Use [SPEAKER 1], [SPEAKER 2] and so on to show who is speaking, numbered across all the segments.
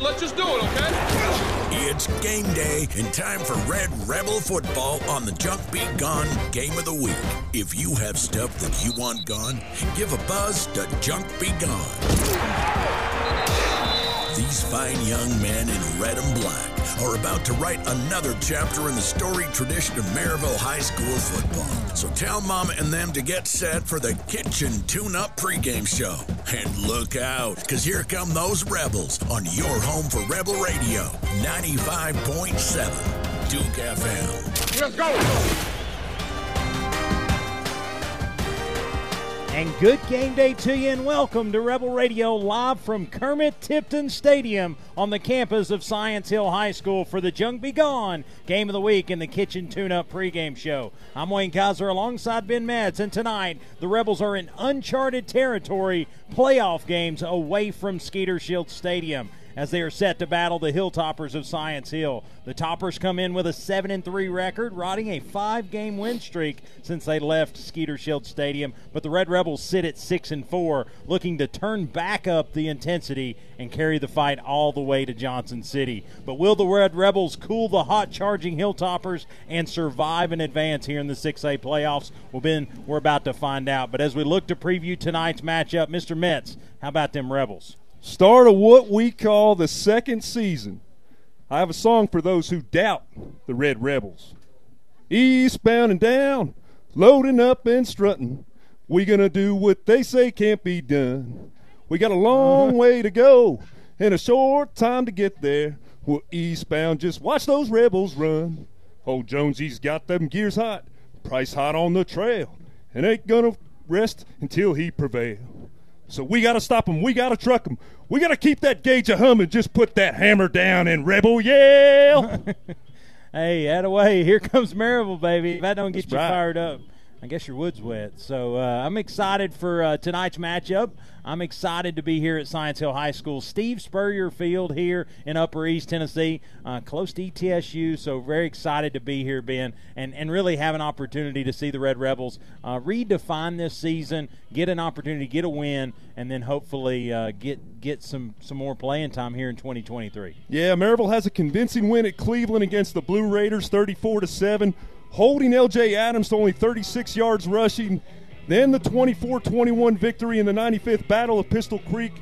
[SPEAKER 1] Let's just do it, okay?
[SPEAKER 2] It's game day and time for Red Rebel football on the Junk Be Gone Game of the Week. If you have stuff that you want gone, give a buzz to Junk Be Gone. These fine young men in red and black are about to write another chapter in the storied tradition of Maryville High School football. So tell Mama and them to get set for the Kitchen Tune Up pregame show. And look out, because here come those Rebels on your home for Rebel Radio 95.7 Duke FM.
[SPEAKER 1] Let's go!
[SPEAKER 3] And good game day to you, and welcome to Rebel Radio live from Kermit Tipton Stadium on the campus of Science Hill High School for the Junk Be Gone Game of the Week in the Kitchen Tune Up pregame show. I'm Wayne Kaiser alongside Ben Metz, and tonight the Rebels are in uncharted territory, playoff games away from Skeeter Shield Stadium as they are set to battle the Hilltoppers of Science Hill. The Toppers come in with a 7 and 3 record, riding a five game win streak since they left Skeeter Shield Stadium. But the Red Rebels sit at 6 and 4, looking to turn back up the intensity and carry the fight all the way to Johnson City. But will the Red Rebels cool the hot charging Hilltoppers and survive and advance here in the 6A playoffs? Well, Ben, we're about to find out. But as we look to preview tonight's matchup, Mr. Metz, how about them Rebels?
[SPEAKER 4] Start of what we call the second season. I have a song for those who doubt the Red Rebels. Eastbound and down, loading up and strutting. We gonna do what they say can't be done. We got a long way to go and a short time to get there. We're eastbound, just watch those rebels run. Old Jonesy's got them gears hot, price hot on the trail, and ain't gonna rest until he prevail. So we got to stop him. We got to truck him. We got to keep that gauge a humming. Just put that hammer down and rebel yell.
[SPEAKER 3] hey, out away. Here comes Maryville, baby. If that don't get
[SPEAKER 4] That's
[SPEAKER 3] you
[SPEAKER 4] right.
[SPEAKER 3] fired up, I guess your wood's wet. So uh, I'm excited for uh, tonight's matchup. I'm excited to be here at Science Hill High School. Steve Spurrier Field here in Upper East Tennessee, uh, close to ETSU. So very excited to be here, Ben, and, and really have an opportunity to see the Red Rebels uh, redefine this season, get an opportunity, get a win, and then hopefully uh, get get some some more playing time here in 2023.
[SPEAKER 4] yeah, Maryville has a convincing win at Cleveland against the Blue Raiders, 34 to seven, holding L.J. Adams to only 36 yards rushing. Then the 24-21 victory in the 95th Battle of Pistol Creek.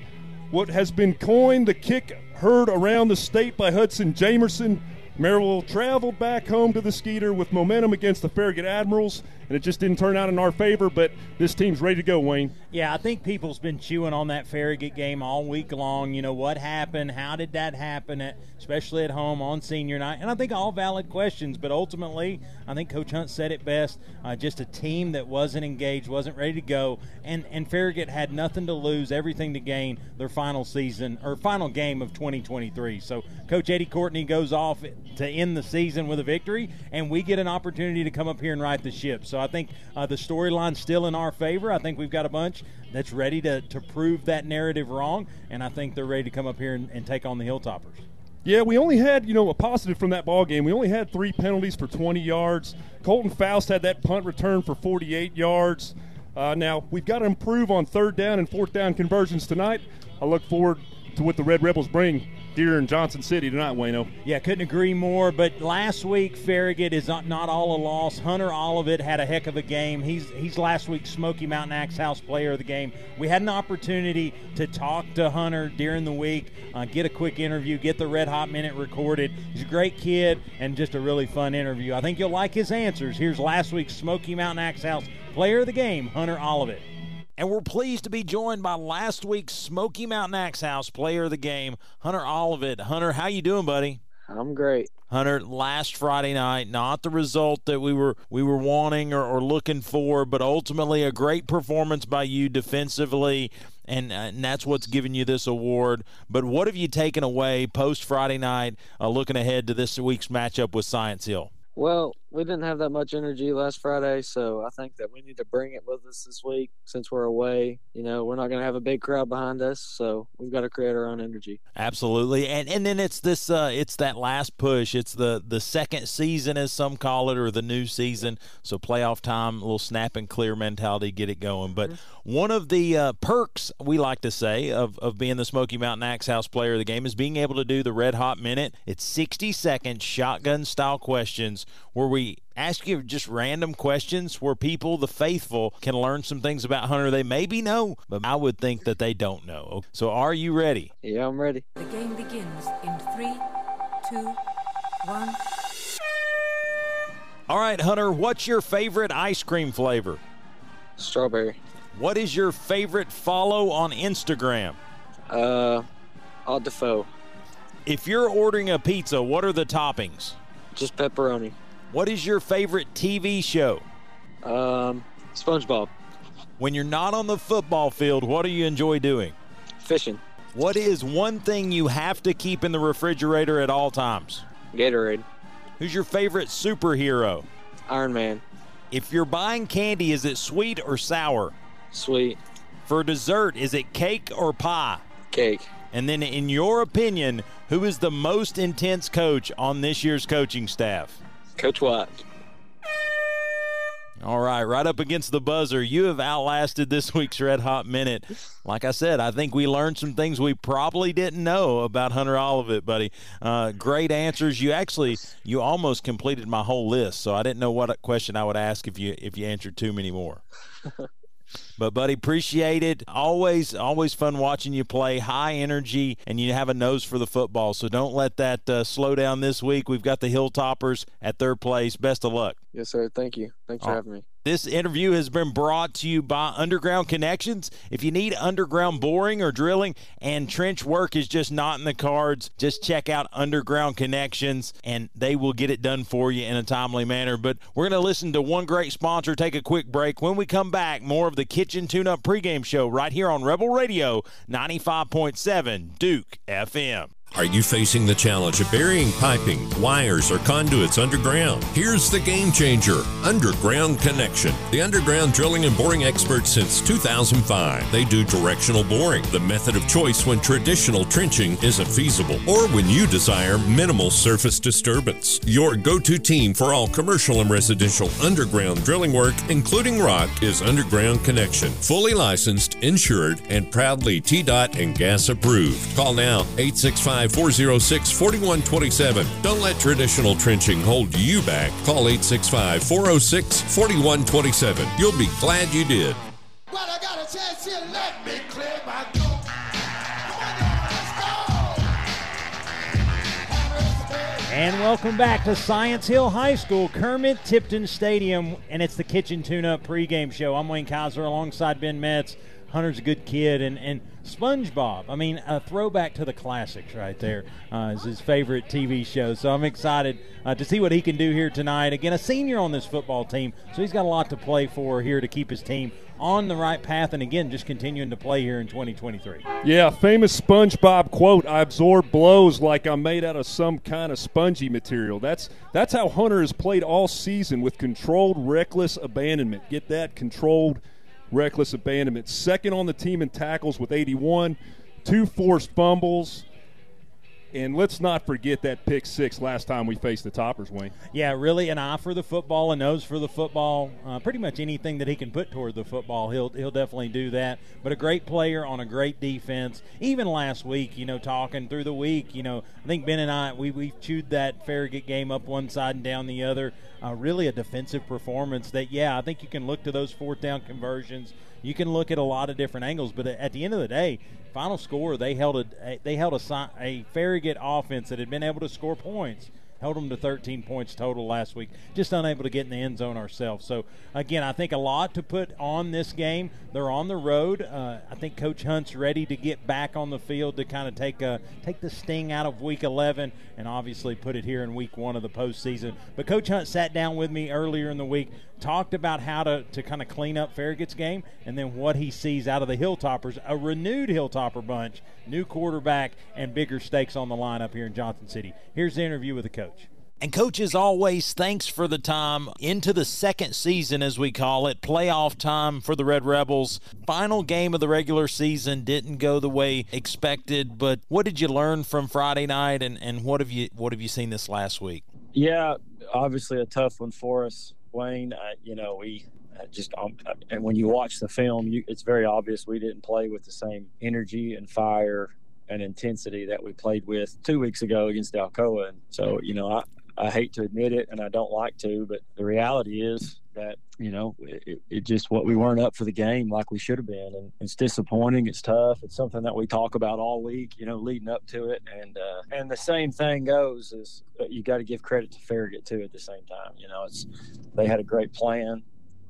[SPEAKER 4] What has been coined the kick heard around the state by Hudson Jamerson. Maryville traveled back home to the Skeeter with momentum against the Farragut Admirals, and it just didn't turn out in our favor. But this team's ready to go, Wayne.
[SPEAKER 3] Yeah, I think people's been chewing on that Farragut game all week long. You know, what happened? How did that happen, at, especially at home on senior night? And I think all valid questions, but ultimately, I think Coach Hunt said it best. Uh, just a team that wasn't engaged, wasn't ready to go, and, and Farragut had nothing to lose, everything to gain their final season or final game of 2023. So Coach Eddie Courtney goes off to end the season with a victory, and we get an opportunity to come up here and right the ship. So I think uh, the storyline's still in our favor. I think we've got a bunch that's ready to, to prove that narrative wrong, and I think they're ready to come up here and, and take on the Hilltoppers.
[SPEAKER 4] Yeah, we only had, you know, a positive from that ball game. We only had three penalties for 20 yards. Colton Faust had that punt return for 48 yards. Uh, now, we've got to improve on third down and fourth down conversions tonight. I look forward to what the Red Rebels bring here in Johnson City tonight, Wayno.
[SPEAKER 3] Yeah, couldn't agree more. But last week, Farragut is not, not all a loss. Hunter Olivet had a heck of a game. He's he's last week's Smoky Mountain Axe House Player of the Game. We had an opportunity to talk to Hunter during the week, uh, get a quick interview, get the Red Hot Minute recorded. He's a great kid and just a really fun interview. I think you'll like his answers. Here's last week's Smoky Mountain Axe House Player of the Game, Hunter Olivet. And we're pleased to be joined by last week's Smoky Mountain Axe House player of the game, Hunter Olivet. Hunter, how you doing, buddy?
[SPEAKER 5] I'm great.
[SPEAKER 3] Hunter, last Friday night, not the result that we were we were wanting or, or looking for, but ultimately a great performance by you defensively, and, uh, and that's what's giving you this award. But what have you taken away post Friday night, uh, looking ahead to this week's matchup with Science Hill?
[SPEAKER 5] Well, we didn't have that much energy last Friday, so I think that we need to bring it with us this week since we're away. You know, we're not going to have a big crowd behind us, so we've got to create our own energy.
[SPEAKER 6] Absolutely, and and then it's this, uh, it's that last push. It's the the second season, as some call it, or the new season. So playoff time, a little snap and clear mentality, get it going. But mm-hmm. one of the uh, perks we like to say of of being the Smoky Mountain Axe House player of the game is being able to do the Red Hot Minute. It's sixty second shotgun style questions where we ask you just random questions where people, the faithful, can learn some things about Hunter they maybe know, but I would think that they don't know. So are you ready?
[SPEAKER 5] Yeah, I'm ready.
[SPEAKER 7] The game begins in three, two, one.
[SPEAKER 6] All right, Hunter, what's your favorite ice cream flavor?
[SPEAKER 5] Strawberry.
[SPEAKER 6] What is your favorite follow on Instagram?
[SPEAKER 5] Uh, Odd Defoe.
[SPEAKER 6] If you're ordering a pizza, what are the toppings?
[SPEAKER 5] Just pepperoni.
[SPEAKER 6] What is your favorite TV show?
[SPEAKER 5] Um, SpongeBob.
[SPEAKER 6] When you're not on the football field, what do you enjoy doing?
[SPEAKER 5] Fishing.
[SPEAKER 6] What is one thing you have to keep in the refrigerator at all times?
[SPEAKER 5] Gatorade.
[SPEAKER 6] Who's your favorite superhero?
[SPEAKER 5] Iron Man.
[SPEAKER 6] If you're buying candy, is it sweet or sour?
[SPEAKER 5] Sweet.
[SPEAKER 6] For dessert, is it cake or pie?
[SPEAKER 5] Cake.
[SPEAKER 6] And then, in your opinion, who is the most intense coach on this year's coaching staff?
[SPEAKER 5] Coach Watt.
[SPEAKER 6] All right, right up against the buzzer. You have outlasted this week's Red Hot Minute. Like I said, I think we learned some things we probably didn't know about Hunter Olivet, buddy. Uh, great answers. You actually, you almost completed my whole list, so I didn't know what question I would ask if you if you answered too many more. But buddy, appreciate it. Always, always fun watching you play. High energy, and you have a nose for the football. So don't let that uh, slow down this week. We've got the Hilltoppers at third place. Best of luck.
[SPEAKER 5] Yes, sir. Thank you. Thanks for having me.
[SPEAKER 6] This interview has been brought to you by Underground Connections. If you need underground boring or drilling and trench work is just not in the cards, just check out Underground Connections and they will get it done for you in a timely manner. But we're going to listen to one great sponsor, take a quick break. When we come back, more of the Kitchen Tune Up pregame show right here on Rebel Radio 95.7 Duke FM.
[SPEAKER 8] Are you facing the challenge of burying piping, wires, or conduits underground? Here's the game changer Underground Connection. The underground drilling and boring experts since 2005. They do directional boring, the method of choice when traditional trenching isn't feasible, or when you desire minimal surface disturbance. Your go to team for all commercial and residential underground drilling work, including rock, is Underground Connection. Fully licensed, insured, and proudly TDOT and gas approved. Call now 865 406 4127. Don't let traditional trenching hold you back. Call 865 406 4127. You'll be glad you did. Well, I got a chance here. Let me clear my
[SPEAKER 3] And welcome back to Science Hill High School, Kermit Tipton Stadium, and it's the Kitchen Tune Up pregame show. I'm Wayne Kaiser alongside Ben Metz. Hunter's a good kid, and, and SpongeBob. I mean, a throwback to the classics right there uh, is his favorite TV show. So I'm excited uh, to see what he can do here tonight. Again, a senior on this football team, so he's got a lot to play for here to keep his team on the right path, and again, just continuing to play here in 2023.
[SPEAKER 4] Yeah, famous SpongeBob quote: "I absorb blows like I'm made out of some kind of spongy material." That's that's how Hunter has played all season with controlled, reckless abandonment. Get that controlled reckless abandonment. Second on the team in tackles with 81, two forced fumbles. And let's not forget that pick six last time we faced the Toppers, Wayne.
[SPEAKER 3] Yeah, really an eye for the football, a nose for the football. Uh, pretty much anything that he can put toward the football, he'll he'll definitely do that. But a great player on a great defense. Even last week, you know, talking through the week, you know, I think Ben and I we we chewed that Farragut game up one side and down the other. Uh, really a defensive performance that yeah, I think you can look to those fourth down conversions you can look at a lot of different angles, but at the end of the day, final score they held a they held a, a Farragut offense that had been able to score points held them to 13 points total last week. Just unable to get in the end zone ourselves. So again, I think a lot to put on this game. They're on the road. Uh, I think Coach Hunt's ready to get back on the field to kind of take a, take the sting out of Week 11 and obviously put it here in Week One of the postseason. But Coach Hunt sat down with me earlier in the week, talked about how to, to kind of clean up Farragut's game, and then what he sees out of the Hilltoppers, a renewed Hilltopper bunch, new quarterback, and bigger stakes on the line up here in Johnson City. Here's the interview with the coach. And coaches always thanks for the time into the second season, as we call it, playoff time for the Red Rebels. Final game of the regular season didn't go the way expected, but what did you learn from Friday night, and, and what have you what have you seen this last week?
[SPEAKER 9] Yeah, obviously a tough one for us, Wayne. You know, we just um, and when you watch the film, you, it's very obvious we didn't play with the same energy and fire and intensity that we played with two weeks ago against Alcoa. And so, you know, I, I hate to admit it and I don't like to, but the reality is that, you know, it, it just what we weren't up for the game like we should have been. And it's disappointing. It's tough. It's something that we talk about all week, you know, leading up to it. And, uh, and the same thing goes is you got to give credit to Farragut too at the same time. You know, it's, they had a great plan,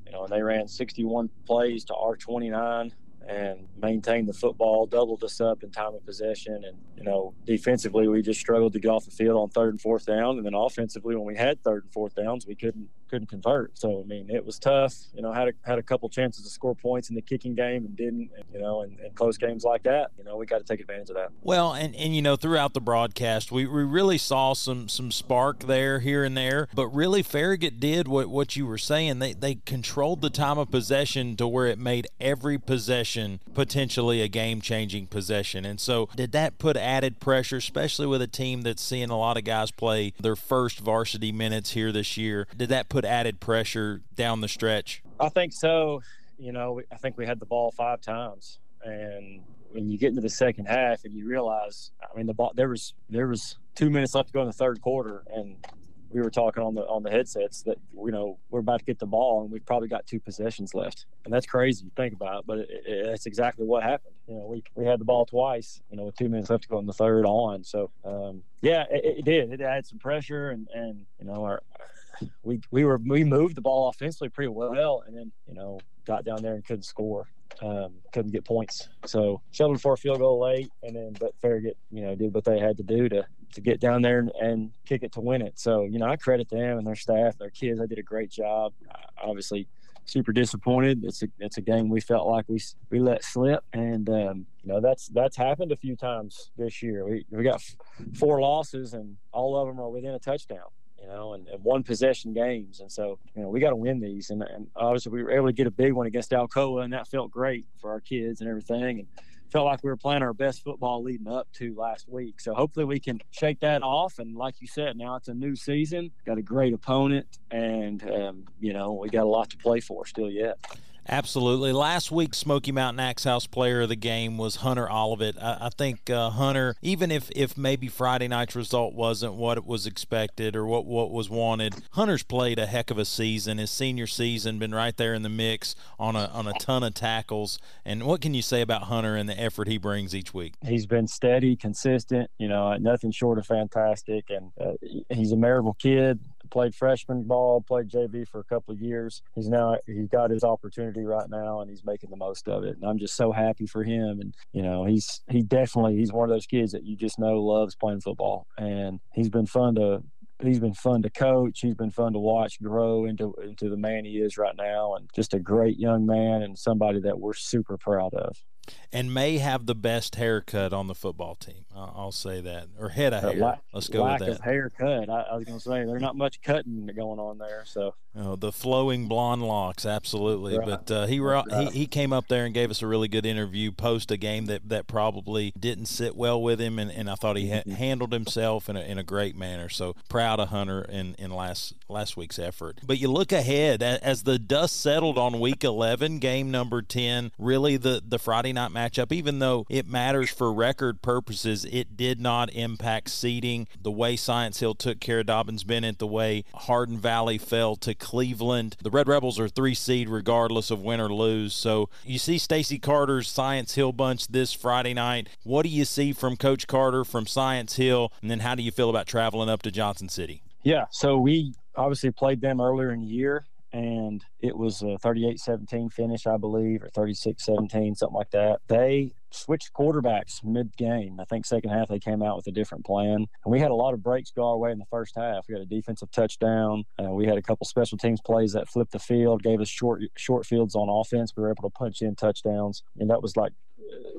[SPEAKER 9] you know, and they ran 61 plays to our 29 and maintained the football, doubled us up in time of possession. And, you know, defensively, we just struggled to get off the field on third and fourth down. And then offensively, when we had third and fourth downs, we couldn't couldn't convert. So I mean, it was tough. You know, had a, had a couple chances to score points in the kicking game and didn't. You know, and, and close games like that, you know, we got to take advantage of that.
[SPEAKER 3] Well, and and you know, throughout the broadcast, we, we really saw some some spark there, here and there. But really, Farragut did what what you were saying. They they controlled the time of possession to where it made every possession potentially a game changing possession. And so, did that put added pressure, especially with a team that's seeing a lot of guys play their first varsity minutes here this year? Did that put added pressure down the stretch?
[SPEAKER 9] I think so. You know, I think we had the ball five times, and when you get into the second half and you realize, I mean, the ball there was there was two minutes left to go in the third quarter, and we were talking on the on the headsets that you know we're about to get the ball and we've probably got two possessions left, and that's crazy to think about, but it, it, that's exactly what happened. You know, we we had the ball twice, you know, with two minutes left to go in the third on. So um, yeah, it, it, did. It added some pressure, and and you know our we we were we moved the ball offensively pretty well, and then you know got down there and couldn't score, um, couldn't get points. So settled for a field goal late, and then but Farragut you know did what they had to do to to get down there and, and kick it to win it. So you know I credit them and their staff, their kids. They did a great job. obviously, super disappointed. It's a it's a game we felt like we we let slip, and um, you know that's that's happened a few times this year. We we got four losses, and all of them are within a touchdown you know, and, and one possession games. And so, you know, we got to win these. And, and obviously, we were able to get a big one against Alcoa, and that felt great for our kids and everything. And felt like we were playing our best football leading up to last week. So hopefully, we can shake that off. And like you said, now it's a new season, got a great opponent, and, um, you know, we got a lot to play for still yet.
[SPEAKER 3] Absolutely. Last week, Smoky Mountain Axe House player of the game was Hunter Olivet. I, I think uh, Hunter, even if, if maybe Friday night's result wasn't what it was expected or what, what was wanted, Hunter's played a heck of a season. His senior season been right there in the mix on a on a ton of tackles. And what can you say about Hunter and the effort he brings each week?
[SPEAKER 9] He's been steady, consistent. You know, nothing short of fantastic, and uh, he's a Maryville kid played freshman ball, played JV for a couple of years. He's now he's got his opportunity right now, and he's making the most of it. And I'm just so happy for him. And you know, he's he definitely he's one of those kids that you just know loves playing football, and he's been fun to he's been fun to coach. He's been fun to watch grow into into the man he is right now, and just a great young man and somebody that we're super proud of
[SPEAKER 3] and may have the best haircut on the football team. I'll say that, or head of hair. La- Let's go
[SPEAKER 9] with
[SPEAKER 3] that.
[SPEAKER 9] Lack of haircut. I, I was going to say there's not much cutting going on there. So
[SPEAKER 3] oh, the flowing blonde locks, absolutely. Right. But uh, he, right. he he came up there and gave us a really good interview post a game that, that probably didn't sit well with him, and, and I thought he ha- mm-hmm. handled himself in a, in a great manner. So proud of Hunter in, in last last week's effort. But you look ahead as the dust settled on Week 11, game number 10. Really, the the Friday night matchup, even though it matters for record purposes, it did not impact seeding. The way Science Hill took care of Dobyns Bennett, the way Hardin Valley fell to Cleveland. The Red Rebels are three seed regardless of win or lose. So you see Stacy Carter's Science Hill bunch this Friday night. What do you see from Coach Carter from Science Hill? And then how do you feel about traveling up to Johnson City?
[SPEAKER 9] Yeah, so we obviously played them earlier in the year and it was a 38-17 finish, I believe, or 36-17, something like that. They switched quarterbacks mid-game. I think second half they came out with a different plan, and we had a lot of breaks go our way in the first half. We had a defensive touchdown. Uh, we had a couple special teams plays that flipped the field, gave us short short fields on offense. We were able to punch in touchdowns, and that was like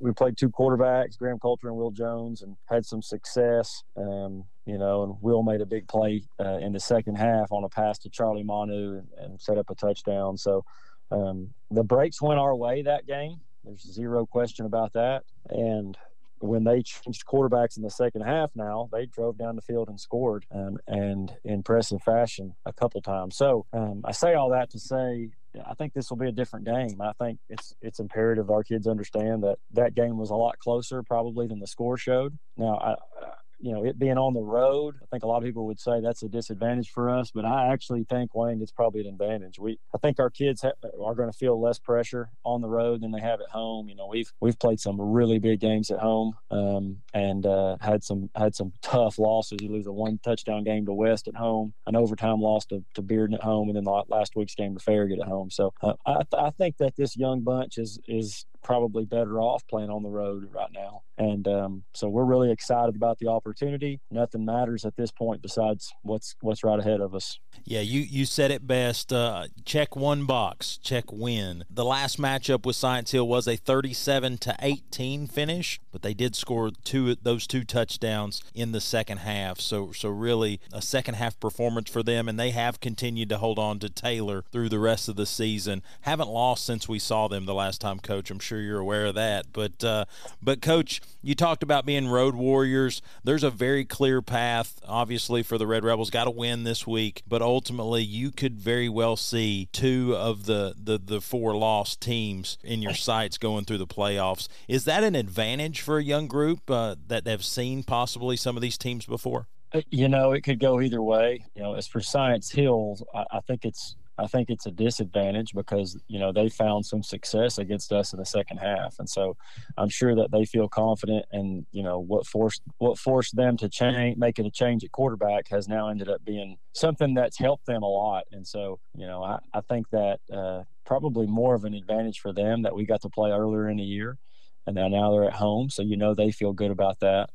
[SPEAKER 9] we played two quarterbacks, Graham Coulter and Will Jones, and had some success. Um, you know, and Will made a big play uh, in the second half on a pass to Charlie Manu and, and set up a touchdown. So um, the breaks went our way that game. There's zero question about that. And when they changed quarterbacks in the second half now they drove down the field and scored um, and impressive fashion a couple times so um, i say all that to say I think this will be a different game. I think it's it's imperative our kids understand that that game was a lot closer probably than the score showed. Now, I, you know, it being on the road, I think a lot of people would say that's a disadvantage for us, but I actually think Wayne it's probably an advantage. We, I think our kids ha- are going to feel less pressure on the road than they have at home. You know, we've we've played some really big games at home, um, and uh, had some had some tough losses. You lose a one touchdown game to West at home, an overtime loss to, to Bearden at home, and then last week's game to Farragut at home. So uh, I, th- I think that this young bunch is is probably better off playing on the road right now. And um, so we're really excited about the opportunity. Nothing matters at this point besides what's what's right ahead of us.
[SPEAKER 3] Yeah, you you said it best. Uh, check one box, check win. The last matchup with Science Hill was a 37 to 18 finish, but they did score two those two touchdowns in the second half. So so really a second half performance for them, and they have continued to hold on to Taylor through the rest of the season. Haven't lost since we saw them the last time, Coach. I'm sure you're aware of that. But uh, but Coach, you talked about being road warriors. There's a very clear path, obviously, for the Red Rebels. Got to win this week, but ultimately, you could very well see two of the the the four lost teams in your sights going through the playoffs. Is that an advantage for a young group uh, that have seen possibly some of these teams before?
[SPEAKER 9] Uh, you know, it could go either way. You know, as for Science Hills, I, I think it's I think it's a disadvantage because you know they found some success against us in the second half, and so I'm sure that they feel confident. And you know what forced what forced them to change, making a change at quarterback, has now ended up being something that's helped them a lot. And so you know I, I think that uh, probably more of an advantage for them that we got to play earlier in the year, and now now they're at home, so you know they feel good about that.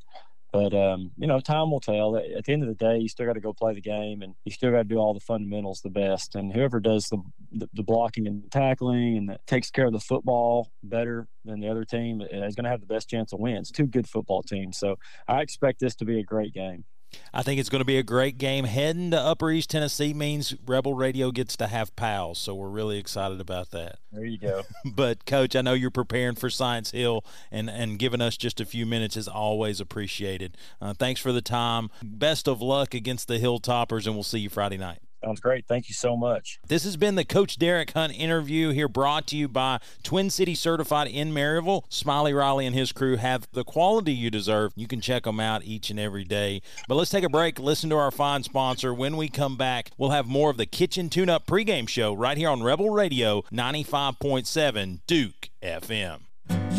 [SPEAKER 9] But um, you know, time will tell. At the end of the day, you still got to go play the game, and you still got to do all the fundamentals the best. And whoever does the, the, the blocking and tackling and takes care of the football better than the other team is going to have the best chance of wins. Two good football teams, so I expect this to be a great game.
[SPEAKER 3] I think it's going to be a great game. Heading to Upper East Tennessee means Rebel Radio gets to have pals, so we're really excited about that.
[SPEAKER 9] There you go.
[SPEAKER 3] but Coach, I know you're preparing for Science Hill, and and giving us just a few minutes is always appreciated. Uh, thanks for the time. Best of luck against the Hilltoppers, and we'll see you Friday night.
[SPEAKER 9] Sounds great. Thank you so much.
[SPEAKER 3] This has been the Coach Derek Hunt interview here brought to you by Twin City Certified in Maryville. Smiley Riley and his crew have the quality you deserve. You can check them out each and every day. But let's take a break, listen to our fine sponsor. When we come back, we'll have more of the Kitchen Tune Up pregame show right here on Rebel Radio 95.7 Duke FM.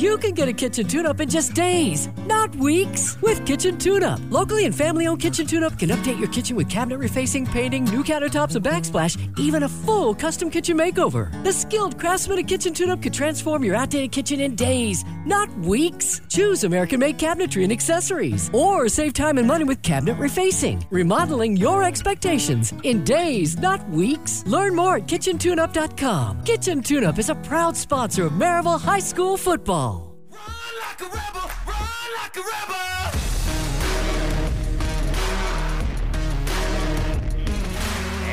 [SPEAKER 10] You can get a kitchen tune up in just days, not weeks, with Kitchen Tune Up. Locally and family owned Kitchen Tune Up can update your kitchen with cabinet refacing, painting, new countertops, and backsplash, even a full custom kitchen makeover. The skilled craftsman at Kitchen Tune Up could transform your outdated kitchen in days, not weeks. Choose American made cabinetry and accessories, or save time and money with cabinet refacing, remodeling your expectations in days, not weeks. Learn more at kitchentuneup.com. Kitchen Tune Up is a proud sponsor of Maryville High School football.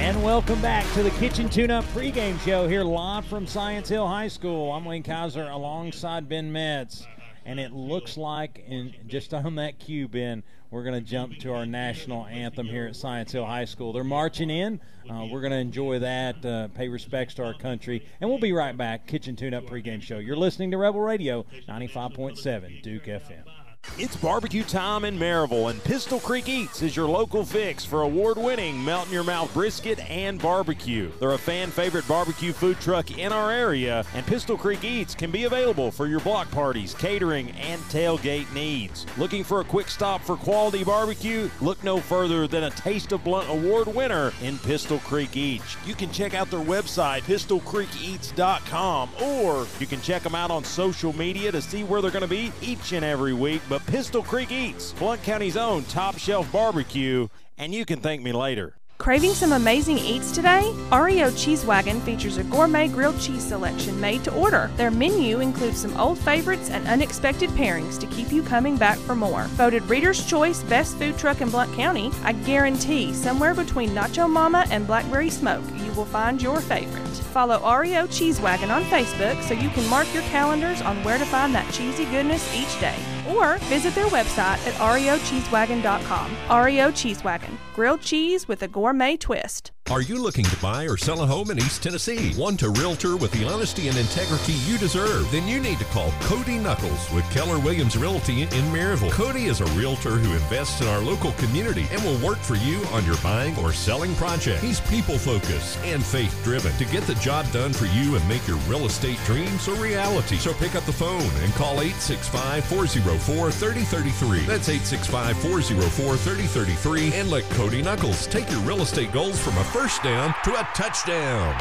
[SPEAKER 11] And welcome back to the Kitchen Tune Up pregame show here live from Science Hill High School. I'm Wayne Kaiser alongside Ben Metz. And it looks like, in, just on that cue, Ben, we're going to jump to our national anthem here at Science Hill High School. They're marching in. Uh, we're going to enjoy that, uh, pay respects to our country. And we'll be right back. Kitchen Tune Up pregame show. You're listening to Rebel Radio 95.7 Duke FM.
[SPEAKER 3] It's barbecue time in Maryville, and Pistol Creek Eats is your local fix for award winning melt in your mouth brisket and barbecue. They're a fan favorite barbecue food truck in our area, and Pistol Creek Eats can be available for your block parties, catering, and tailgate needs. Looking for a quick stop for quality barbecue? Look no further than a Taste of Blount Award winner in Pistol Creek Eats. You can check out their website, pistolcreekeats.com, or you can check them out on social media to see where they're going to be each and every week. But Pistol Creek Eats, Blount County's own top shelf barbecue, and you can thank me later.
[SPEAKER 12] Craving some amazing eats today? REO Cheese Wagon features a gourmet grilled cheese selection made to order. Their menu includes some old favorites and unexpected pairings to keep you coming back for more. Voted Reader's Choice Best Food Truck in Blount County, I guarantee somewhere between Nacho Mama and Blackberry Smoke, you will find your favorite. Follow REO Cheese Wagon on Facebook so you can mark your calendars on where to find that cheesy goodness each day. Or visit their website at reocheesewagon.com. REO Cheese Wagon, grilled cheese with a gourmet twist.
[SPEAKER 8] Are you looking to buy or sell a home in East Tennessee? Want a realtor with the honesty and integrity you deserve? Then you need to call Cody Knuckles with Keller Williams Realty in Maryville. Cody is a realtor who invests in our local community and will work for you on your buying or selling project. He's people focused and faith driven to get the job done for you and make your real estate dreams a reality. So pick up the phone and call 865 404 3033. That's 865 404 3033 and let Cody Knuckles take your real estate goals from a first down to a touchdown.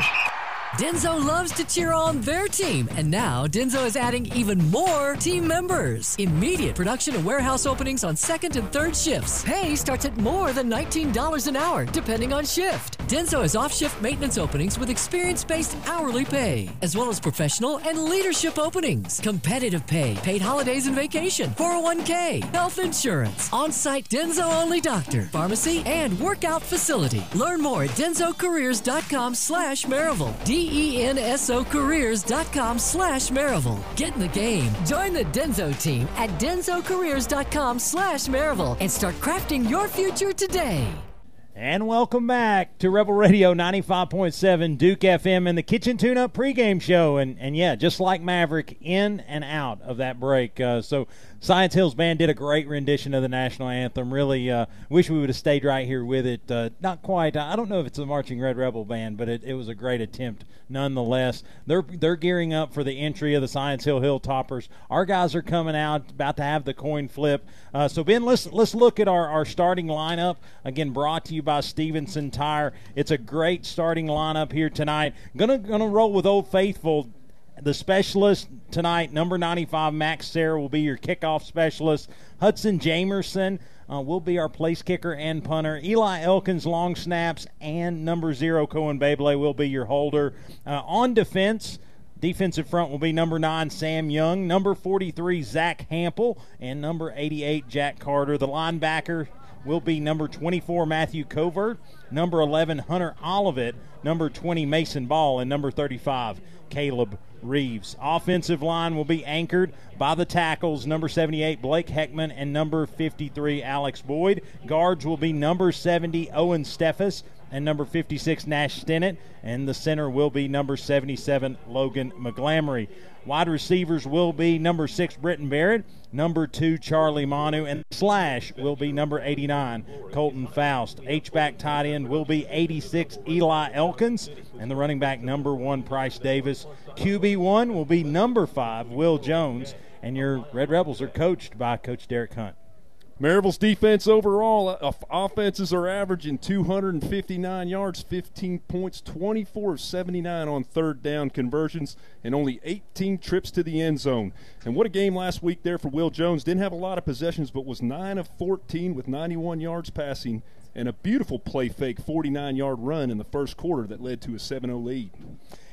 [SPEAKER 10] Denso loves to cheer on their team, and now Denso is adding even more team members. Immediate production and warehouse openings on second and third shifts. Pay starts at more than $19 an hour, depending on shift. Denso has off shift maintenance openings with experience based hourly pay, as well as professional and leadership openings. Competitive pay, paid holidays and vacation, 401k, health insurance, on site Denso only doctor, pharmacy, and workout facility. Learn more at densocareers.com slash Maryville. D-E-N-S-O careers.com slash Maryville. Get in the game. Join the Denso team at densocareers.com slash Maryville and start crafting your future today.
[SPEAKER 3] And welcome back to Rebel Radio 95.7 Duke FM and the Kitchen Tune Up pregame show. And, and yeah, just like Maverick, in and out of that break. Uh, so Science Hills Band did a great rendition of the national anthem. Really uh, wish we would have stayed right here with it. Uh, not quite. I don't know if it's the Marching Red Rebel Band, but it, it was a great attempt nonetheless. They're they're gearing up for the entry of the Science Hill Hilltoppers. Our guys are coming out, about to have the coin flip. Uh, so Ben, let's let's look at our, our starting lineup again. Brought to you by Stevenson Tire. It's a great starting lineup here tonight. Gonna gonna roll with Old Faithful the specialist tonight, number 95, Max Sarah, will be your kickoff specialist. Hudson Jamerson uh, will be our place kicker and punter. Eli Elkins, long snaps, and number zero, Cohen Babley, will be your holder. Uh, on defense, Defensive front will be number nine, Sam Young, number 43, Zach Hample, and number 88, Jack Carter. The linebacker will be number 24, Matthew Covert, number 11, Hunter Olivet, number 20, Mason Ball, and number 35, Caleb Reeves. Offensive line will be anchored by the tackles number 78 Blake Heckman and number 53 Alex Boyd. Guards will be number 70 Owen Steffes and number 56 Nash Stennett, and the center will be number 77 Logan McGlamory. Wide receivers will be number six Britton Barrett, number two Charlie Manu, and slash will be number 89 Colton Faust. H back tight end will be 86 Eli Elkins, and the running back number one Price Davis. QB one will be number five Will Jones, and your Red Rebels are coached by Coach Derek Hunt.
[SPEAKER 4] Maryville's defense overall, uh, offenses are averaging 259 yards, 15 points, 24 of 79 on third down conversions, and only 18 trips to the end zone. And what a game last week there for Will Jones. Didn't have a lot of possessions, but was 9 of 14 with 91 yards passing and a beautiful play fake 49 yard run in the first quarter that led to a 7 0 lead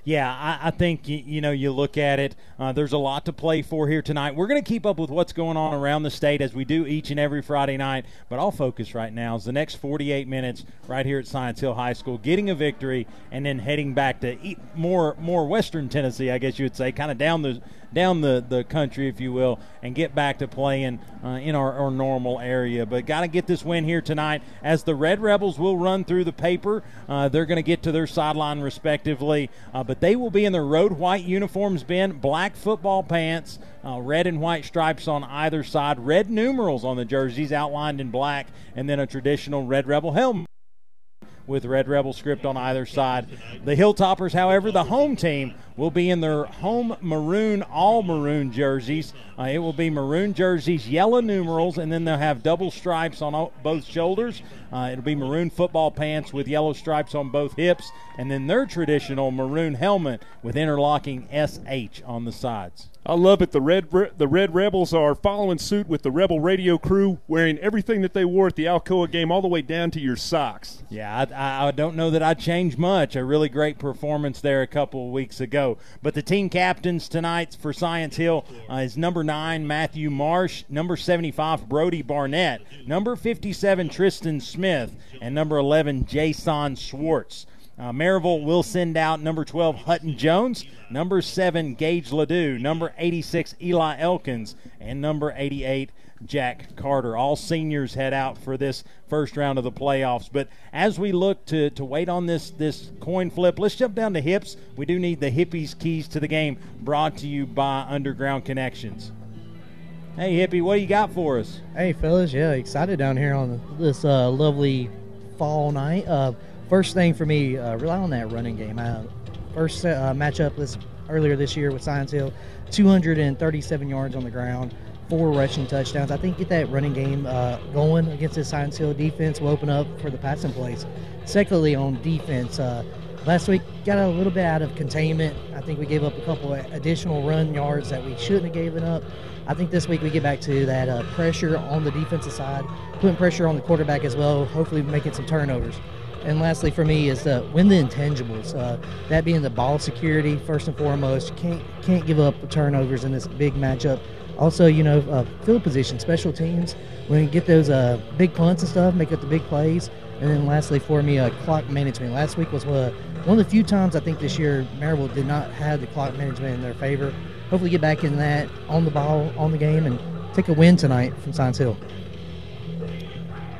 [SPEAKER 3] yeah, I, I think you, you, know you look at it. Uh, there's a lot to play for here tonight. We're going to keep up with what's going on around the state as we do each and every Friday night. But I'll focus right now is the next 48 minutes right here at Science Hill High School, getting a victory, and then heading back to more more Western Tennessee, I guess you would say, kind of down the down the, the country, if you will, and get back to playing uh, in our, our, normal area. But got to get this win here tonight as the Red Rebels will run through the paper. Uh, they're going to get to their sideline respectively, uh, but they will be in their road white uniforms, Ben, black football pants. Uh, red and white stripes on either side, red numerals on the jerseys outlined in black, and then a traditional Red Rebel helmet with Red Rebel script on either side. The Hilltoppers, however, the home team, will be in their home maroon, all maroon jerseys. Uh, it will be maroon jerseys, yellow numerals, and then they'll have double stripes on both shoulders. Uh, it'll be maroon football pants with yellow stripes on both hips, and then their traditional maroon helmet with interlocking SH on the sides.
[SPEAKER 4] I love it. The red the Red Rebels are following suit with the Rebel Radio crew, wearing everything that they wore at the Alcoa game, all the way down to your socks.
[SPEAKER 3] Yeah, I, I don't know that I changed much. A really great performance there a couple of weeks ago. But the team captains tonight for Science Hill uh, is number nine Matthew Marsh, number 75 Brody Barnett, number 57 Tristan Smith, and number 11 Jason Schwartz. Uh, Maryville will send out number 12 Hutton Jones, number 7 Gage Ledoux, number 86 Eli Elkins, and number 88 Jack Carter. All seniors head out for this first round of the playoffs. But as we look to, to wait on this, this coin flip, let's jump down to hips. We do need the hippies keys to the game brought to you by Underground Connections. Hey, hippie, what do you got for us?
[SPEAKER 13] Hey, fellas, yeah, excited down here on this uh, lovely fall night. Uh, first thing for me, uh, rely on that running game. First uh, matchup this earlier this year with Science Hill, 237 yards on the ground, four rushing touchdowns. I think get that running game uh, going against this Science Hill defense will open up for the passing plays. Secondly, on defense, uh, last week got a little bit out of containment. I think we gave up a couple additional run yards that we shouldn't have given up. I think this week we get back to that uh, pressure on the defensive side, putting pressure on the quarterback as well, hopefully making some turnovers. And lastly, for me, is the win the intangibles. Uh, that being the ball security first and foremost. Can't can't give up turnovers in this big matchup. Also, you know, uh, field position, special teams. When you get those uh, big punts and stuff, make up the big plays. And then lastly, for me, uh, clock management. Last week was uh, one of the few times I think this year Maryville did not have the clock management in their favor hopefully get back in that on the ball, on the game, and take a win tonight from Science Hill.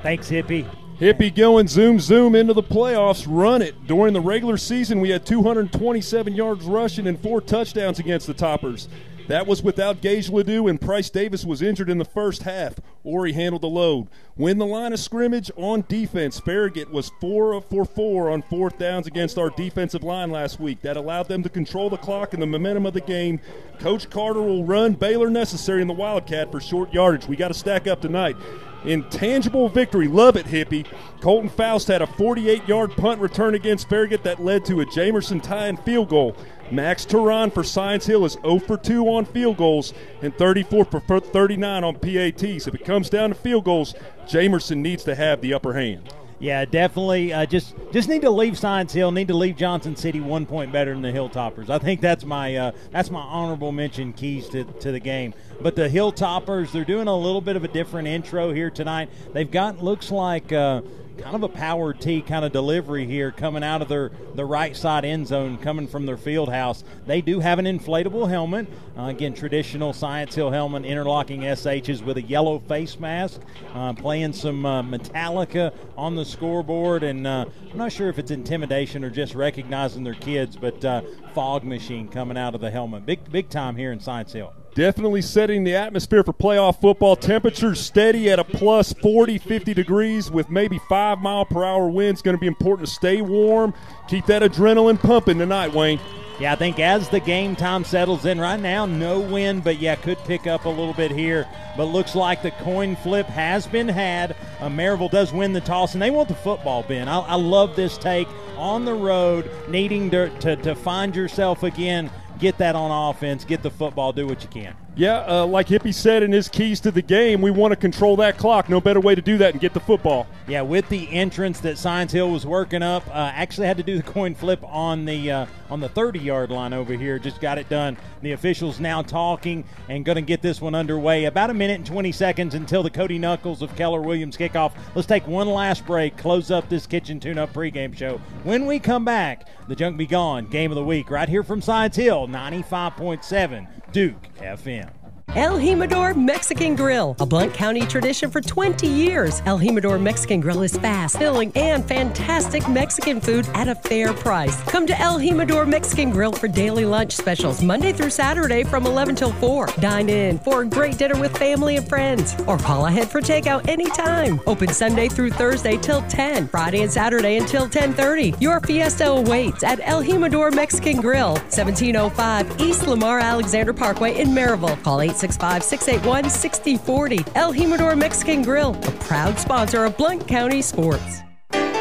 [SPEAKER 3] Thanks, Hippie.
[SPEAKER 4] Hippie going zoom zoom into the playoffs. Run it. During the regular season, we had 227 yards rushing and four touchdowns against the Toppers. That was without Gage Ledoux and Price Davis was injured in the first half. Ori handled the load. Win the line of scrimmage on defense. Farragut was four for four on fourth downs against our defensive line last week. That allowed them to control the clock and the momentum of the game. Coach Carter will run Baylor necessary in the Wildcat for short yardage. We got to stack up tonight. Intangible victory. Love it, hippie. Colton Faust had a 48 yard punt return against Farragut that led to a Jamerson tie and field goal. Max Turan for Science Hill is 0 for 2 on field goals and 34 for 39 on PATs. If it comes down to field goals, Jamerson needs to have the upper hand.
[SPEAKER 3] Yeah, definitely. Uh, just just need to leave Science Hill. Need to leave Johnson City one point better than the Hilltoppers. I think that's my uh, that's my honorable mention keys to, to the game. But the Hilltoppers, they're doing a little bit of a different intro here tonight. They've got looks like. Uh, kind of a power T kind of delivery here coming out of their the right side end zone, coming from their field house. They do have an inflatable helmet. Uh, again, traditional Science Hill helmet, interlocking SHs with a yellow face mask, uh, playing some uh, Metallica on the scoreboard. And uh, I'm not sure if it's intimidation or just recognizing their kids, but uh, fog machine coming out of the helmet. Big, big time here in Science Hill.
[SPEAKER 4] Definitely setting the atmosphere for playoff football. Temperatures steady at a plus 40, 50 degrees with maybe five mile per hour winds. Going to be important to stay warm. Keep that adrenaline pumping tonight, Wayne.
[SPEAKER 3] Yeah, I think as the game time settles in right now, no wind, but yeah, could pick up a little bit here. But looks like the coin flip has been had. Uh, Maryville does win the toss, and they want the football, Ben. I, I love this take on the road, needing to, to, to find yourself again get that on offense, get the football, do what you can.
[SPEAKER 4] Yeah, uh, like Hippie said in his keys to the game, we want to control that clock. No better way to do that and get the football.
[SPEAKER 3] Yeah, with the entrance that Science Hill was working up, uh, actually had to do the coin flip on the uh, on the 30 yard line over here. Just got it done. The officials now talking and going to get this one underway. About a minute and 20 seconds until the Cody Knuckles of Keller Williams kickoff. Let's take one last break. Close up this kitchen tune-up pregame show. When we come back, the junk be gone. Game of the week right here from Science Hill, 95.7 Duke FM.
[SPEAKER 10] El Jimador Mexican Grill, a Blount County tradition for 20 years. El Jimador Mexican Grill is fast, filling, and fantastic Mexican food at a fair price. Come to El Jimador Mexican Grill for daily lunch specials Monday through Saturday from 11 till 4. Dine in for a great dinner with family and friends, or call ahead for takeout anytime. Open Sunday through Thursday till 10, Friday and Saturday until 10:30. Your fiesta awaits at El Jimador Mexican Grill, 1705 East Lamar Alexander Parkway in Maryville. Call 8 865 681 6040. El Jimador Mexican Grill, a proud sponsor of Blount County Sports.
[SPEAKER 3] And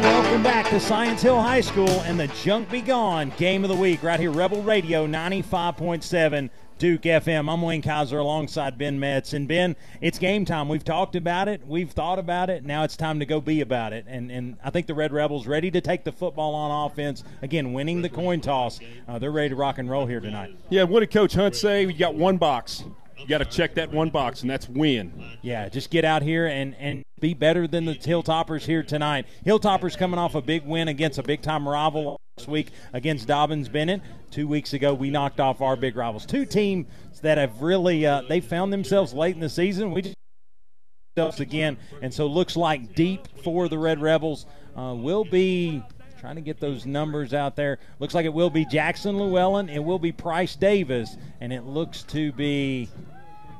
[SPEAKER 3] welcome back back to Science Hill High School and the Junk Be Gone game of the week right here, Rebel Radio 95.7 Duke FM. I'm Wayne Kaiser alongside Ben Metz. And Ben, it's game time. We've talked about it, we've thought about it. Now it's time to go be about it. And and I think the Red Rebels ready to take the football on offense. Again, winning the coin toss. Uh, they're ready to rock and roll here tonight.
[SPEAKER 4] Yeah, what did Coach Hunt say? We got one box. You got to check that one box, and that's win.
[SPEAKER 3] Yeah, just get out here and, and be better than the Hilltoppers here tonight. Hilltoppers coming off a big win against a big time rival last week against Dobyns Bennett. Two weeks ago, we knocked off our big rivals. Two teams that have really uh, they found themselves late in the season. We just again, and so looks like deep for the Red Rebels uh, will be trying to get those numbers out there. Looks like it will be Jackson Llewellyn. It will be Price Davis, and it looks to be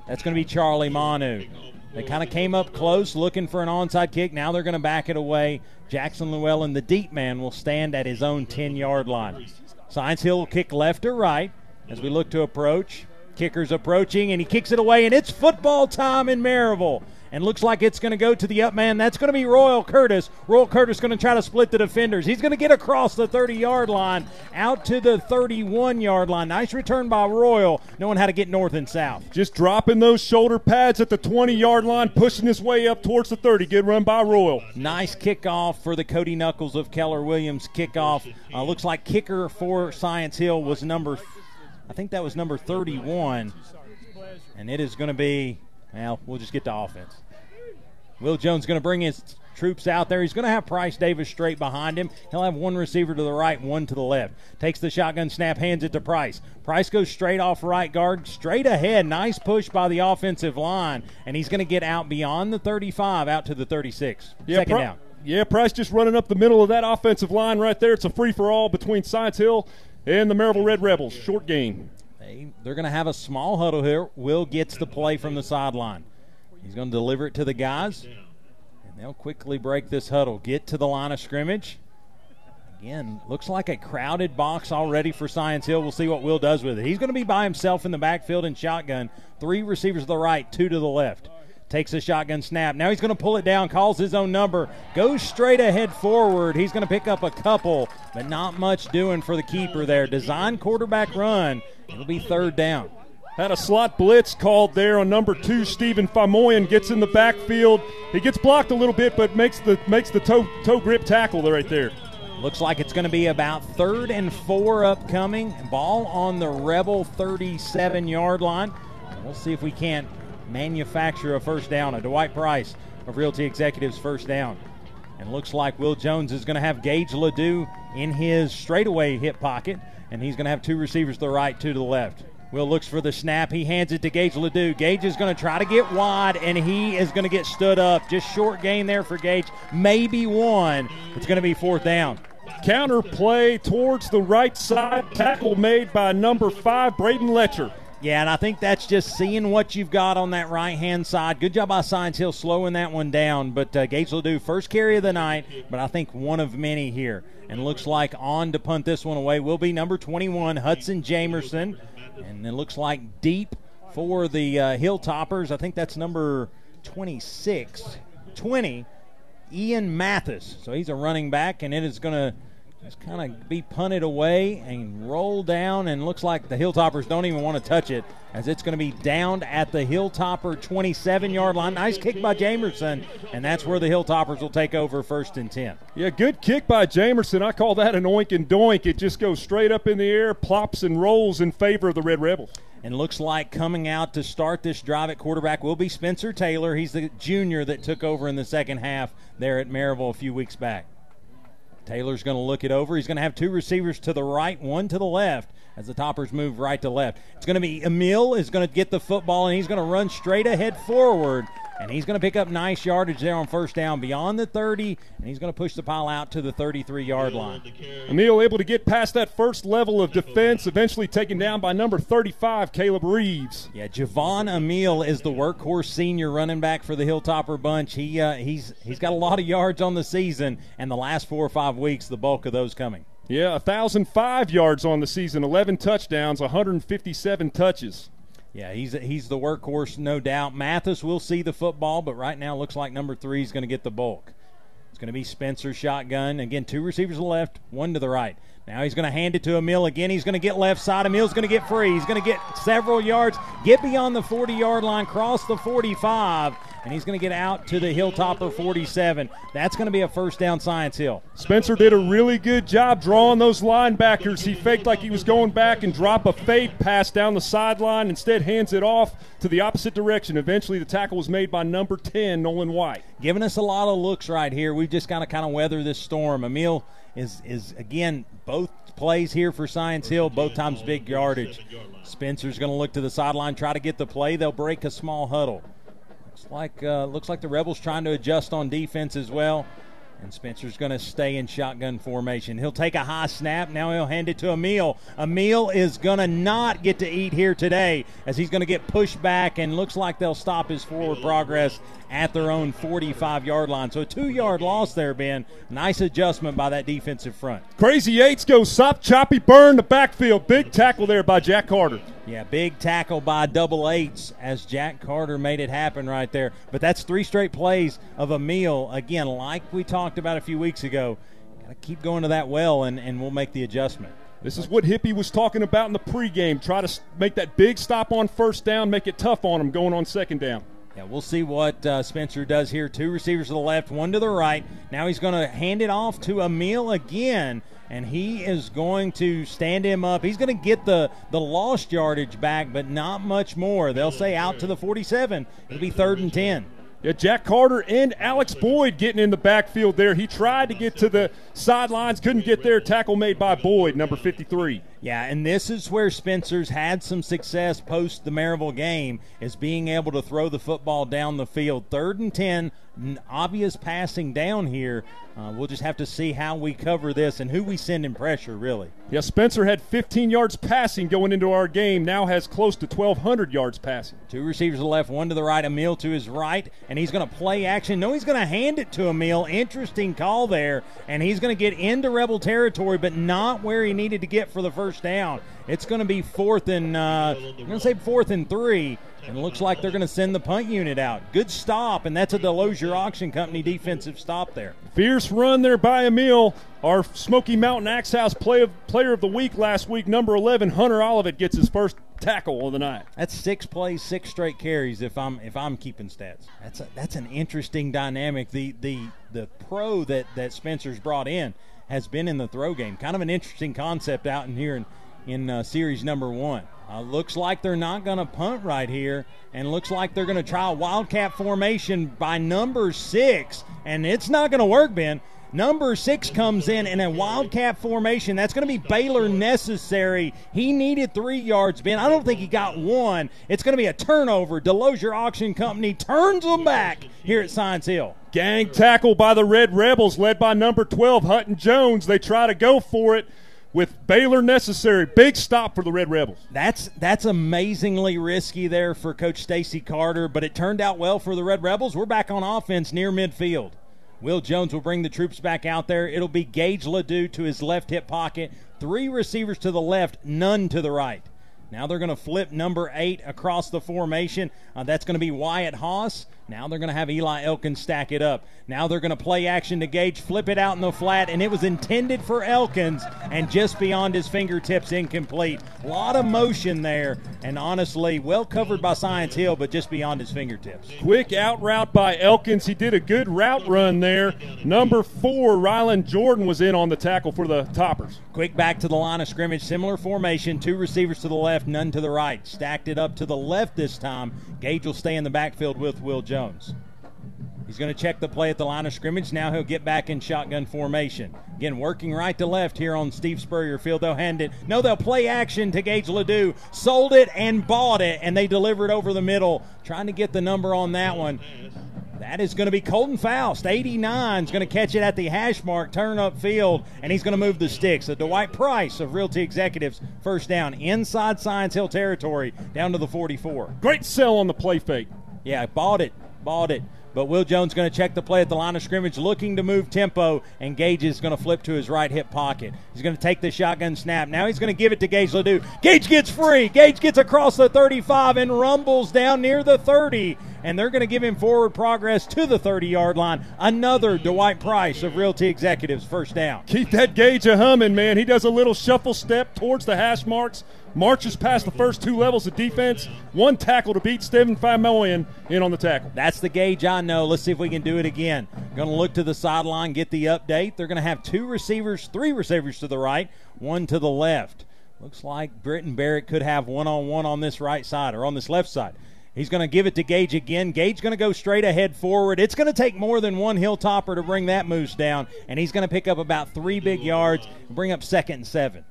[SPEAKER 3] that's going to be Charlie Manu. They kind of came up close looking for an onside kick. Now they're going to back it away. Jackson Llewellyn, the deep man, will stand at his own 10 yard line. Science Hill will kick left or right as we look to approach. Kicker's approaching, and he kicks it away, and it's football time in Maryville and looks like it's going to go to the up man. That's going to be Royal Curtis. Royal Curtis going to try to split the defenders. He's going to get across the 30 yard line out to the 31 yard line. Nice return by Royal, knowing how to get north and south.
[SPEAKER 4] Just dropping those shoulder pads at the 20 yard line, pushing his way up towards the 30. Good run by Royal.
[SPEAKER 3] Nice kickoff for the Cody Knuckles of Keller Williams kickoff. Uh, looks like kicker for Science Hill was number, I think that was number 31. And it is going to be well, we'll just get to offense. Will Jones going to bring his troops out there. He's going to have Price Davis straight behind him. He'll have one receiver to the right, one to the left. Takes the shotgun snap, hands it to Price. Price goes straight off right guard, straight ahead. Nice push by the offensive line, and he's going to get out beyond the 35, out to the 36.
[SPEAKER 4] Yeah,
[SPEAKER 3] Second
[SPEAKER 4] Pri-
[SPEAKER 3] down.
[SPEAKER 4] Yeah, Price just running up the middle of that offensive line right there. It's a free for all between Science Hill and the Maryville Red Rebels. Short game.
[SPEAKER 3] They, they're going to have a small huddle here. Will gets the play from the sideline. He's going to deliver it to the guys, and they'll quickly break this huddle. Get to the line of scrimmage. Again, looks like a crowded box already for Science Hill. We'll see what Will does with it. He's going to be by himself in the backfield in shotgun. Three receivers to the right, two to the left. Takes a shotgun snap. Now he's going to pull it down, calls his own number, goes straight ahead forward. He's going to pick up a couple, but not much doing for the keeper there. Design quarterback run. It'll be third down.
[SPEAKER 4] Had a slot blitz called there on number two. Stephen Famoyan gets in the backfield. He gets blocked a little bit, but makes the makes the toe toe grip tackle right there.
[SPEAKER 3] Looks like it's going to be about third and four upcoming. Ball on the Rebel 37 yard line. We'll see if we can't manufacture a first down. A Dwight Price of Realty Executives first down. And looks like Will Jones is going to have Gage Ledoux in his straightaway hip pocket, and he's going to have two receivers to the right, two to the left. Will looks for the snap. He hands it to Gage Ledoux. Gage is going to try to get wide, and he is going to get stood up. Just short gain there for Gage. Maybe one. It's going to be fourth down.
[SPEAKER 4] Counter play towards the right side. Tackle made by number five, Braden Letcher.
[SPEAKER 3] Yeah, and I think that's just seeing what you've got on that right hand side. Good job by Science Hill slowing that one down. But uh, will do first carry of the night, but I think one of many here. And looks like on to punt this one away will be number 21, Hudson Jamerson. And it looks like deep for the uh, Hilltoppers. I think that's number 26, 20, Ian Mathis. So he's a running back, and it is going to just kind of be punted away and roll down. And looks like the Hilltoppers don't even want to touch it as it's going to be downed at the Hilltopper 27 yard line. Nice kick by Jamerson, and that's where the Hilltoppers will take over first and 10.
[SPEAKER 4] Yeah, good kick by Jamerson. I call that an oink and doink. It just goes straight up in the air, plops and rolls in favor of the Red Rebels.
[SPEAKER 3] And looks like coming out to start this drive at quarterback will be Spencer Taylor. He's the junior that took over in the second half there at Maryville a few weeks back. Taylor's going to look it over. He's going to have two receivers to the right, one to the left as the toppers move right to left. It's going to be Emil is going to get the football and he's going to run straight ahead forward. And he's going to pick up nice yardage there on first down beyond the 30, and he's going to push the pile out to the 33 yard line.
[SPEAKER 4] Emil able to get past that first level of defense, eventually taken down by number 35, Caleb Reeves.
[SPEAKER 3] Yeah, Javon Emil is the workhorse senior running back for the Hilltopper bunch. He uh, he's he's got a lot of yards on the season, and the last four or five weeks, the bulk of those coming.
[SPEAKER 4] Yeah, 1,005 yards on the season, 11 touchdowns, 157 touches.
[SPEAKER 3] Yeah, he's he's the workhorse, no doubt. Mathis will see the football, but right now looks like number three is going to get the bulk. It's going to be Spencer shotgun. Again, two receivers to the left, one to the right. Now he's going to hand it to Emil again. He's going to get left side. Emil's going to get free. He's going to get several yards, get beyond the 40 yard line, cross the 45, and he's going to get out to the Hilltopper 47. That's going to be a first down, Science Hill.
[SPEAKER 4] Spencer did a really good job drawing those linebackers. He faked like he was going back and drop a fade pass down the sideline. Instead, hands it off to the opposite direction. Eventually, the tackle was made by number 10, Nolan White.
[SPEAKER 3] Giving us a lot of looks right here. We've just got to kind of weather this storm. Emil is is again both plays here for Science Hill, both times big yardage. Spencer's going to look to the sideline, try to get the play. They'll break a small huddle. Looks like uh, looks like the Rebels trying to adjust on defense as well. And Spencer's going to stay in shotgun formation. He'll take a high snap. Now he'll hand it to Emil. Emil is going to not get to eat here today as he's going to get pushed back and looks like they'll stop his forward progress at their own 45 yard line. So a two yard loss there, Ben. Nice adjustment by that defensive front.
[SPEAKER 4] Crazy Yates goes sop, choppy burn the backfield. Big tackle there by Jack Carter.
[SPEAKER 3] Yeah, big tackle by double eights as Jack Carter made it happen right there. But that's three straight plays of Emil. Again, like we talked about a few weeks ago, got to keep going to that well, and, and we'll make the adjustment.
[SPEAKER 4] This is what Hippie was talking about in the pregame. Try to make that big stop on first down, make it tough on them going on second down.
[SPEAKER 3] Yeah, we'll see what uh, Spencer does here. Two receivers to the left, one to the right. Now he's going to hand it off to Emil again, and he is going to stand him up. He's going to get the, the lost yardage back, but not much more. They'll say out to the 47. It'll be third and 10.
[SPEAKER 4] Yeah, Jack Carter and Alex Boyd getting in the backfield there. He tried to get to the sidelines, couldn't get there. Tackle made by Boyd, number 53.
[SPEAKER 3] Yeah, and this is where Spencer's had some success post the Maryville game, is being able to throw the football down the field. Third and 10, obvious passing down here. Uh, we'll just have to see how we cover this and who we send in pressure, really.
[SPEAKER 4] Yeah, Spencer had 15 yards passing going into our game, now has close to 1,200 yards passing.
[SPEAKER 3] Two receivers to the left, one to the right, Emil to his right, and he's going to play action. No, he's going to hand it to Emil. Interesting call there, and he's going to get into Rebel territory, but not where he needed to get for the first down. It's going to be fourth and, uh, I'm going to say fourth and three. And looks like they're going to send the punt unit out. Good stop, and that's a Delosier Auction Company defensive stop there.
[SPEAKER 4] Fierce run there by Emil. Our Smoky Mountain Axe House play of, player of the week last week, number 11, Hunter Olivet, gets his first tackle of the night.
[SPEAKER 3] That's six plays, six straight carries. If I'm if I'm keeping stats, that's a, that's an interesting dynamic. The the the pro that that Spencer's brought in has been in the throw game. Kind of an interesting concept out in here in in uh, series number one. Uh, looks like they're not going to punt right here, and looks like they're going to try a wildcat formation by number six, and it's not going to work, Ben. Number six comes in in a wildcat formation. That's going to be Baylor Necessary. He needed three yards, Ben. I don't think he got one. It's going to be a turnover. Delosier Auction Company turns them back here at Science Hill.
[SPEAKER 4] Gang tackle by the Red Rebels, led by number 12, Hutton Jones. They try to go for it with Baylor Necessary. Big stop for the Red Rebels.
[SPEAKER 3] That's that's amazingly risky there for Coach Stacy Carter, but it turned out well for the Red Rebels. We're back on offense near midfield. Will Jones will bring the troops back out there. It'll be Gage Ledoux to his left hip pocket, three receivers to the left, none to the right. Now they're going to flip number eight across the formation. Uh, that's going to be Wyatt Haas. Now they're going to have Eli Elkins stack it up. Now they're going to play action to Gage, flip it out in the flat, and it was intended for Elkins and just beyond his fingertips, incomplete. A lot of motion there, and honestly, well covered by Science Hill, but just beyond his fingertips.
[SPEAKER 4] Quick out route by Elkins. He did a good route run there. Number four, Rylan Jordan was in on the tackle for the Toppers.
[SPEAKER 3] Quick back to the line of scrimmage, similar formation, two receivers to the left, none to the right. Stacked it up to the left this time. Gage will stay in the backfield with Will Jones. Jones. He's going to check the play at the line of scrimmage. Now he'll get back in shotgun formation. Again, working right to left here on Steve Spurrier Field. They'll hand it. No, they'll play action to Gage Ledoux. Sold it and bought it, and they delivered over the middle. Trying to get the number on that one. That is going to be Colton Faust. 89 is going to catch it at the hash mark, turn up field, and he's going to move the sticks. The Dwight Price of Realty Executives, first down inside Science Hill territory, down to the 44.
[SPEAKER 4] Great sell on the play fake.
[SPEAKER 3] Yeah, bought it bought it. But Will Jones going to check the play at the line of scrimmage, looking to move tempo, and Gage is going to flip to his right hip pocket. He's going to take the shotgun snap. Now he's going to give it to Gage Ledoux. Gage gets free. Gage gets across the 35 and rumbles down near the 30. and they're going to give him forward progress to the 30 yard line. Another Dwight Price of Realty Executives first down.
[SPEAKER 4] Keep that Gage a humming, man. He does a little shuffle step towards the hash marks, marches past the first two levels of defense, one tackle to beat Stephen Famoyan in on the tackle.
[SPEAKER 3] That's the Gage I know. Let's see if we can do it again. Going to look to the sideline, get the update. They're going to have two receivers, three receivers to the right, one to the left. Looks like Britton Barrett could have one on one on this right side or on this left side. He's going to give it to Gage again. Gage going to go straight ahead forward. It's going to take more than one hilltopper to bring that moose down, and he's going to pick up about three big yards, bring up second and seven.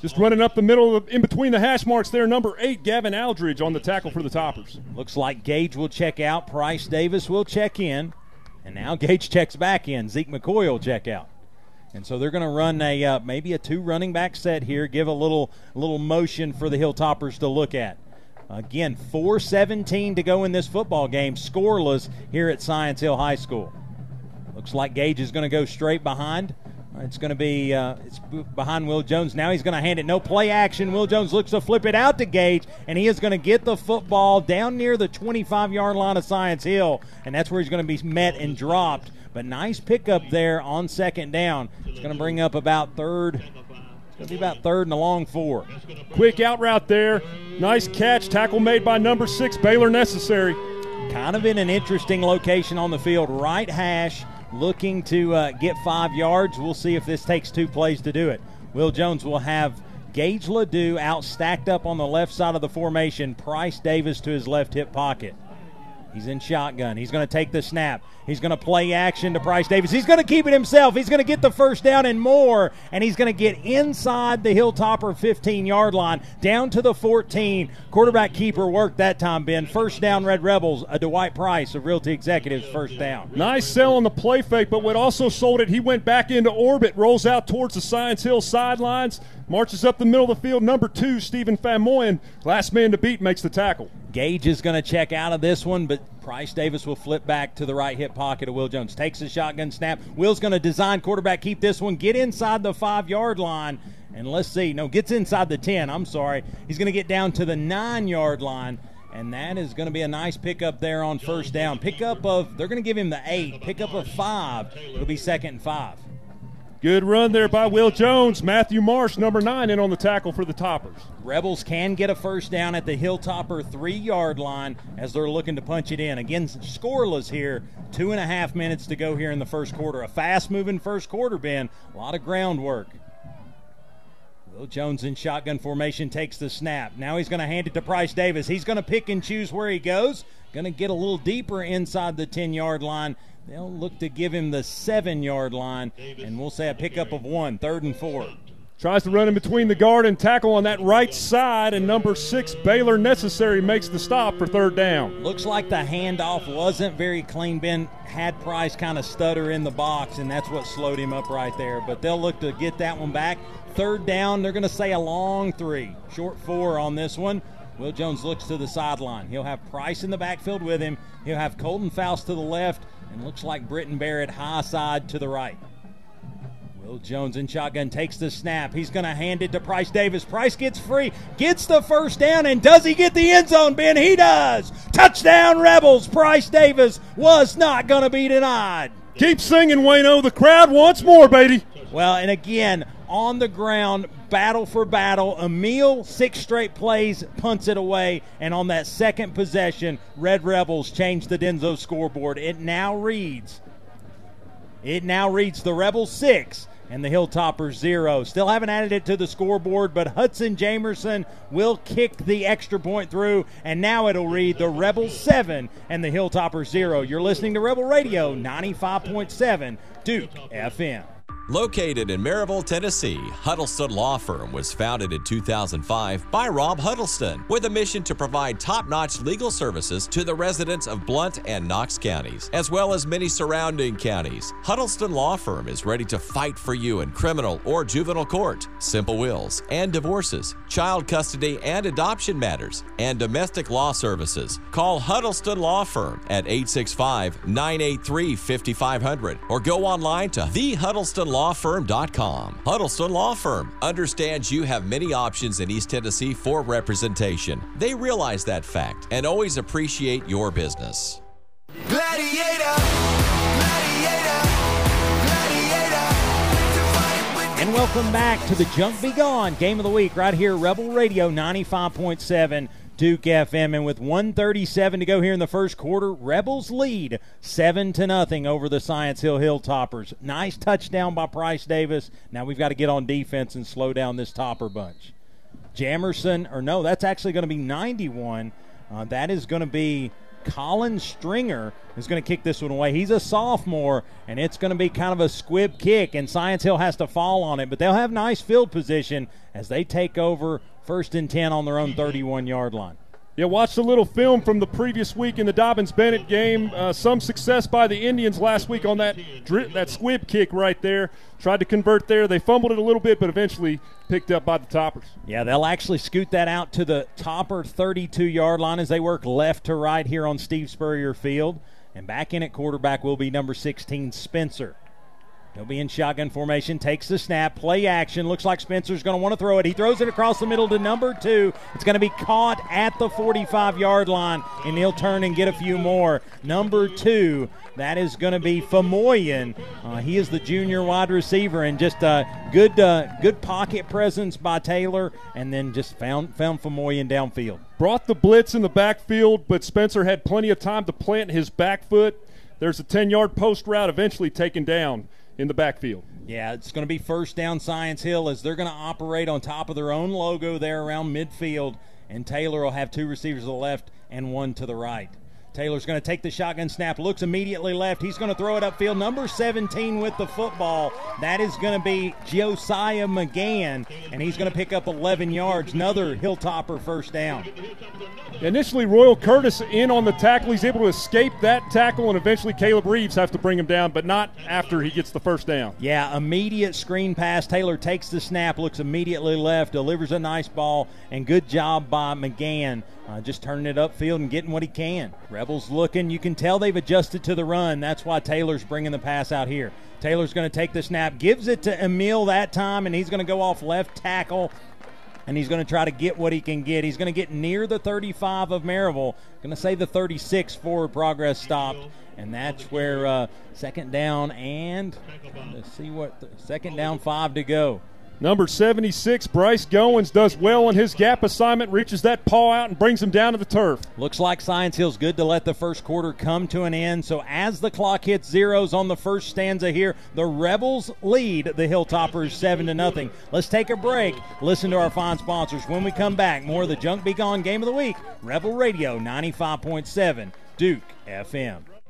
[SPEAKER 4] Just running up the middle, of, in between the hash marks there, number eight, Gavin Aldridge on the tackle for the Toppers.
[SPEAKER 3] Looks like Gage will check out. Price Davis will check in, and now Gage checks back in. Zeke McCoy will check out. And so they're going to run a uh, maybe a two running back set here, give a little little motion for the Hilltoppers to look at. Again, 4:17 to go in this football game, scoreless here at Science Hill High School. Looks like Gage is going to go straight behind. It's going to be uh, it's behind Will Jones. Now he's going to hand it. No play action. Will Jones looks to flip it out to Gage, and he is going to get the football down near the 25 yard line of Science Hill, and that's where he's going to be met and dropped. But nice pickup there on second down. It's going to bring up about third. To be about third and a long four.
[SPEAKER 4] Quick out route there. Nice catch. Tackle made by number six, Baylor Necessary.
[SPEAKER 3] Kind of in an interesting location on the field. Right hash looking to uh, get five yards. We'll see if this takes two plays to do it. Will Jones will have Gage Ledoux out stacked up on the left side of the formation. Price Davis to his left hip pocket. He's in shotgun. He's going to take the snap. He's going to play action to Price Davis. He's going to keep it himself. He's going to get the first down and more. And he's going to get inside the Hilltopper 15 yard line, down to the 14. Quarterback keeper worked that time, Ben. First down, Red Rebels. A Dwight Price of Realty Executives, first down.
[SPEAKER 4] Nice sell on the play fake, but what also sold it, he went back into orbit, rolls out towards the Science Hill sidelines, marches up the middle of the field. Number two, Stephen Famoyan, last man to beat, makes the tackle.
[SPEAKER 3] Gage is going to check out of this one, but Price Davis will flip back to the right hip pocket of Will Jones. Takes a shotgun snap. Will's going to design quarterback keep this one, get inside the five yard line, and let's see. No, gets inside the 10. I'm sorry. He's going to get down to the nine yard line. And that is going to be a nice pickup there on first down. Pickup of, they're going to give him the eight. Pickup of five. It'll be second and five.
[SPEAKER 4] Good run there by Will Jones. Matthew Marsh, number nine, in on the tackle for the Toppers.
[SPEAKER 3] Rebels can get a first down at the Hilltopper three yard line as they're looking to punch it in. Again, scoreless here. Two and a half minutes to go here in the first quarter. A fast moving first quarter, Ben. A lot of groundwork. Will Jones in shotgun formation takes the snap. Now he's going to hand it to Price Davis. He's going to pick and choose where he goes. Going to get a little deeper inside the 10 yard line They'll look to give him the seven yard line, and we'll say a pickup of one, third and four.
[SPEAKER 4] Tries to run in between the guard and tackle on that right side, and number six, Baylor Necessary, makes the stop for third down.
[SPEAKER 3] Looks like the handoff wasn't very clean. Ben had Price kind of stutter in the box, and that's what slowed him up right there. But they'll look to get that one back. Third down, they're going to say a long three, short four on this one. Will Jones looks to the sideline. He'll have Price in the backfield with him. He'll have Colton Faust to the left, and looks like Britton Barrett high side to the right. Will Jones in shotgun takes the snap. He's going to hand it to Price Davis. Price gets free, gets the first down, and does he get the end zone, Ben? He does. Touchdown, Rebels. Price Davis was not going to be denied.
[SPEAKER 4] Keep singing, Wayno. The crowd wants more, baby.
[SPEAKER 3] Well, and again, on the ground, battle for battle. Emil, six straight plays, punts it away. And on that second possession, Red Rebels changed the Denso scoreboard. It now reads, it now reads the Rebels six and the Hilltoppers zero. Still haven't added it to the scoreboard, but Hudson Jamerson will kick the extra point through, and now it'll read the Rebels seven and the Hilltoppers zero. You're listening to Rebel Radio 95.7 Duke FM.
[SPEAKER 14] Located in Maryville, Tennessee, Huddleston Law Firm was founded in 2005 by Rob Huddleston with a mission to provide top notch legal services to the residents of Blount and Knox counties, as well as many surrounding counties. Huddleston Law Firm is ready to fight for you in criminal or juvenile court, simple wills and divorces, child custody and adoption matters, and domestic law services. Call Huddleston Law Firm at 865 983 5500 or go online to the Huddleston HuddlestonLawFirm.com. Huddleston Law Firm understands you have many options in East Tennessee for representation. They realize that fact and always appreciate your business.
[SPEAKER 15] Gladiator, gladiator,
[SPEAKER 3] And welcome back to the Junk Be Gone Game of the Week right here, Rebel Radio 95.7 Duke FM. And with 137 to go here in the first quarter, Rebels lead 7 to nothing over the Science Hill Hilltoppers. Nice touchdown by Price Davis. Now we've got to get on defense and slow down this topper bunch. Jamerson, or no, that's actually going to be 91. Uh, that is going to be Colin Stringer is going to kick this one away. He's a sophomore, and it's going to be kind of a squib kick, and Science Hill has to fall on it. But they'll have nice field position as they take over first and 10 on their own 31 yard line.
[SPEAKER 4] Yeah, watched a little film from the previous week in the Dobyns Bennett game. Uh, some success by the Indians last week on that dri- that squib kick right there. Tried to convert there. They fumbled it a little bit, but eventually picked up by the Toppers.
[SPEAKER 3] Yeah, they'll actually scoot that out to the topper 32 yard line as they work left to right here on Steve Spurrier Field. And back in at quarterback will be number 16, Spencer. He'll be in shotgun formation, takes the snap, play action. Looks like Spencer's going to want to throw it. He throws it across the middle to number two. It's going to be caught at the 45 yard line, and he'll turn and get a few more. Number two, that is going to be Famoyan. Uh, he is the junior wide receiver, and just a good, uh, good pocket presence by Taylor, and then just found found Famoyan downfield.
[SPEAKER 4] Brought the blitz in the backfield, but Spencer had plenty of time to plant his back foot. There's a 10 yard post route eventually taken down in the backfield.
[SPEAKER 3] Yeah, it's going to be first down Science Hill as they're going to operate on top of their own logo there around midfield, and Taylor will have two receivers to the left and one to the right. Taylor's going to take the shotgun snap, looks immediately left. He's going to throw it upfield. Number 17 with the football. That is going to be Josiah McGann, and he's going to pick up 11 yards. Another Hilltopper first down.
[SPEAKER 4] Initially, Royal Curtis in on the tackle. He's able to escape that tackle, and eventually Caleb Reeves has to bring him down, but not after he gets the first down.
[SPEAKER 3] Yeah, immediate screen pass. Taylor takes the snap, looks immediately left, delivers a nice ball, and good job by McGann. Uh, just turning it upfield and getting what he can. Rebels looking. You can tell they've adjusted to the run. That's why Taylor's bringing the pass out here. Taylor's going to take the snap, gives it to Emil that time, and he's going to go off left tackle and he's going to try to get what he can get. He's going to get near the 35 of Maryville. Going to say the 36 forward progress stopped, and that's where uh, second down and let's see what the, second down five to go.
[SPEAKER 4] Number 76, Bryce Goins, does well on his gap assignment, reaches that paw out and brings him down to the turf.
[SPEAKER 3] Looks like Science Hill's good to let the first quarter come to an end. So as the clock hits zeros on the first stanza here, the Rebels lead the Hilltoppers 7 to nothing. Let's take a break. Listen to our fine sponsors. When we come back, more of the Junk Be Gone Game of the Week, Rebel Radio 95.7, Duke FM.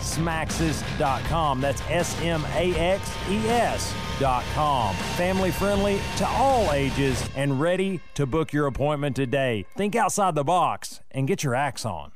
[SPEAKER 16] smaxes.com. That's S M A X E S.com. Family friendly to all ages and ready to book your appointment today. Think outside the box and get your axe on.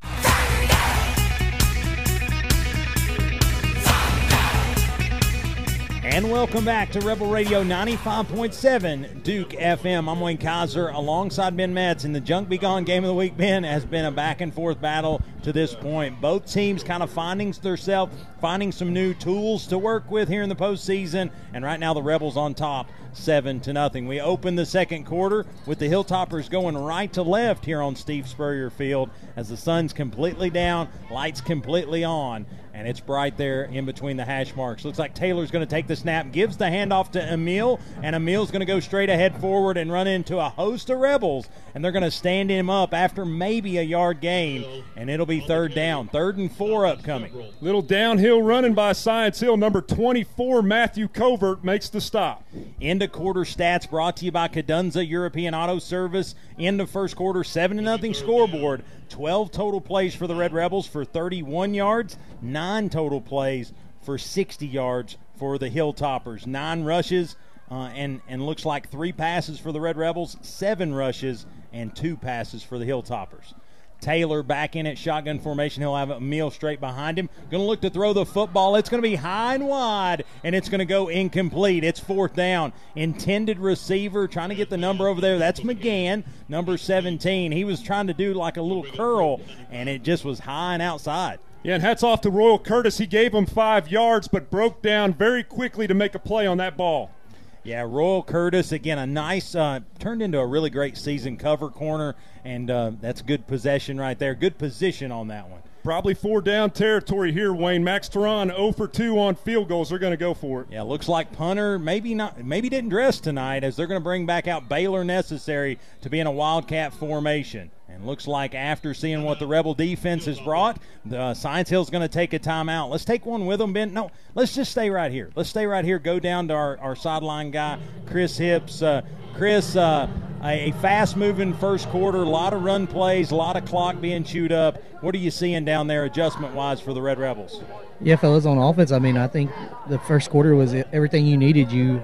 [SPEAKER 3] And welcome back to Rebel Radio 95.7 Duke FM. I'm Wayne Kaiser alongside Ben Metz. And the Junk Be Gone Game of the Week, Ben, has been a back and forth battle to this point. Both teams kind of finding themselves, finding some new tools to work with here in the postseason. And right now the Rebels on top, seven to nothing. We open the second quarter with the Hilltoppers going right to left here on Steve Spurrier Field as the sun's completely down, lights completely on and it's bright there in between the hash marks. Looks like Taylor's going to take the snap, gives the handoff to Emil, and Emil's going to go straight ahead forward and run into a host of Rebels, and they're going to stand him up after maybe a yard gain, and it'll be third down. Third and four upcoming.
[SPEAKER 4] Little downhill running by Science Hill. Number 24, Matthew Covert, makes the stop.
[SPEAKER 3] End of quarter stats brought to you by Cadunza European Auto Service. End of first quarter, 7 to nothing scoreboard. 12 total plays for the Red Rebels for 31 yards, 9 total plays for 60 yards for the Hilltoppers. Nine rushes uh, and and looks like three passes for the Red Rebels. Seven rushes and two passes for the Hilltoppers. Taylor back in at shotgun formation. He'll have Emil straight behind him. Going to look to throw the football. It's going to be high and wide, and it's going to go incomplete. It's fourth down. Intended receiver trying to get the number over there. That's McGann, number 17. He was trying to do like a little curl, and it just was high and outside.
[SPEAKER 4] Yeah, and hats off to Royal Curtis. He gave him five yards, but broke down very quickly to make a play on that ball.
[SPEAKER 3] Yeah, Royal Curtis again, a nice uh, turned into a really great season cover corner, and uh, that's good possession right there. Good position on that one.
[SPEAKER 4] Probably four down territory here, Wayne. Max Teron 0 for 2 on field goals. They're going to go for it.
[SPEAKER 3] Yeah, looks like punter maybe not maybe didn't dress tonight as they're going to bring back out Baylor Necessary to be in a wildcat formation. And looks like after seeing what the Rebel defense has brought, the uh, Science Hill's going to take a timeout. Let's take one with them, Ben. No, let's just stay right here. Let's stay right here. Go down to our, our sideline guy, Chris Hips. Uh, Chris, uh, a fast moving first quarter, a lot of run plays, a lot of clock being chewed up. What are you seeing down there adjustment wise for the Red Rebels?
[SPEAKER 13] Yeah, fellas, on offense, I mean, I think the first quarter was everything you needed. You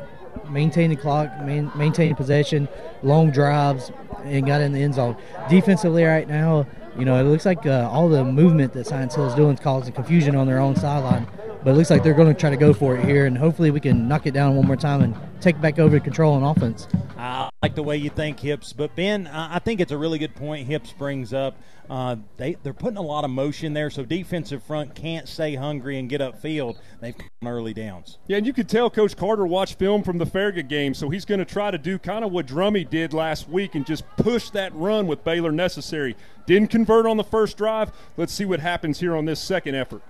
[SPEAKER 13] maintain the clock, main, maintain possession, long drives, and got in the end zone. Defensively, right now, you know, it looks like uh, all the movement that Science Hill is doing is causing confusion on their own sideline. But it looks like they're going to try to go for it here, and hopefully we can knock it down one more time and take back over control on offense.
[SPEAKER 3] I like the way you think, Hips. But Ben, I think it's a really good point Hips brings up. Uh, they they're putting a lot of motion there, so defensive front can't stay hungry and get upfield. They've come early downs.
[SPEAKER 4] Yeah, and you could tell Coach Carter watched film from the Farragut game, so he's going to try to do kind of what Drummy did last week and just push that run with Baylor Necessary. Didn't convert on the first drive. Let's see what happens here on this second effort.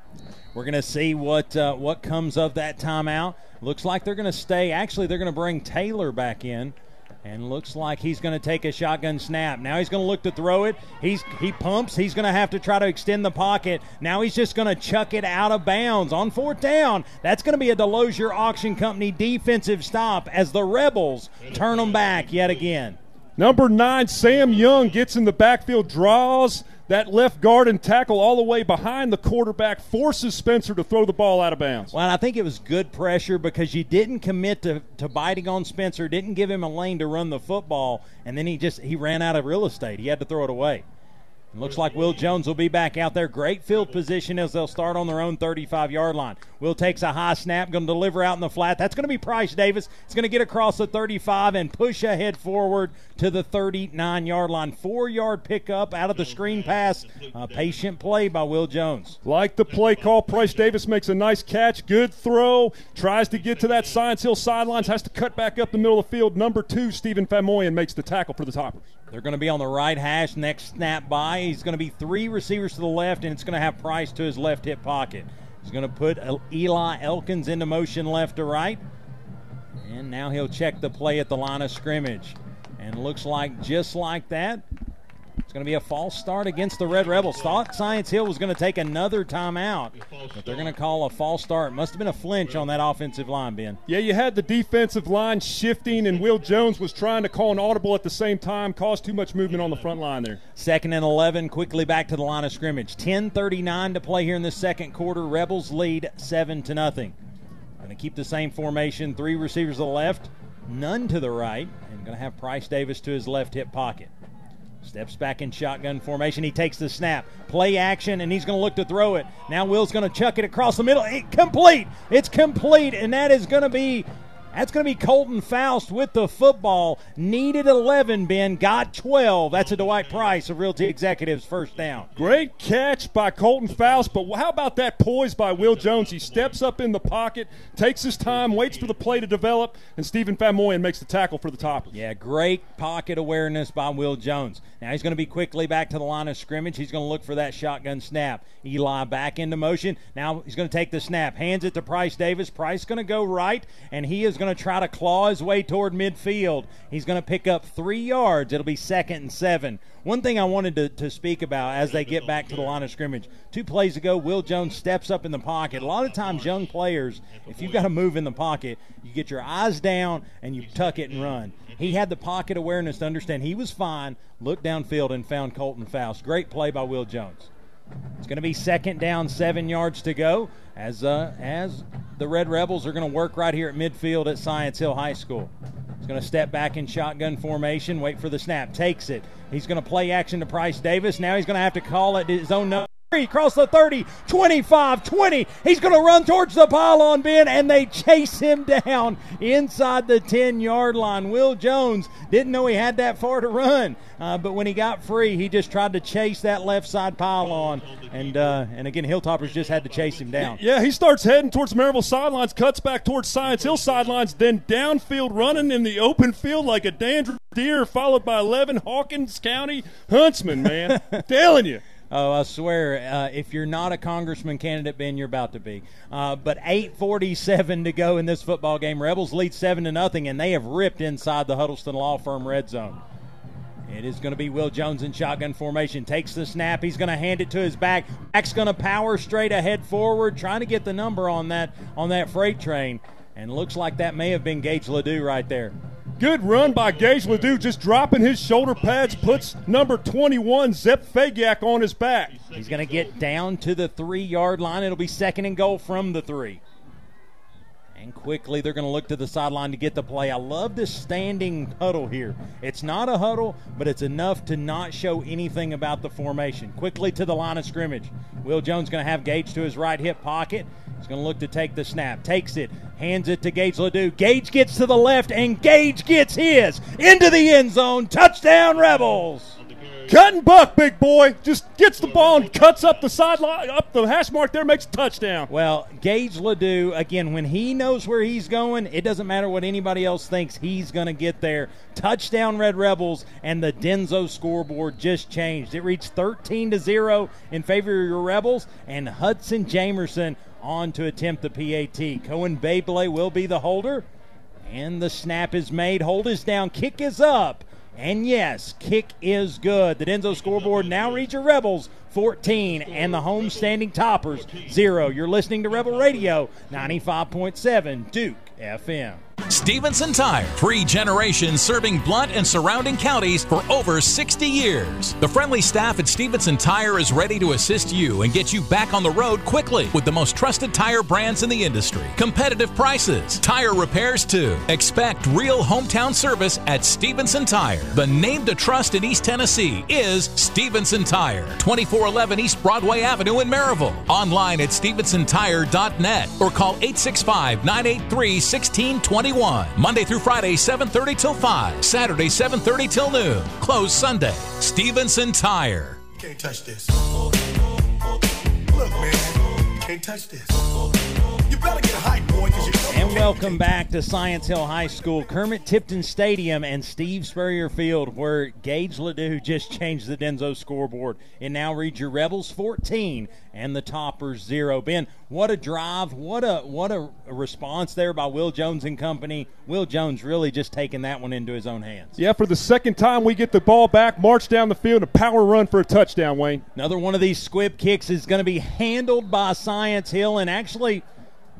[SPEAKER 3] We're going to see what uh, what comes of that timeout. Looks like they're going to stay. Actually, they're going to bring Taylor back in. And looks like he's going to take a shotgun snap. Now he's going to look to throw it. He's he pumps. He's going to have to try to extend the pocket. Now he's just going to chuck it out of bounds on fourth down. That's going to be a Delosier Auction Company defensive stop as the Rebels turn them back yet again.
[SPEAKER 4] Number nine, Sam Young gets in the backfield, draws that left guard and tackle all the way behind the quarterback, forces Spencer to throw the ball out of bounds.
[SPEAKER 3] Well, I think it was good pressure because you didn't commit to, to biting on Spencer, didn't give him a lane to run the football, and then he just he ran out of real estate. He had to throw it away. Looks like Will Jones will be back out there. Great field position as they'll start on their own 35 yard line. Will takes a high snap, going to deliver out in the flat. That's going to be Price Davis. It's going to get across the 35 and push ahead forward to the 39 yard line. Four yard pickup out of the screen pass. A patient play by Will Jones.
[SPEAKER 4] Like the play call, Price Davis makes a nice catch. Good throw. Tries to get to that Science Hill sidelines. Has to cut back up the middle of the field. Number two, Stephen Famoyan makes the tackle for the Toppers.
[SPEAKER 3] They're going to be on the right hash next snap by. He's going to be three receivers to the left, and it's going to have Price to his left hip pocket. He's going to put Eli Elkins into motion left to right. And now he'll check the play at the line of scrimmage. And looks like just like that, it's going to be a false start against the Red Rebels. Thought Science Hill was going to take another timeout, but they're going to call a false start. Must have been a flinch on that offensive line, Ben.
[SPEAKER 4] Yeah, you had the defensive line shifting, and Will Jones was trying to call an audible at the same time, caused too much movement on the front line there.
[SPEAKER 3] Second and 11, quickly back to the line of scrimmage. 10:39 to play here in the second quarter. Rebels lead seven to nothing. Going to keep the same formation. Three receivers to the left, none to the right, and going to have Price Davis to his left hip pocket. Steps back in shotgun formation. He takes the snap. Play action, and he's going to look to throw it. Now Will's going to chuck it across the middle. It, complete. It's complete, and that is going to be that's going to be Colton Faust with the football. Needed 11, Ben. Got 12. That's a Dwight Price of Realty Executives first down.
[SPEAKER 4] Great catch by Colton Faust, but how about that poise by Will Jones? He steps up in the pocket, takes his time, waits for the play to develop, and Stephen Famoyan makes the tackle for the top.
[SPEAKER 3] Yeah, great pocket awareness by Will Jones. Now he's going to be quickly back to the line of scrimmage. He's going to look for that shotgun snap. Eli back into motion. Now he's going to take the snap, hands it to Price Davis. Price going to go right, and he is going to try to claw his way toward midfield. He's going to pick up three yards. It'll be second and seven. One thing I wanted to, to speak about as they get back to the line of scrimmage. Two plays ago, Will Jones steps up in the pocket. A lot of times, young players, if you've got to move in the pocket, you get your eyes down and you tuck it and run. He had the pocket awareness to understand he was fine, looked downfield, and found Colton Faust. Great play by Will Jones. It's going to be second down, seven yards to go as uh, as the Red Rebels are going to work right here at midfield at Science Hill High School. He's going to step back in shotgun formation, wait for the snap, takes it. He's going to play action to Price Davis. Now he's going to have to call it his own number. Across the 30, 25, 20. He's going to run towards the pylon bin, and they chase him down inside the 10 yard line. Will Jones didn't know he had that far to run, uh, but when he got free, he just tried to chase that left side pylon. And, uh, and again, Hilltoppers just had to chase him down.
[SPEAKER 4] Yeah, he starts heading towards Maryville sidelines, cuts back towards Science Hill sidelines, then downfield running in the open field like a dandruff deer, followed by 11 Hawkins County huntsmen, man. telling you.
[SPEAKER 3] Oh, I swear, uh, if you're not a congressman candidate, Ben, you're about to be. Uh, but 8:47 to go in this football game. Rebels lead seven to nothing, and they have ripped inside the Huddleston Law Firm red zone. It is going to be Will Jones in shotgun formation. Takes the snap. He's going to hand it to his back. Back's going to power straight ahead forward, trying to get the number on that on that freight train. And looks like that may have been Gage Ledoux right there.
[SPEAKER 4] Good run by Gage Ledoux, just dropping his shoulder pads, puts number 21, Zep Fagiak, on his back.
[SPEAKER 3] He's going to get down to the three yard line. It'll be second and goal from the three. And quickly, they're going to look to the sideline to get the play. I love this standing huddle here. It's not a huddle, but it's enough to not show anything about the formation. Quickly to the line of scrimmage. Will Jones going to have Gage to his right hip pocket. He's going to look to take the snap. Takes it, hands it to Gage Ledoux. Gage gets to the left, and Gage gets his into the end zone. Touchdown, Rebels!
[SPEAKER 4] Cut and buck, big boy. Just gets the ball and cuts up the sideline, up the hash mark there, makes a touchdown.
[SPEAKER 3] Well, Gage Ledoux, again, when he knows where he's going, it doesn't matter what anybody else thinks, he's going to get there. Touchdown, Red Rebels, and the Denso scoreboard just changed. It reached 13 to 0 in favor of your Rebels, and Hudson Jamerson on to attempt the PAT. Cohen Beyblade will be the holder, and the snap is made. Hold is down, kick is up. And yes, kick is good. The Denso scoreboard now reads your Rebels 14 and the home standing toppers 0. You're listening to Rebel Radio 95.7 Duke FM.
[SPEAKER 17] Stevenson Tire, three generations serving Blount and surrounding counties for over 60 years. The friendly staff at Stevenson Tire is ready to assist you and get you back on the road quickly with the most trusted tire brands in the industry. Competitive prices, tire repairs too. Expect real hometown service at Stevenson Tire. The name to trust in East Tennessee is Stevenson Tire, 2411 East Broadway Avenue in Maryville. Online at stevensontire.net or call 865 983 1621. Monday through Friday, 7:30 till 5. Saturday, 7:30 till noon. Closed Sunday. Stevenson Tire.
[SPEAKER 15] Can't touch this. Look, man, can't touch this. You better get hype, boy, because you know
[SPEAKER 3] And welcome back to Science Hill High School, Kermit Tipton Stadium, and Steve Spurrier Field, where Gage Ledoux just changed the Denso scoreboard. It now reads your Rebels 14 and the Toppers zero. Ben, what a drive! What a what a response there by Will Jones and company. Will Jones really just taking that one into his own hands.
[SPEAKER 4] Yeah, for the second time, we get the ball back, march down the field, a power run for a touchdown, Wayne.
[SPEAKER 3] Another one of these squib kicks is going to be handled by Science Hill, and actually.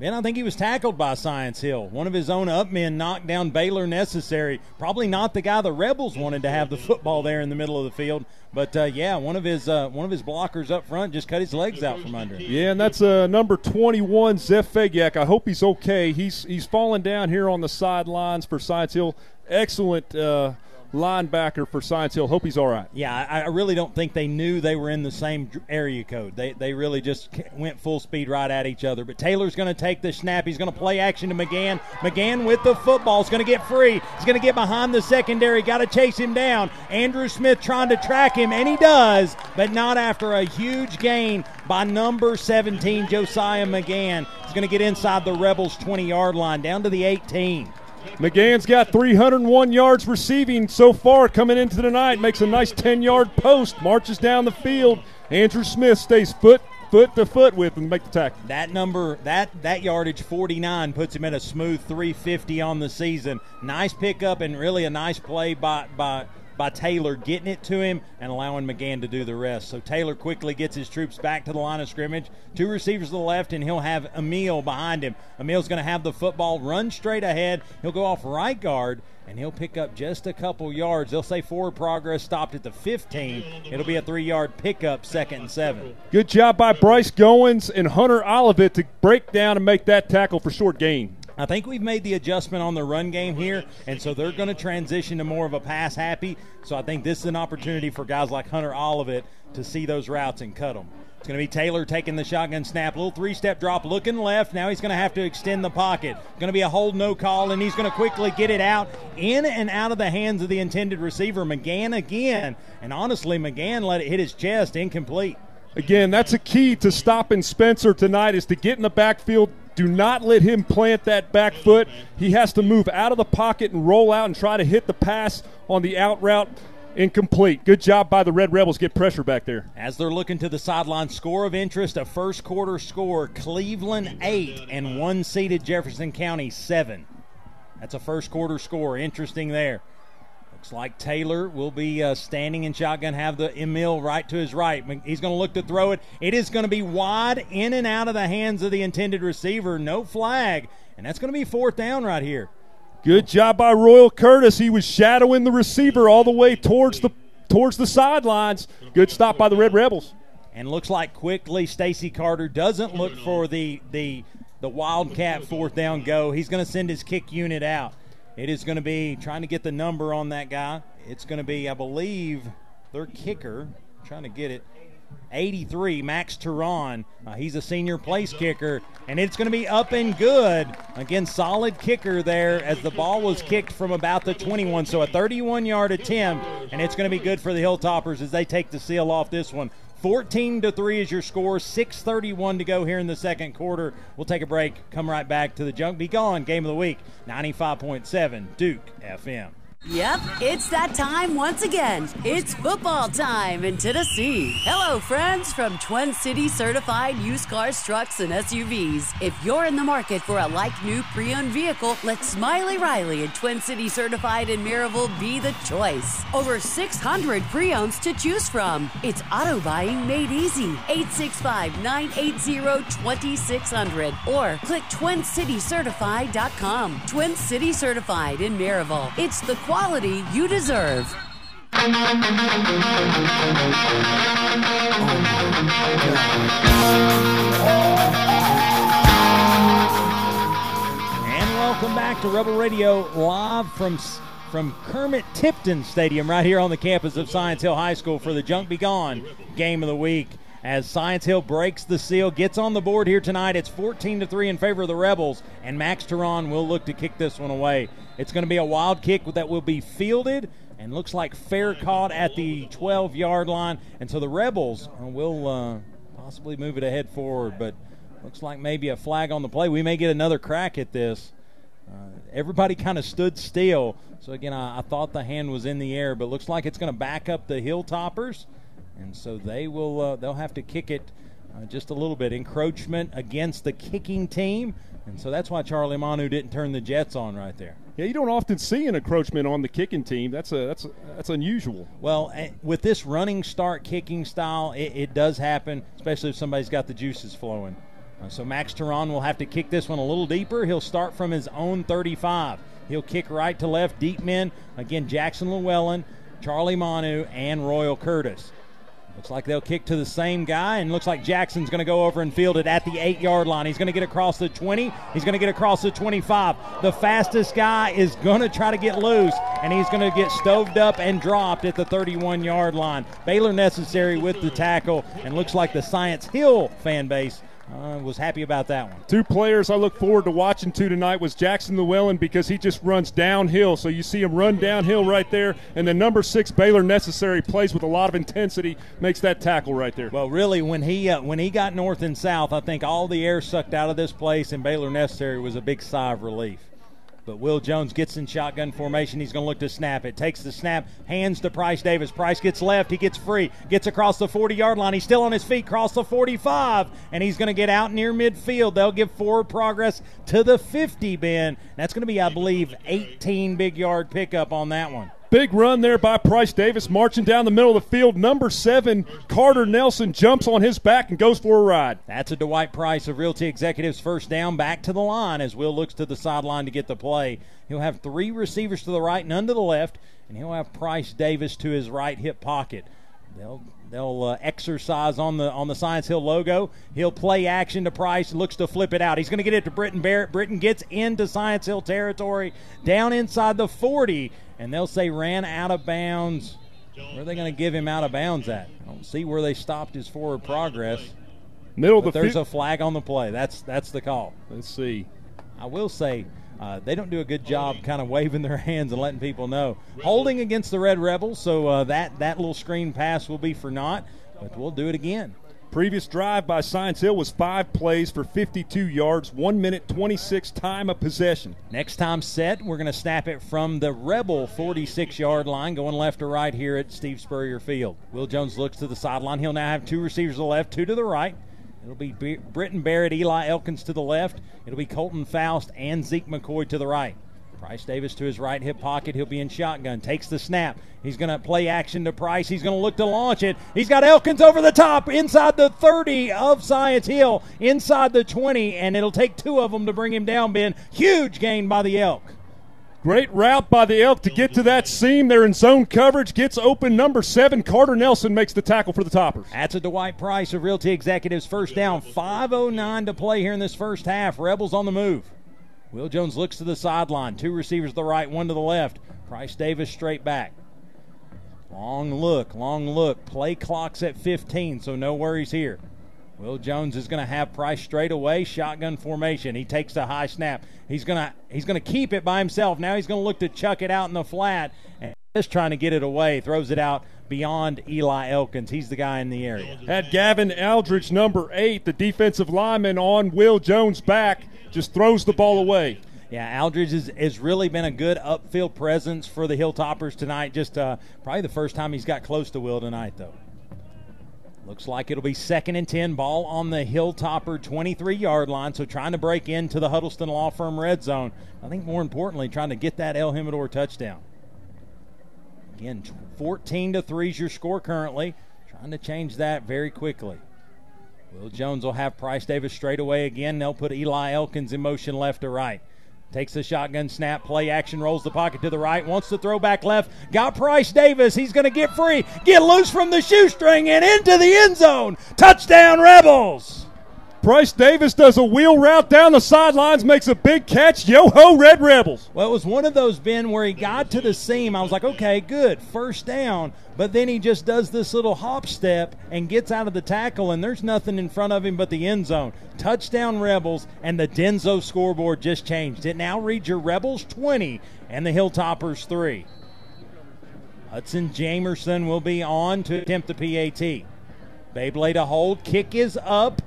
[SPEAKER 3] Man, I think he was tackled by Science Hill. One of his own up men knocked down Baylor Necessary. Probably not the guy the Rebels wanted to have the football there in the middle of the field, but uh, yeah, one of his uh, one of his blockers up front just cut his legs out from under.
[SPEAKER 4] Yeah, and that's uh, number 21, Zeph Fagiak. I hope he's okay. He's he's falling down here on the sidelines for Science Hill. Excellent uh, linebacker for Science Hill. Hope he's all right.
[SPEAKER 3] Yeah, I, really don't think they knew they were in the same area code. They they really just went full speed right at each other. But Taylor's going to take the snap. He's going to play action to McGann. McGann with the football is going to get free. He's going to get behind the secondary. Got to chase him down. Andrew Smith trying to track him, and he does, but not after a huge gain by number 17, Josiah McGann. He's going to get inside the Rebels' 20 yard line, down to the 18.
[SPEAKER 4] McGann's got 301 yards receiving so far coming into the night. Makes a nice 10 yard post, marches down the field. Andrew Smith stays foot foot to foot with and make the tackle.
[SPEAKER 3] That number, that that yardage 49 puts him at a smooth 350 on the season. Nice pickup and really a nice play by by by Taylor getting it to him and allowing McGann to do the rest. So Taylor quickly gets his troops back to the line of scrimmage. Two receivers to the left, and he'll have Emil behind him. Emil's going to have the football run straight ahead. He'll go off right guard and he'll pick up just a couple yards. They'll say forward progress stopped at the 15. It'll be a three yard pickup, second and seven.
[SPEAKER 4] Good job by Bryce Goins and Hunter Olivet to break down and make that tackle for short gain.
[SPEAKER 3] I think we've made the adjustment on the run game here, and so they're going to transition to more of a pass happy. So I think this is an opportunity for guys like Hunter Olivet to see those routes and cut them. It's going to be Taylor taking the shotgun snap. Little three step drop, looking left. Now he's going to have to extend the pocket. Going to be a hold no call, and he's going to quickly get it out in and out of the hands of the intended receiver. McGann again. And honestly, McGann let it hit his chest, incomplete.
[SPEAKER 4] Again, that's a key to stopping Spencer tonight is to get in the backfield. Do not let him plant that back foot. He has to move out of the pocket and roll out and try to hit the pass on the out route incomplete. Good job by the Red Rebels. Get pressure back there.
[SPEAKER 3] As they're looking to the sideline, score of interest, a first quarter score Cleveland 8 and one seeded Jefferson County 7. That's a first quarter score. Interesting there. Looks like Taylor will be uh, standing in shotgun, have the Emil right to his right. He's going to look to throw it. It is going to be wide in and out of the hands of the intended receiver. No flag. And that's going to be fourth down right here.
[SPEAKER 4] Good job by Royal Curtis. He was shadowing the receiver all the way towards the towards the sidelines. Good stop by the Red Rebels.
[SPEAKER 3] And looks like quickly Stacy Carter doesn't look for the the the Wildcat fourth down go. He's going to send his kick unit out. It is going to be trying to get the number on that guy. It's going to be, I believe, their kicker. trying to get it. 83, Max Turan. Uh, he's a senior place kicker, and it's going to be up and good. Again, solid kicker there as the ball was kicked from about the 21. So a 31 yard attempt, and it's going to be good for the Hilltoppers as they take the seal off this one. 14 to 3 is your score. 6:31 to go here in the second quarter. We'll take a break. Come right back to the Junk Be Gone game of the week. 95.7 Duke FM.
[SPEAKER 18] Yep, it's that time once again. It's football time in Tennessee. Hello, friends from Twin City Certified Used Cars, Trucks, and SUVs. If you're in the market for a like new pre owned vehicle, let Smiley Riley and Twin City Certified in Maryville be the choice. Over 600 pre owns to choose from. It's auto buying made easy. 865 980 2600 or click twincitycertified.com. Twin City Certified in Maryville. It's the quality you deserve.
[SPEAKER 3] And welcome back to Rebel Radio live from from Kermit Tipton Stadium right here on the campus of Science Hill High School for the Junk Be Gone game of the week. As Science Hill breaks the seal, gets on the board here tonight. It's 14 to 3 in favor of the Rebels, and Max Turan will look to kick this one away. It's going to be a wild kick that will be fielded and looks like fair caught at the 12 yard line. And so the Rebels will uh, possibly move it ahead forward, but looks like maybe a flag on the play. We may get another crack at this. Uh, everybody kind of stood still. So again, I, I, thought the hand was in the air, but looks like it's going to back up the Hilltoppers, and so they will uh, they'll have to kick it uh, just a little bit. Encroachment against the kicking team, and so that's why Charlie Manu didn't turn the Jets on right there.
[SPEAKER 4] Yeah, you don't often see an encroachment on the kicking team. That's a that's a, that's unusual.
[SPEAKER 3] Well, eh, with this running start kicking style, it, it does happen, especially if somebody's got the juices flowing. Uh, so Max Turan will have to kick this one a little deeper. He'll start from his own 35. He'll kick right to left, deep men. Again, Jackson Llewellyn, Charlie Manu, and Royal Curtis. Looks like they'll kick to the same guy, and looks like Jackson's going to go over and field it at the eight yard line. He's going to get across the 20. He's going to get across the 25. The fastest guy is going to try to get loose, and he's going to get stoved up and dropped at the 31 yard line. Baylor Necessary with the tackle, and looks like the Science Hill fan base uh, was happy about that one.
[SPEAKER 4] Two players I look forward to watching to tonight was Jackson Llewellyn because he just runs downhill. So you see him run downhill right there, and the number six Baylor Necessary plays with a lot of intensity, makes that tackle right there.
[SPEAKER 3] Well, really, when he uh, when he got north and south, I think all the air sucked out of this place, and Baylor Necessary was a big sigh of relief. But Will Jones gets in shotgun formation. He's going to look to snap it. Takes the snap, hands to Price Davis. Price gets left. He gets free. Gets across the 40 yard line. He's still on his feet. Cross the 45. And he's going to get out near midfield. They'll give forward progress to the 50 Ben. That's going to be, I believe, 18 big yard pickup on that one.
[SPEAKER 4] Big run there by Price Davis, marching down the middle of the field. Number seven, Carter Nelson, jumps on his back and goes for a ride.
[SPEAKER 3] That's a Dwight Price of Realty Executives first down back to the line as Will looks to the sideline to get the play. He'll have three receivers to the right, none to the left, and he'll have Price Davis to his right hip pocket. They'll they'll uh, exercise on the on the Science Hill logo. He'll play action to Price, looks to flip it out. He's going to get it to Britton Barrett. Britton gets into Science Hill territory, down inside the 40, and they'll say ran out of bounds. Where are they going to give him out of bounds at? I don't see where they stopped his forward progress.
[SPEAKER 4] Middle of
[SPEAKER 3] But
[SPEAKER 4] the
[SPEAKER 3] there's
[SPEAKER 4] field.
[SPEAKER 3] a flag on the play. That's that's the call.
[SPEAKER 4] Let's see.
[SPEAKER 3] I will say uh, they don't do a good job kind of waving their hands and letting people know. Holding against the Red Rebels, so uh, that that little screen pass will be for naught. But we'll do it again.
[SPEAKER 4] Previous drive by Science Hill was five plays for 52 yards, one minute 26 time of possession.
[SPEAKER 3] Next time set, we're going to snap it from the Rebel 46 yard line, going left to right here at Steve Spurrier Field. Will Jones looks to the sideline. He'll now have two receivers to the left, two to the right. It'll be Britton Barrett, Eli Elkins to the left. It'll be Colton Faust and Zeke McCoy to the right. Price Davis to his right hip pocket. He'll be in shotgun. Takes the snap. He's going to play action to Price. He's going to look to launch it. He's got Elkins over the top inside the 30 of Science Hill, inside the 20, and it'll take two of them to bring him down, Ben. Huge gain by the Elk.
[SPEAKER 4] Great route by the Elk to get to that seam. They're in zone coverage. Gets open. Number seven, Carter Nelson makes the tackle for the Toppers.
[SPEAKER 3] That's a Dwight Price of Realty Executives first down. 5.09 to play here in this first half. Rebels on the move. Will Jones looks to the sideline. Two receivers to the right, one to the left. Price Davis straight back. Long look, long look. Play clock's at 15, so no worries here. Will Jones is going to have Price straight away, shotgun formation. He takes the high snap. He's going to he's going to keep it by himself. Now he's going to look to chuck it out in the flat and just trying to get it away. Throws it out beyond Eli Elkins. He's the guy in the area.
[SPEAKER 4] Had Gavin Aldridge, number eight, the defensive lineman, on Will Jones' back. Just throws the ball away.
[SPEAKER 3] Yeah, Aldridge has, has really been a good upfield presence for the Hilltoppers tonight. Just uh, probably the first time he's got close to Will tonight, though. Looks like it'll be second and 10, ball on the Hilltopper 23 yard line. So trying to break into the Huddleston Law Firm red zone. I think more importantly, trying to get that El Jimador touchdown. Again, 14 to 3 is your score currently. Trying to change that very quickly. Will Jones will have Price Davis straight away again. They'll put Eli Elkins in motion left to right. Takes the shotgun snap, play action, rolls the pocket to the right, wants to throw back left. Got Price Davis. He's going to get free, get loose from the shoestring, and into the end zone. Touchdown, Rebels!
[SPEAKER 4] Price Davis does a wheel route down the sidelines, makes a big catch. Yo ho, Red Rebels.
[SPEAKER 3] Well, it was one of those, Ben, where he got to the seam. I was like, okay, good, first down. But then he just does this little hop step and gets out of the tackle, and there's nothing in front of him but the end zone. Touchdown, Rebels, and the Denso scoreboard just changed. It now reads your Rebels 20 and the Hilltoppers 3. Hudson Jamerson will be on to attempt the PAT. Beyblade a hold, kick is up.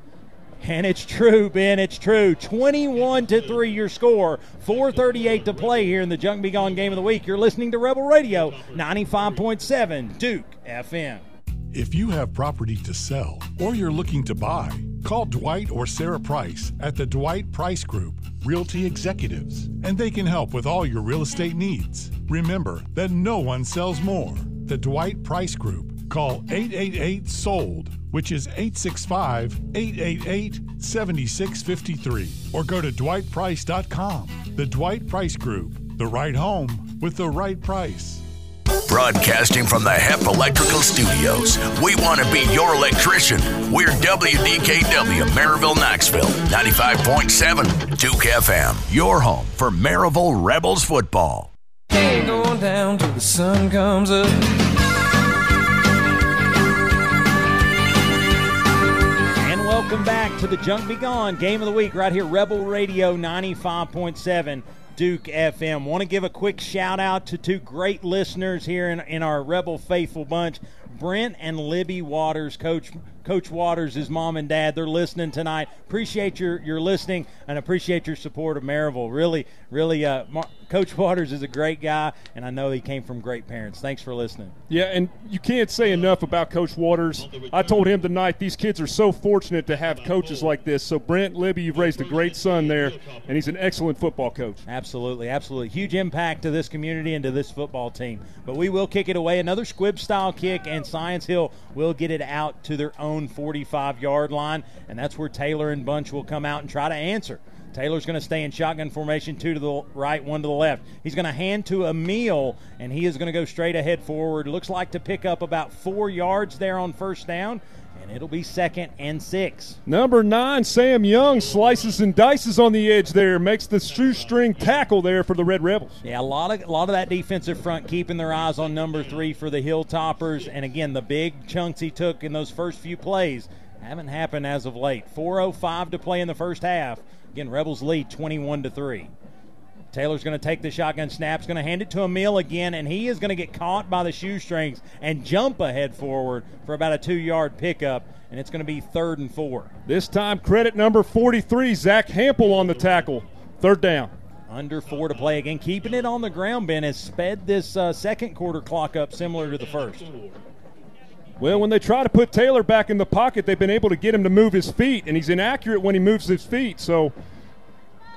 [SPEAKER 3] And it's true, Ben. It's true. 21 to 3 your score. 438 to play here in the Junk Be Gone game of the week. You're listening to Rebel Radio 95.7 Duke FM.
[SPEAKER 19] If you have property to sell or you're looking to buy, call Dwight or Sarah Price at the Dwight Price Group, Realty Executives, and they can help with all your real estate needs. Remember that no one sells more. The Dwight Price Group. Call 888 SOLD, which is 865 888 7653, or go to dwightprice.com. The Dwight Price Group. The right home with the right price.
[SPEAKER 2] Broadcasting from the HEP Electrical Studios. We want to be your electrician. We're WDKW, Maryville, Knoxville, 95.7 Duke FM. Your home for Maryville Rebels football.
[SPEAKER 20] Ain't going down till the sun comes up.
[SPEAKER 3] Welcome back to the Junk Be Gone game of the week right here, Rebel Radio 95.7 Duke FM. Want to give a quick shout out to two great listeners here in, in our Rebel Faithful bunch, Brent and Libby Waters. Coach, Coach Waters, his mom and dad. They're listening tonight. Appreciate your, your listening and appreciate your support of Maryville. Really, really, uh, Mar- Coach Waters is a great guy, and I know he came from great parents. Thanks for listening.
[SPEAKER 4] Yeah, and you can't say enough about Coach Waters. I told him tonight these kids are so fortunate to have coaches like this. So, Brent, Libby, you've raised a great son there, and he's an excellent football coach.
[SPEAKER 3] Absolutely, absolutely. Huge impact to this community and to this football team. But we will kick it away. Another squib style kick, and Science Hill will get it out to their own 45 yard line. And that's where Taylor and Bunch will come out and try to answer. Taylor's going to stay in shotgun formation, two to the right, one to the left. He's going to hand to Emil, and he is going to go straight ahead forward. Looks like to pick up about four yards there on first down, and it'll be second and six.
[SPEAKER 4] Number nine, Sam Young slices and dices on the edge there, makes the shoestring tackle there for the Red Rebels.
[SPEAKER 3] Yeah, a lot of a lot of that defensive front keeping their eyes on number three for the Hilltoppers, and again the big chunks he took in those first few plays haven't happened as of late. 4:05 to play in the first half. Again, Rebels lead 21 to three. Taylor's going to take the shotgun snap. He's going to hand it to Emil again, and he is going to get caught by the shoestrings and jump ahead forward for about a two yard pickup, and it's going to be third and four.
[SPEAKER 4] This time, credit number 43, Zach Hampel on the tackle. Third down.
[SPEAKER 3] Under four to play again. Keeping it on the ground, Ben, has sped this uh, second quarter clock up similar to the first.
[SPEAKER 4] Well, when they try to put Taylor back in the pocket, they've been able to get him to move his feet, and he's inaccurate when he moves his feet. So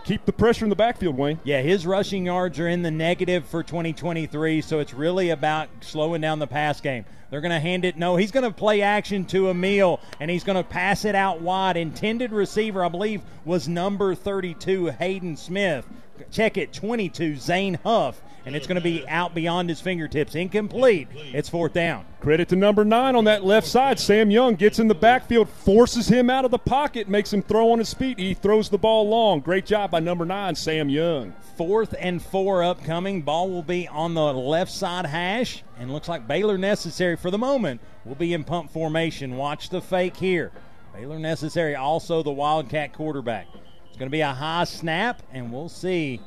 [SPEAKER 4] keep the pressure in the backfield, Wayne.
[SPEAKER 3] Yeah, his rushing yards are in the negative for 2023, so it's really about slowing down the pass game. They're going to hand it. No, he's going to play action to Emil, and he's going to pass it out wide. Intended receiver, I believe, was number 32, Hayden Smith. Check it, 22, Zane Huff and it's going to be out beyond his fingertips. Incomplete. It's fourth down.
[SPEAKER 4] Credit to number nine on that left side. Sam Young gets in the backfield, forces him out of the pocket, makes him throw on his feet. He throws the ball long. Great job by number nine, Sam Young.
[SPEAKER 3] Fourth and four upcoming. Ball will be on the left side hash, and looks like Baylor Necessary for the moment We'll be in pump formation. Watch the fake here. Baylor Necessary, also the Wildcat quarterback. It's going to be a high snap, and we'll see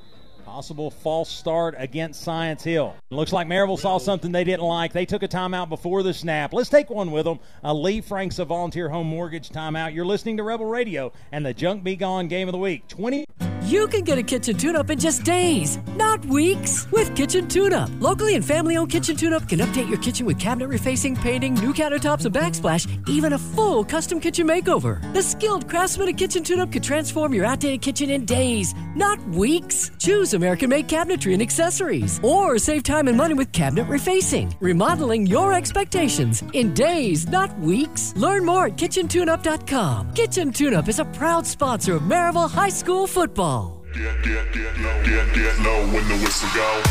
[SPEAKER 3] Possible false start against Science Hill. Looks like Maryville saw something they didn't like. They took a timeout before the snap. Let's take one with them. A Lee Franks, a volunteer home mortgage timeout. You're listening to Rebel Radio and the Junk Be Gone game of the week. 20-
[SPEAKER 10] you can get a kitchen tune up in just days, not weeks, with Kitchen Tune Up. Locally and family owned Kitchen Tune Up can update your kitchen with cabinet refacing, painting, new countertops, and backsplash, even a full custom kitchen makeover. The skilled craftsman at Kitchen Tune Up could transform your outdated kitchen in days, not weeks. Choose American made cabinetry and accessories, or save time and money with cabinet refacing, remodeling your expectations in days, not weeks. Learn more at KitchenTuneUp.com. Kitchen Tune Up is a proud sponsor of Maryville High School football.
[SPEAKER 21] Get, get, get low, get, get low when the whistle go.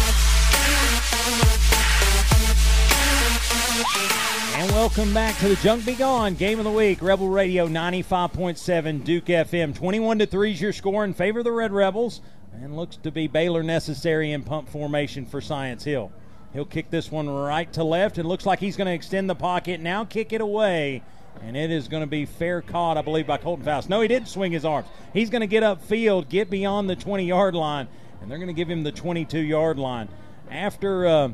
[SPEAKER 3] And welcome back to the Junk Be Gone Game of the Week. Rebel Radio 95.7 Duke FM. 21 to 3 is your score in favor of the Red Rebels. And looks to be Baylor Necessary in pump formation for Science Hill. He'll kick this one right to left. It looks like he's going to extend the pocket. Now kick it away. And it is going to be fair caught, I believe, by Colton Faust. No, he didn't swing his arms. He's going to get upfield, get beyond the 20 yard line, and they're going to give him the 22 yard line. After. Uh,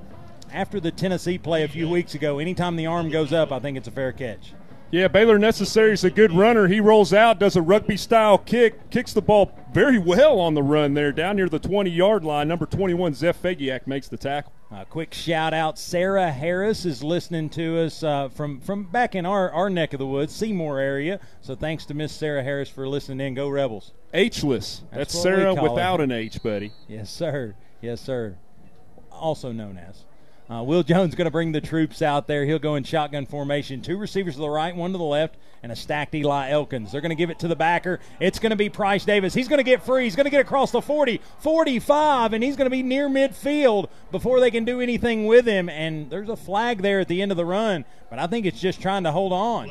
[SPEAKER 3] after the Tennessee play a few weeks ago, anytime the arm goes up, I think it's a fair catch.
[SPEAKER 4] Yeah, Baylor Necessary is a good runner. He rolls out, does a rugby style kick, kicks the ball very well on the run there, down near the 20 yard line. Number 21, Zeph Fagiak, makes the tackle.
[SPEAKER 3] A quick shout out Sarah Harris is listening to us uh, from, from back in our, our neck of the woods, Seymour area. So thanks to Miss Sarah Harris for listening in. Go Rebels.
[SPEAKER 4] H'less. That's, That's Sarah without her. an H, buddy.
[SPEAKER 3] Yes, sir. Yes, sir. Also known as. Uh, Will Jones going to bring the troops out there. He'll go in shotgun formation. Two receivers to the right, one to the left, and a stacked Eli Elkins. They're going to give it to the backer. It's going to be Price Davis. He's going to get free. He's going to get across the 40, 45, and he's going to be near midfield before they can do anything with him. And there's a flag there at the end of the run, but I think it's just trying to hold on.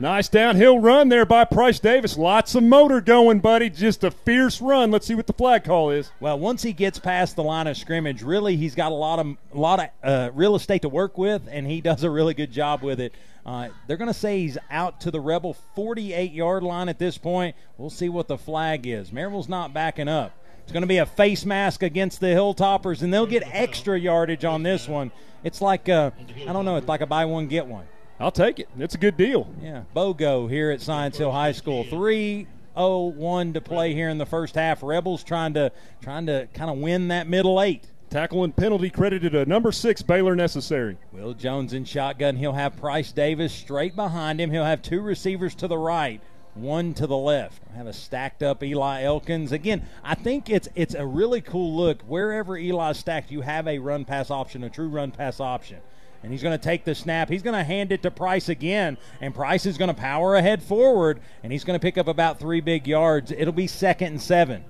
[SPEAKER 4] Nice downhill run there by Price Davis. Lots of motor going, buddy. Just a fierce run. Let's see what the flag call is.
[SPEAKER 3] Well, once he gets past the line of scrimmage, really he's got a lot of a lot of uh, real estate to work with, and he does a really good job with it. Uh, they're going to say he's out to the Rebel 48 yard line at this point. We'll see what the flag is. Maryville's not backing up. It's going to be a face mask against the Hilltoppers, and they'll get extra yardage on this one. It's like, uh, I don't know, it's like a buy one, get one.
[SPEAKER 4] I'll take it. It's a good deal.
[SPEAKER 3] Yeah, BOGO here at Science Hill High School. Three oh one to play here in the first half. Rebels trying to trying to kind of win that middle eight.
[SPEAKER 4] Tackle and penalty credited to number six Baylor Necessary.
[SPEAKER 3] Will Jones in shotgun. He'll have Price Davis straight behind him. He'll have two receivers to the right, one to the left. Have a stacked up Eli Elkins. Again, I think it's it's a really cool look. Wherever Eli's stacked, you have a run pass option, a true run pass option. And he's going to take the snap. He's going to hand it to Price again, and Price is going to power ahead forward, and he's going to pick up about three big yards. It'll be second and seven.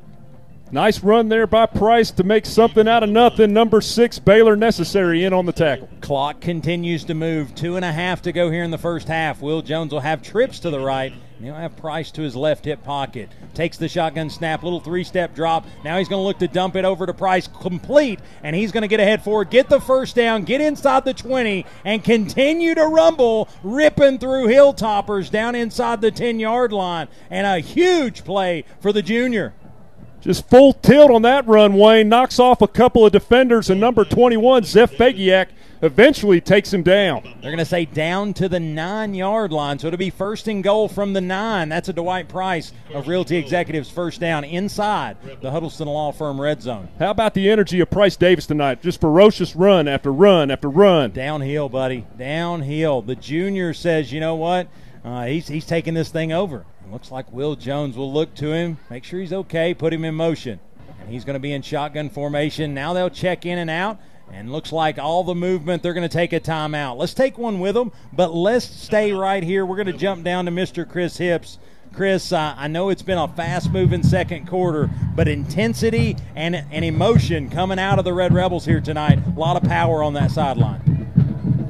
[SPEAKER 4] Nice run there by Price to make something out of nothing. Number six, Baylor Necessary in on the tackle.
[SPEAKER 3] Clock continues to move. Two and a half to go here in the first half. Will Jones will have trips to the right. He'll have Price to his left hip pocket. Takes the shotgun snap, little three step drop. Now he's going to look to dump it over to Price, complete, and he's going to get ahead forward, get the first down, get inside the 20, and continue to rumble, ripping through Hilltoppers down inside the 10 yard line. And a huge play for the junior.
[SPEAKER 4] Just full tilt on that run, Wayne. Knocks off a couple of defenders, and number 21, Zeph Fagiak, eventually takes him down.
[SPEAKER 3] They're going to say down to the nine yard line. So it'll be first and goal from the nine. That's a Dwight Price of Realty Executives first down inside the Huddleston Law Firm red zone.
[SPEAKER 4] How about the energy of Price Davis tonight? Just ferocious run after run after run.
[SPEAKER 3] Downhill, buddy. Downhill. The junior says, you know what? Uh, he's, he's taking this thing over. It looks like Will Jones will look to him, make sure he's okay, put him in motion. And he's going to be in shotgun formation. Now they'll check in and out. And looks like all the movement, they're going to take a timeout. Let's take one with them, but let's stay right here. We're going to jump down to Mr. Chris Hips. Chris, uh, I know it's been a fast moving second quarter, but intensity and, and emotion coming out of the Red Rebels here tonight. A lot of power on that sideline.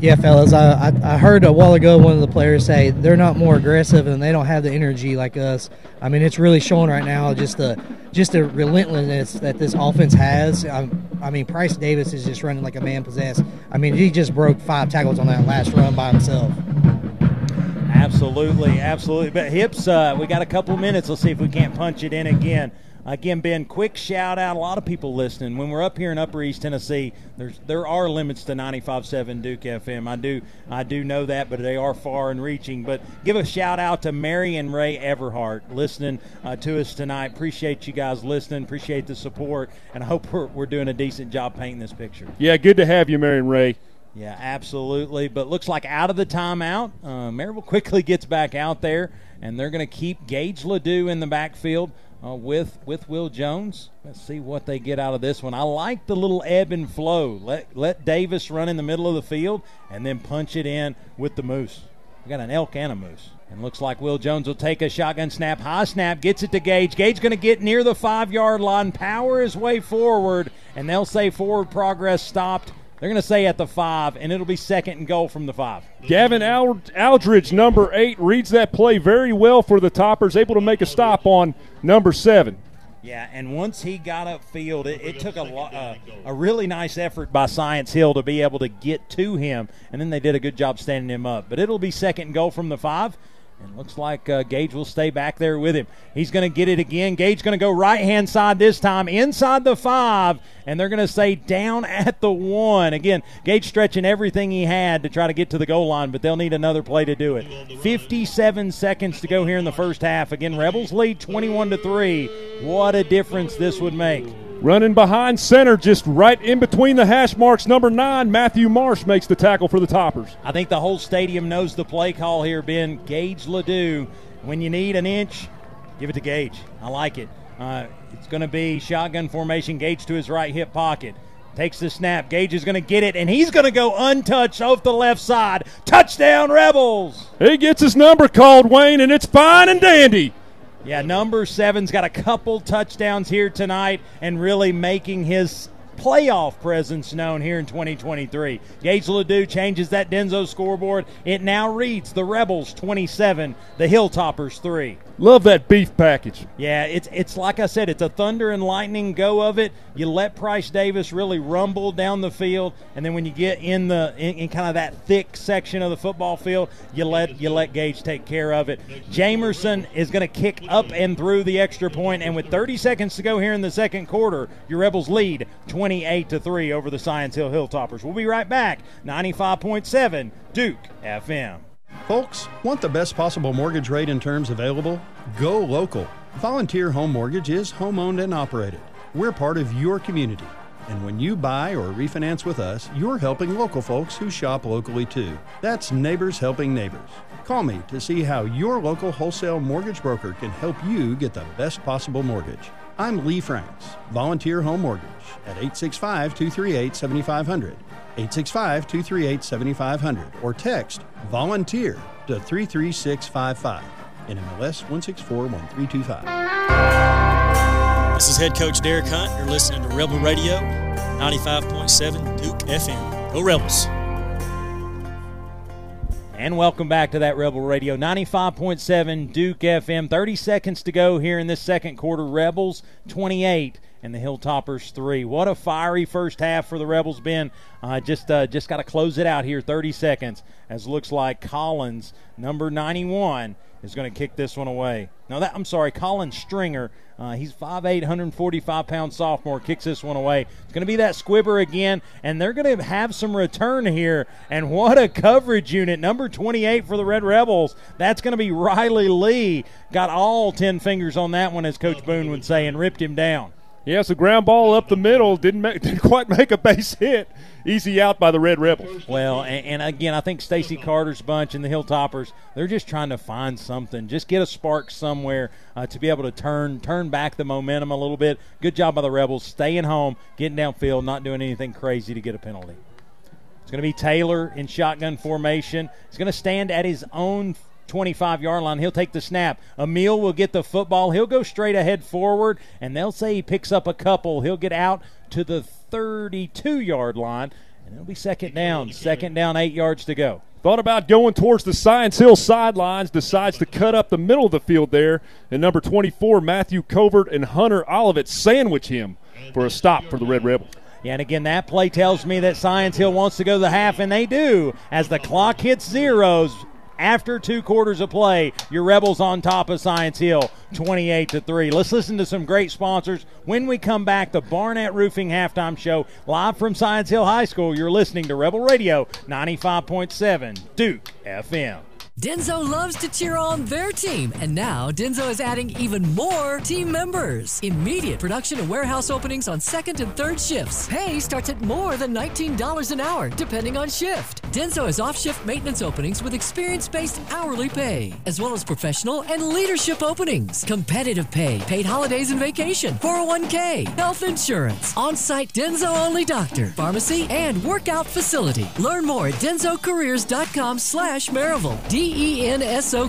[SPEAKER 13] Yeah, fellas, I, I, I heard a while ago one of the players say they're not more aggressive and they don't have the energy like us. I mean, it's really showing right now just the just the relentlessness that this offense has. I, I mean, Price Davis is just running like a man possessed. I mean, he just broke five tackles on that last run by himself.
[SPEAKER 3] Absolutely, absolutely. But hips, uh, we got a couple minutes. Let's see if we can't punch it in again. Again, Ben, quick shout out. A lot of people listening. When we're up here in Upper East Tennessee, there's there are limits to 95.7 Duke FM. I do I do know that, but they are far and reaching. But give a shout out to Mary and Ray Everhart listening uh, to us tonight. Appreciate you guys listening. Appreciate the support, and I hope we're, we're doing a decent job painting this picture.
[SPEAKER 4] Yeah, good to have you, Mary and Ray.
[SPEAKER 3] Yeah, absolutely. But looks like out of the timeout, uh, Maryville quickly gets back out there, and they're going to keep Gage Ledoux in the backfield uh, with with Will Jones. Let's see what they get out of this one. I like the little ebb and flow. Let let Davis run in the middle of the field, and then punch it in with the moose. We got an elk and a moose. And looks like Will Jones will take a shotgun snap, high snap, gets it to Gage. Gage going to get near the five yard line, power his way forward, and they'll say forward progress stopped. They're going to say at the five, and it'll be second and goal from the five.
[SPEAKER 4] Gavin Aldridge, number eight, reads that play very well for the Toppers, able to make a stop on number seven.
[SPEAKER 3] Yeah, and once he got upfield, it, it took a uh, a really nice effort by Science Hill to be able to get to him, and then they did a good job standing him up. But it'll be second and goal from the five. And looks like uh, Gage will stay back there with him. He's going to get it again. Gage going to go right hand side this time, inside the five, and they're going to say down at the one. Again, Gage stretching everything he had to try to get to the goal line, but they'll need another play to do it. 57 seconds to go here in the first half. Again, Rebels lead 21 to 3. What a difference this would make.
[SPEAKER 4] Running behind center, just right in between the hash marks. Number nine, Matthew Marsh makes the tackle for the Toppers.
[SPEAKER 3] I think the whole stadium knows the play call here, Ben. Gage Ledoux. When you need an inch, give it to Gage. I like it. Uh, it's going to be shotgun formation. Gage to his right hip pocket. Takes the snap. Gage is going to get it, and he's going to go untouched off the left side. Touchdown, Rebels!
[SPEAKER 4] He gets his number called, Wayne, and it's fine and dandy.
[SPEAKER 3] Yeah, number seven's got a couple touchdowns here tonight and really making his playoff presence known here in 2023. Gage Ledoux changes that Denso scoreboard. It now reads the Rebels 27, the Hilltoppers 3.
[SPEAKER 4] Love that beef package.
[SPEAKER 3] Yeah, it's it's like I said, it's a thunder and lightning go of it. You let Price Davis really rumble down the field, and then when you get in the in, in kind of that thick section of the football field, you let you let Gage take care of it. Jamerson is going to kick up and through the extra point, and with 30 seconds to go here in the second quarter, your Rebels lead 20 28 to 3 over the Science Hill Hilltoppers. We'll be right back. 95.7 Duke FM.
[SPEAKER 22] Folks, want the best possible mortgage rate and terms available? Go local. Volunteer Home Mortgage is home owned and operated. We're part of your community. And when you buy or refinance with us, you're helping local folks who shop locally too. That's neighbors helping neighbors. Call me to see how your local wholesale mortgage broker can help you get the best possible mortgage. I'm Lee Franks, Volunteer Home Mortgage at 865 238 7500. 865 238 7500 or text volunteer to 33655. NMLS 1641325.
[SPEAKER 23] This is head coach Derek Hunt. You're listening to Rebel Radio, 95.7 Duke FM. Go Rebels.
[SPEAKER 3] And welcome back to that Rebel Radio 95.7 Duke FM. 30 seconds to go here in this second quarter. Rebels 28 and the Hilltoppers 3. What a fiery first half for the Rebels been. Uh, just uh, just got to close it out here 30 seconds as looks like Collins, number 91, is going to kick this one away. Now that I'm sorry, Collins Stringer. Uh, he's 5'8", 145 pound sophomore. Kicks this one away. It's going to be that squibber again, and they're going to have some return here. And what a coverage unit, number 28 for the Red Rebels. That's going to be Riley Lee. Got all 10 fingers on that one, as Coach Boone would say, and ripped him down.
[SPEAKER 4] Yeah, a ground ball up the middle. Didn't make, didn't quite make a base hit. Easy out by the Red Rebels.
[SPEAKER 3] Well, and, and again, I think Stacy Carter's bunch and the Hilltoppers, they're just trying to find something, just get a spark somewhere uh, to be able to turn turn back the momentum a little bit. Good job by the Rebels, staying home, getting downfield, not doing anything crazy to get a penalty. It's going to be Taylor in shotgun formation. He's going to stand at his own 25 yard line. He'll take the snap. Emil will get the football. He'll go straight ahead forward, and they'll say he picks up a couple. He'll get out to the 32 yard line, and it'll be second down. Second down, eight yards to go.
[SPEAKER 4] Thought about going towards the Science Hill sidelines, decides to cut up the middle of the field there, and number 24, Matthew Covert and Hunter Olivet sandwich him for a stop for the Red Rebels.
[SPEAKER 3] Yeah, and again, that play tells me that Science Hill wants to go to the half, and they do. As the clock hits zeros, after two quarters of play, your Rebels on top of Science Hill, 28 to 3. Let's listen to some great sponsors. When we come back, the Barnett Roofing halftime show live from Science Hill High School. You're listening to Rebel Radio 95.7 Duke FM.
[SPEAKER 10] Denso loves to cheer on their team, and now Denso is adding even more team members. Immediate production and warehouse openings on second and third shifts. Pay starts at more than $19 an hour, depending on shift. Denso has off shift maintenance openings with experience based hourly pay, as well as professional and leadership openings, competitive pay, paid holidays and vacation, 401k, health insurance, on site Denso only doctor, pharmacy, and workout facility. Learn more at densocareers.com slash. D-E-N-S-O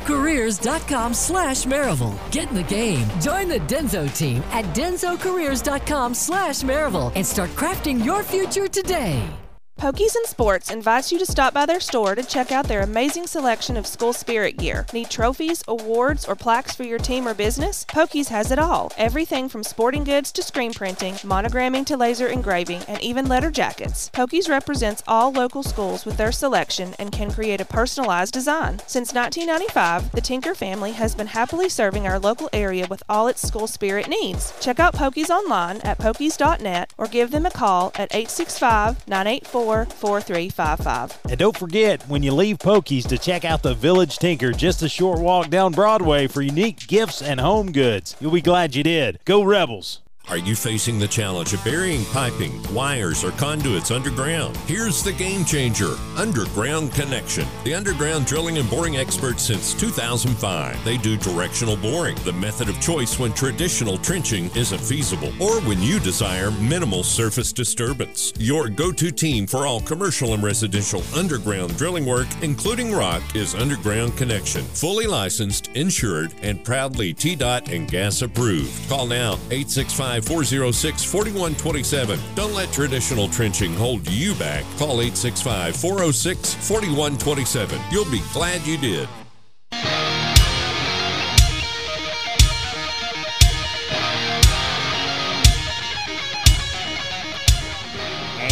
[SPEAKER 10] careers.com slash Maryville. Get in the game. Join the Denso team at densocareers.com slash Maryville and start crafting your future today.
[SPEAKER 12] Pokies and Sports invites you to stop by their store to check out their amazing selection of school spirit gear. Need trophies, awards, or plaques for your team or business? Pokies has it all. Everything from sporting goods to screen printing, monogramming to laser engraving, and even letter jackets. Pokies represents all local schools with their selection and can create a personalized design. Since 1995, the Tinker family has been happily serving our local area with all its school spirit needs. Check out Pokies online at pokies.net or give them a call at 865 984 4355.
[SPEAKER 6] And don't forget, when you leave Pokies, to check out the Village Tinker, just a short walk down Broadway for unique gifts and home goods. You'll be glad you did. Go Rebels!
[SPEAKER 8] Are you facing the challenge of burying piping, wires, or conduits underground? Here's the game changer Underground Connection. The underground drilling and boring experts since 2005. They do directional boring, the method of choice when traditional trenching isn't feasible or when you desire minimal surface disturbance. Your go to team for all commercial and residential underground drilling work, including rock, is Underground Connection. Fully licensed, insured, and proudly TDOT and gas approved. Call now 865 406 4127. Don't let traditional trenching hold you back. Call 865 406 4127. You'll be glad you did.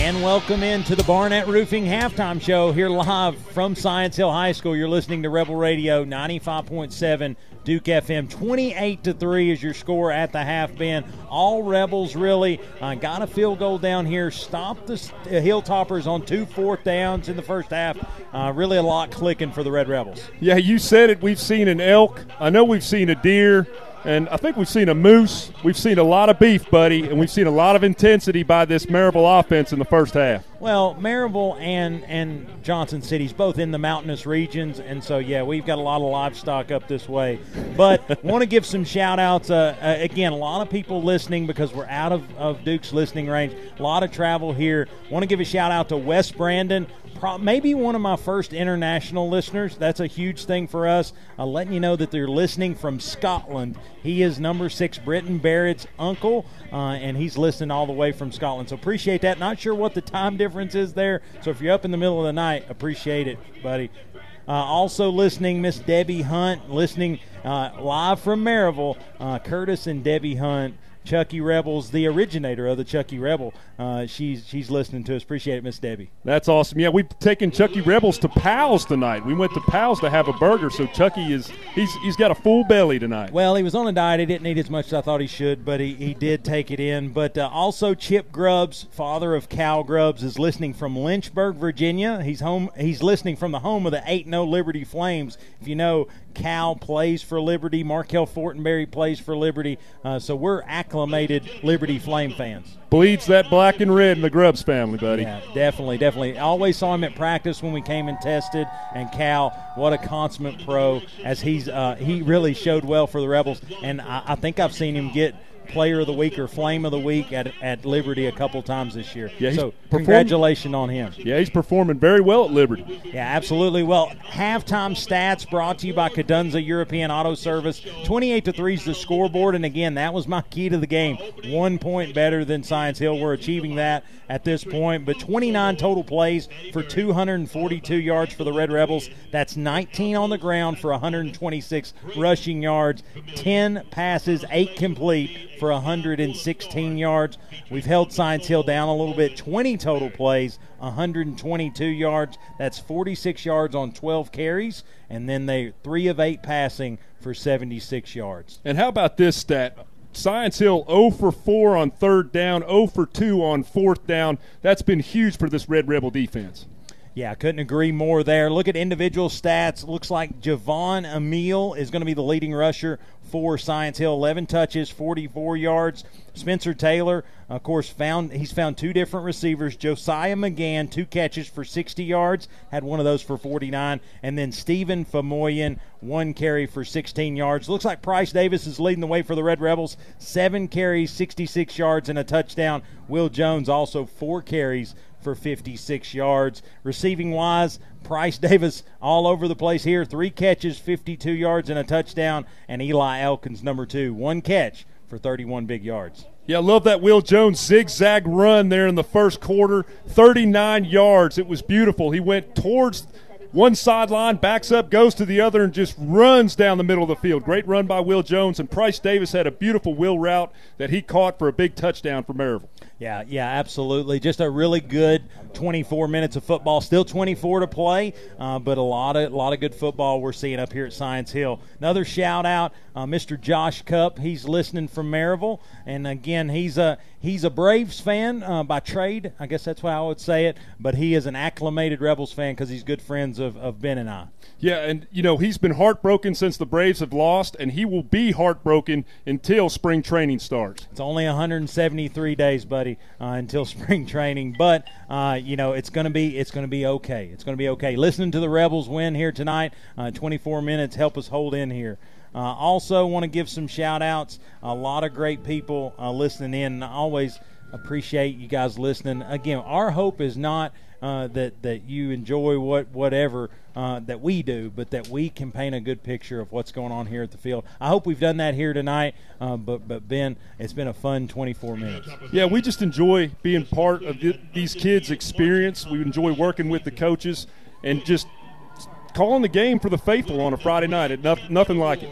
[SPEAKER 3] And welcome into the Barnett Roofing halftime show here live from Science Hill High School. You're listening to Rebel Radio 95.7 Duke FM. 28 to 3 is your score at the half bend. All Rebels really uh, got a field goal down here, stopped the uh, Hilltoppers on two fourth downs in the first half. Uh, really a lot clicking for the Red Rebels.
[SPEAKER 4] Yeah, you said it. We've seen an elk. I know we've seen a deer. And I think we've seen a moose. We've seen a lot of beef, buddy, and we've seen a lot of intensity by this Maryville offense in the first half.
[SPEAKER 3] Well, Maryville and and Johnson City's both in the mountainous regions, and so yeah, we've got a lot of livestock up this way. But want to give some shout outs. Uh, uh, again, a lot of people listening because we're out of, of Duke's listening range. A lot of travel here. Want to give a shout out to West Brandon maybe one of my first international listeners. That's a huge thing for us. Uh, letting you know that they're listening from Scotland. He is number six, Britton Barrett's uncle, uh, and he's listening all the way from Scotland. So appreciate that. Not sure what the time difference is there. So if you're up in the middle of the night, appreciate it, buddy. Uh, also listening, Miss Debbie Hunt, listening uh, live from Maryville. Uh, Curtis and Debbie Hunt Chucky Rebels, the originator of the Chucky Rebel. Uh, she's she's listening to us. Appreciate it, Miss Debbie.
[SPEAKER 4] That's awesome. Yeah, we've taken Chucky Rebels to Pals tonight. We went to Pals to have a burger, so Chucky is he's he's got a full belly tonight.
[SPEAKER 3] Well, he was on a diet. He didn't eat as much as I thought he should, but he, he did take it in. But uh, also Chip Grubbs, father of Cal Grubbs, is listening from Lynchburg, Virginia. He's home. He's listening from the home of the 8-0 Liberty Flames. If you know, Cal plays for Liberty. Markel Fortenberry plays for Liberty. Uh, so we're acclimated Liberty Flame fans.
[SPEAKER 4] Bleeds that black and red in the Grubbs family, buddy.
[SPEAKER 3] Yeah, definitely, definitely. always saw him at practice when we came and tested. And Cal, what a consummate pro! As he's uh, he really showed well for the Rebels. And I, I think I've seen him get Player of the Week or Flame of the Week at, at Liberty a couple times this year.
[SPEAKER 4] Yeah,
[SPEAKER 3] so congratulations on him.
[SPEAKER 4] Yeah, he's performing very well at Liberty.
[SPEAKER 3] Yeah, absolutely. Well, halftime stats brought to you by Cadunza European Auto Service. 28 to 3 is the scoreboard, and again, that was my key to the game. One point better than Science Hill. We're achieving that at this point, but 29 total plays for 242 yards for the Red Rebels. That's 19 on the ground for 126 rushing yards, 10 passes, 8 complete for 116 yards. We've held Science Hill down a little bit, 20 total plays, 122 yards. That's 46 yards on 12 carries, and then they 3 of 8 passing for 76 yards.
[SPEAKER 4] And how about this stat? Science Hill 0 for 4 on third down, 0 for 2 on fourth down. That's been huge for this Red Rebel defense.
[SPEAKER 3] Yeah, couldn't agree more there. Look at individual stats. Looks like Javon Emil is going to be the leading rusher for Science Hill. 11 touches, 44 yards. Spencer Taylor, of course, found he's found two different receivers. Josiah McGann, two catches for 60 yards, had one of those for 49, and then Stephen Famoyan, one carry for 16 yards. Looks like Price Davis is leading the way for the Red Rebels. Seven carries, 66 yards, and a touchdown. Will Jones also four carries for 56 yards. Receiving wise, Price Davis all over the place here. Three catches, 52 yards, and a touchdown. And Eli Elkins, number two, one catch for 31 big yards.
[SPEAKER 4] Yeah, I love that Will Jones zigzag run there in the first quarter. 39 yards. It was beautiful. He went towards one sideline, backs up, goes to the other, and just runs down the middle of the field. Great run by Will Jones. And Price Davis had a beautiful wheel route that he caught for a big touchdown for Maryville.
[SPEAKER 3] Yeah, yeah, absolutely. Just a really good 24 minutes of football. Still 24 to play, uh, but a lot of a lot of good football we're seeing up here at Science Hill. Another shout out, uh, Mr. Josh Cup. He's listening from Maryville, and again, he's a he's a Braves fan uh, by trade. I guess that's why I would say it. But he is an acclimated Rebels fan because he's good friends of, of Ben and I.
[SPEAKER 4] Yeah, and you know he's been heartbroken since the Braves have lost, and he will be heartbroken until spring training starts.
[SPEAKER 3] It's only 173 days, buddy, uh, until spring training. But uh, you know it's going to be it's going to be okay. It's going to be okay. Listening to the Rebels win here tonight, uh, 24 minutes help us hold in here. Uh, also, want to give some shout outs. A lot of great people uh, listening in. And I always appreciate you guys listening. Again, our hope is not uh, that that you enjoy what whatever uh, that we do, but that we can paint a good picture of what's going on here at the field. I hope we've done that here tonight. Uh, but but Ben, it's been a fun 24 minutes.
[SPEAKER 4] Yeah, we just enjoy being part of th- these kids' experience. We enjoy working with the coaches and just calling the game for the faithful on a Friday night. It, nothing like it.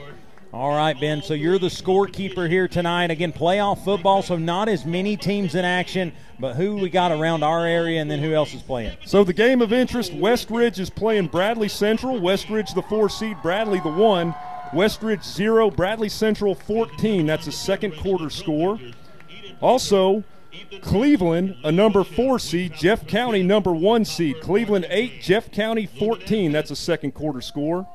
[SPEAKER 3] All right, Ben. So you're the scorekeeper here tonight. Again, playoff football, so not as many teams in action, but who we got around our area, and then who else is playing?
[SPEAKER 4] So the game of interest: Westridge is playing Bradley Central. Westridge, the four seed, Bradley, the one. Westridge zero, Bradley Central 14. That's a second quarter score. Also, Cleveland, a number four seed. Jeff County, number one seed. Cleveland eight, Jeff County 14. That's a second quarter score.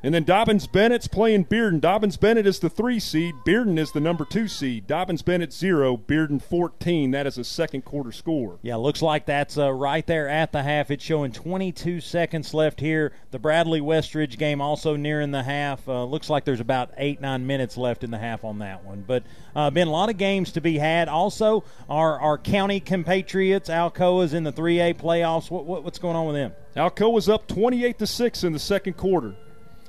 [SPEAKER 4] And then Dobyns Bennett's playing Bearden. Dobyns Bennett is the three seed. Bearden is the number two seed. Dobyns Bennett zero. Bearden 14. That is a second quarter score.
[SPEAKER 3] Yeah, looks like that's uh, right there at the half. It's showing 22 seconds left here. The Bradley Westridge game also nearing the half. Uh, looks like there's about eight, nine minutes left in the half on that one. But uh, been a lot of games to be had. Also, our, our county compatriots, Alcoa's in the 3A playoffs. What, what, what's going on with them?
[SPEAKER 4] Alcoa's up 28 to 6 in the second quarter.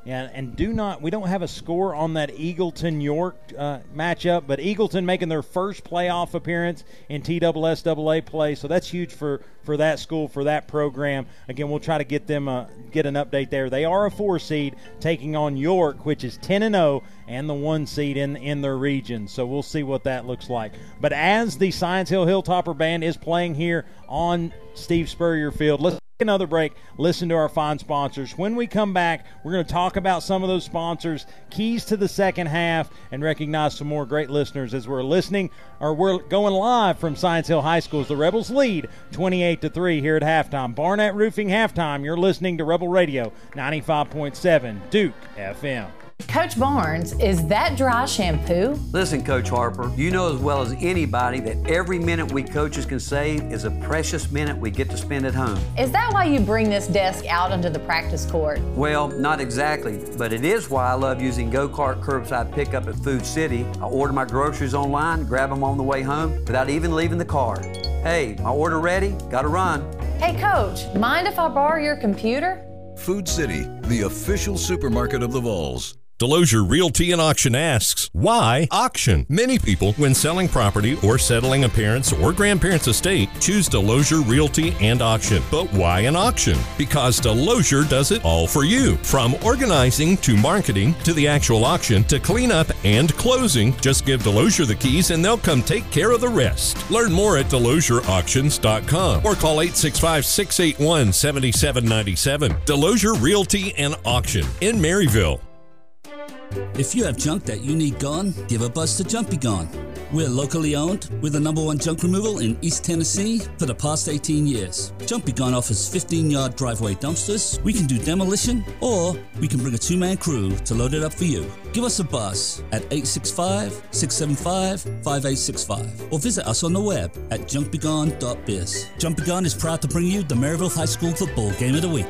[SPEAKER 3] And, and do not, we don't have a score on that Eagleton York uh, matchup, but Eagleton making their first playoff appearance in TSSAA play, so that's huge for, for that school, for that program. Again, we'll try to get them uh, get an update there. They are a four seed taking on York, which is 10 and 0 and the one seed in in their region. So we'll see what that looks like. But as the Science Hill Hilltopper Band is playing here on Steve Spurrier Field, let's another break, listen to our fine sponsors. When we come back, we're going to talk about some of those sponsors, keys to the second half, and recognize some more great listeners as we're listening or we're going live from Science Hill High School. As the Rebels lead 28 to 3 here at halftime. Barnett Roofing halftime. You're listening to Rebel Radio 95.7 Duke FM.
[SPEAKER 24] Coach Barnes, is that dry shampoo?
[SPEAKER 25] Listen, Coach Harper, you know as well as anybody that every minute we coaches can save is a precious minute we get to spend at home.
[SPEAKER 24] Is that why you bring this desk out onto the practice court?
[SPEAKER 25] Well, not exactly, but it is why I love using GoCart curbside pickup at Food City. I order my groceries online, grab them on the way home without even leaving the car. Hey, my order ready? Gotta run.
[SPEAKER 24] Hey, Coach, mind if I borrow your computer?
[SPEAKER 2] Food City, the official supermarket of the Vols.
[SPEAKER 8] Delosier Realty and Auction asks, why auction? Many people, when selling property or settling a parent's or grandparent's estate, choose Delosier Realty and Auction. But why an auction? Because Delosier does it all for you. From organizing to marketing to the actual auction to cleanup and closing, just give Delosier the keys and they'll come take care of the rest. Learn more at DelosierAuctions.com or call 865 681 7797. Delosier Realty and Auction in Maryville.
[SPEAKER 26] If you have junk that you need gone, give a buzz to Junk Be Gone. We're locally owned. We're the number one junk removal in East Tennessee for the past 18 years. Junk Be Gone offers 15 yard driveway dumpsters. We can do demolition or we can bring a two man crew to load it up for you. Give us a buzz at 865 675 5865 or visit us on the web at junkbegone.biz. Jumpy Gone is proud to bring you the Maryville High School Football Game of the Week.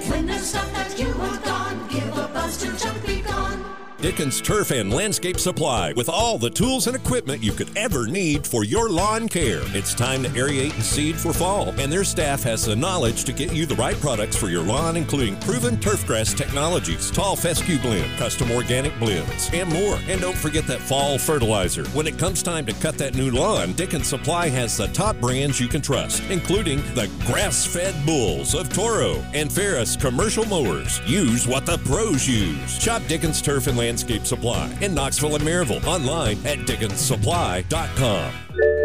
[SPEAKER 8] Dickens Turf and Landscape Supply with all the tools and equipment you could ever need for your lawn care. It's time to aerate and seed for fall, and their staff has the knowledge to get you the right products for your lawn, including proven turfgrass technologies, tall fescue blend, custom organic blends, and more. And don't forget that fall fertilizer. When it comes time to cut that new lawn, Dickens Supply has the top brands you can trust, including the grass-fed bulls of Toro and Ferris commercial mowers. Use what the pros use. Shop Dickens Turf and Landscape Landscape Supply in Knoxville and Maryville. Online at DickensSupply.com.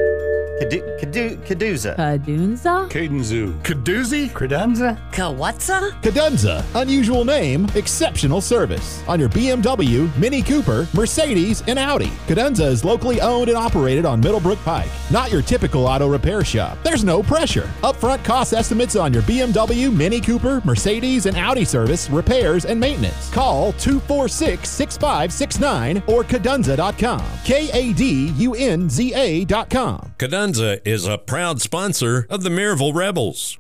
[SPEAKER 27] Cadu- Cadu- Caduza.
[SPEAKER 28] Cadunza?
[SPEAKER 27] Cadenzu.
[SPEAKER 28] Caduzzi?
[SPEAKER 27] Credenza.
[SPEAKER 28] Kawatsa?
[SPEAKER 29] Cadenza. Unusual name, exceptional service. On your BMW, Mini Cooper, Mercedes, and Audi. Kadunza is locally owned and operated on Middlebrook Pike. Not your typical auto repair shop. There's no pressure. Upfront cost estimates on your BMW, Mini Cooper, Mercedes, and Audi service, repairs, and maintenance. Call 246 6569 or kadunza.com. K A D U N Z A.com.
[SPEAKER 8] Kadunza is a proud sponsor of the Maryville Rebels.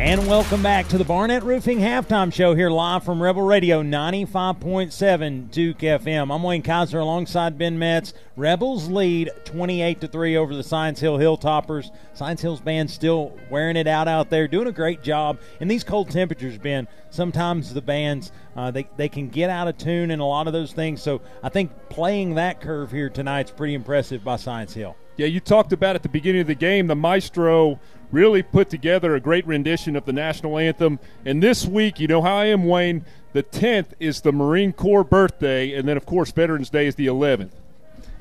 [SPEAKER 3] And welcome back to the Barnett Roofing Halftime Show here live from Rebel Radio 95.7 Duke FM. I'm Wayne Kaiser alongside Ben Metz. Rebels lead 28 to 3 over the Science Hill Hilltoppers. Science Hill's band still wearing it out out there, doing a great job. In these cold temperatures, Ben, sometimes the bands uh, they, they can get out of tune and a lot of those things. So I think playing that curve here tonight is pretty impressive by Science Hill.
[SPEAKER 4] Yeah, you talked about at the beginning of the game the maestro really put together a great rendition of the national anthem. And this week, you know how I am, Wayne. The 10th is the Marine Corps birthday, and then of course Veterans Day is the 11th.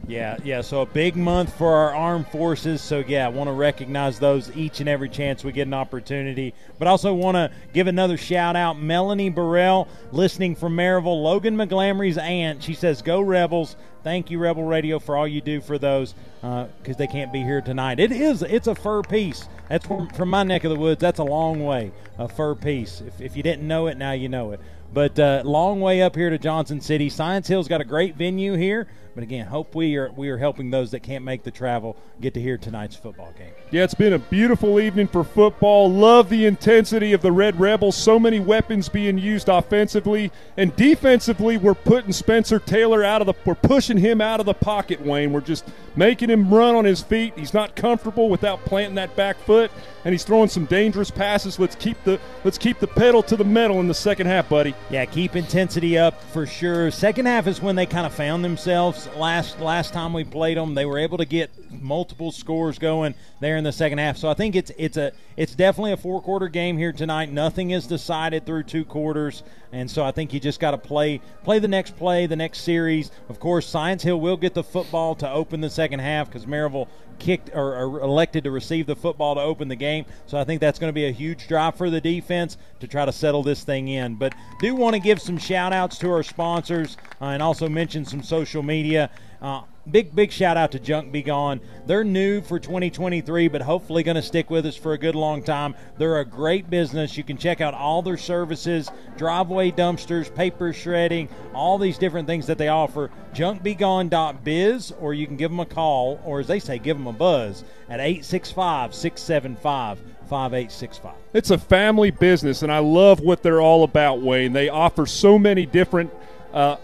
[SPEAKER 3] Yeah, yeah. So a big month for our armed forces. So yeah, I want to recognize those each and every chance we get an opportunity. But also want to give another shout out, Melanie Burrell, listening from Maryville, Logan McGlamry's aunt. She says, "Go Rebels." Thank you, Rebel Radio, for all you do for those because they can't be here tonight. It is it's a fur piece. That's from, from my neck of the woods. That's a long way, a fur piece. If, if you didn't know it, now you know it. But uh, long way up here to Johnson City. Science Hill's got a great venue here. But again, hope we are we are helping those that can't make the travel get to hear tonight's football game.
[SPEAKER 4] Yeah, it's been a beautiful evening for football. Love the intensity of the Red Rebels. So many weapons being used offensively and defensively. We're putting Spencer Taylor out of the. We're pushing him out of the pocket. Wayne. We're just making him run on his feet. He's not comfortable without planting that back foot, and he's throwing some dangerous passes. Let's keep the let's keep the pedal to the metal in the second half, buddy.
[SPEAKER 3] Yeah, keep intensity up for sure. Second half is when they kind of found themselves. Last last time we played them, they were able to get multiple scores going there in the second half. So I think it's it's a it's definitely a four quarter game here tonight. Nothing is decided through two quarters, and so I think you just got to play play the next play, the next series. Of course, Science Hill will get the football to open the second half because Maryville kicked or, or, elected to receive the football to open the game. So I think that's going to be a huge drive for the defense to try to settle this thing in. But do want to give some shout outs to our sponsors uh, and also mention some social media. Uh, big, big shout out to Junk Be Gone. They're new for 2023, but hopefully going to stick with us for a good long time. They're a great business. You can check out all their services driveway dumpsters, paper shredding, all these different things that they offer. Junkbegone.biz, or you can give them a call, or as they say, give them a buzz at 865 675 5865.
[SPEAKER 4] It's a family business, and I love what they're all about, Wayne. They offer so many different. Uh,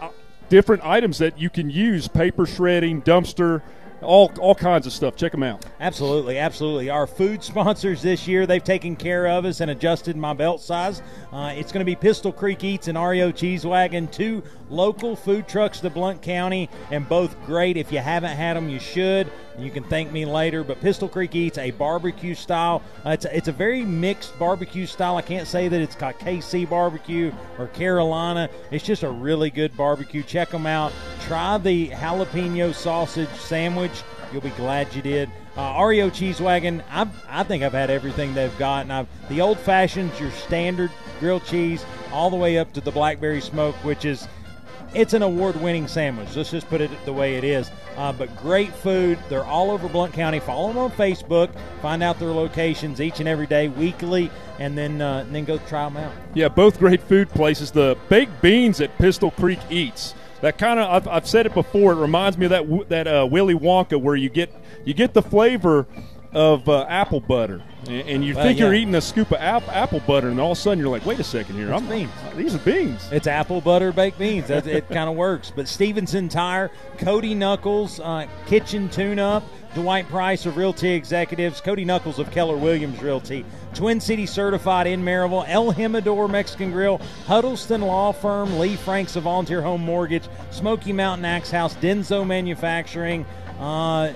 [SPEAKER 4] different items that you can use paper shredding, dumpster, all all kinds of stuff. Check them out.
[SPEAKER 3] Absolutely, absolutely. Our food sponsors this year, they've taken care of us and adjusted my belt size. Uh, it's going to be Pistol Creek Eats and REO Cheese Wagon, two local food trucks to Blount County, and both great. If you haven't had them, you should. You can thank me later. But Pistol Creek Eats a barbecue style. Uh, it's a, it's a very mixed barbecue style. I can't say that it's got KC barbecue or Carolina. It's just a really good barbecue. Check them out. Try the jalapeno sausage sandwich. You'll be glad you did. Uh, REO Cheese Wagon. i I think I've had everything they've got, and I've the old fashions, your standard grilled cheese, all the way up to the blackberry smoke, which is it's an award-winning sandwich. Let's just put it the way it is. Uh, but great food. They're all over Blount County. Follow them on Facebook. Find out their locations each and every day, weekly, and then uh, and then go try them out.
[SPEAKER 4] Yeah, both great food places. The baked beans at Pistol Creek Eats. That kind of I've, I've, said it before. It reminds me of that that uh, Willy Wonka where you get you get the flavor of uh, apple butter, and, and you
[SPEAKER 3] Well,
[SPEAKER 4] think
[SPEAKER 3] yeah.
[SPEAKER 4] you're eating a scoop of ap- apple butter, and all of a sudden you're like, wait a second here,
[SPEAKER 3] It's
[SPEAKER 4] I'm
[SPEAKER 3] beans.
[SPEAKER 4] These are beans.
[SPEAKER 3] It's apple butter baked beans. That, it kind of works. But Stevenson Tire, Cody Knuckles, uh, Kitchen Tune Up, Dwight Price of Realty Executives, Cody Knuckles of Keller Williams Realty, Twin City Certified in Maryville, El Jimador Mexican Grill, Huddleston Law Firm, Lee Franks of Volunteer Home Mortgage, Smoky Mountain Axe House, Denso Manufacturing, uh,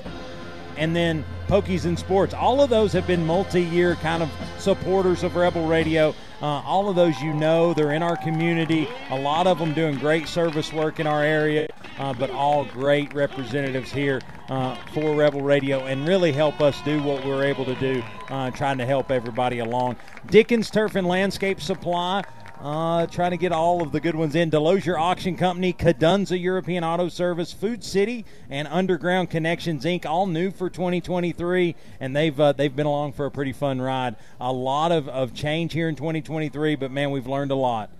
[SPEAKER 3] and then Pokies and Sports. All of those have been multi-year kind of supporters of Rebel Radio. Uh, all of those you know, they're in our community. A lot of them doing great service work in our area, uh, but all great representatives here uh, for Rebel Radio and really help us do what we're able to do, uh, trying to help everybody along. Dickens Turf and Landscape Supply. Uh, trying to get all of the good ones in. Delosier Auction Company, Kadunza European Auto Service, Food City, and Underground Connections Inc. All new for 2023, and they've uh, they've been along for a pretty fun ride. A lot of, of change here in 2023, but man, we've learned a lot.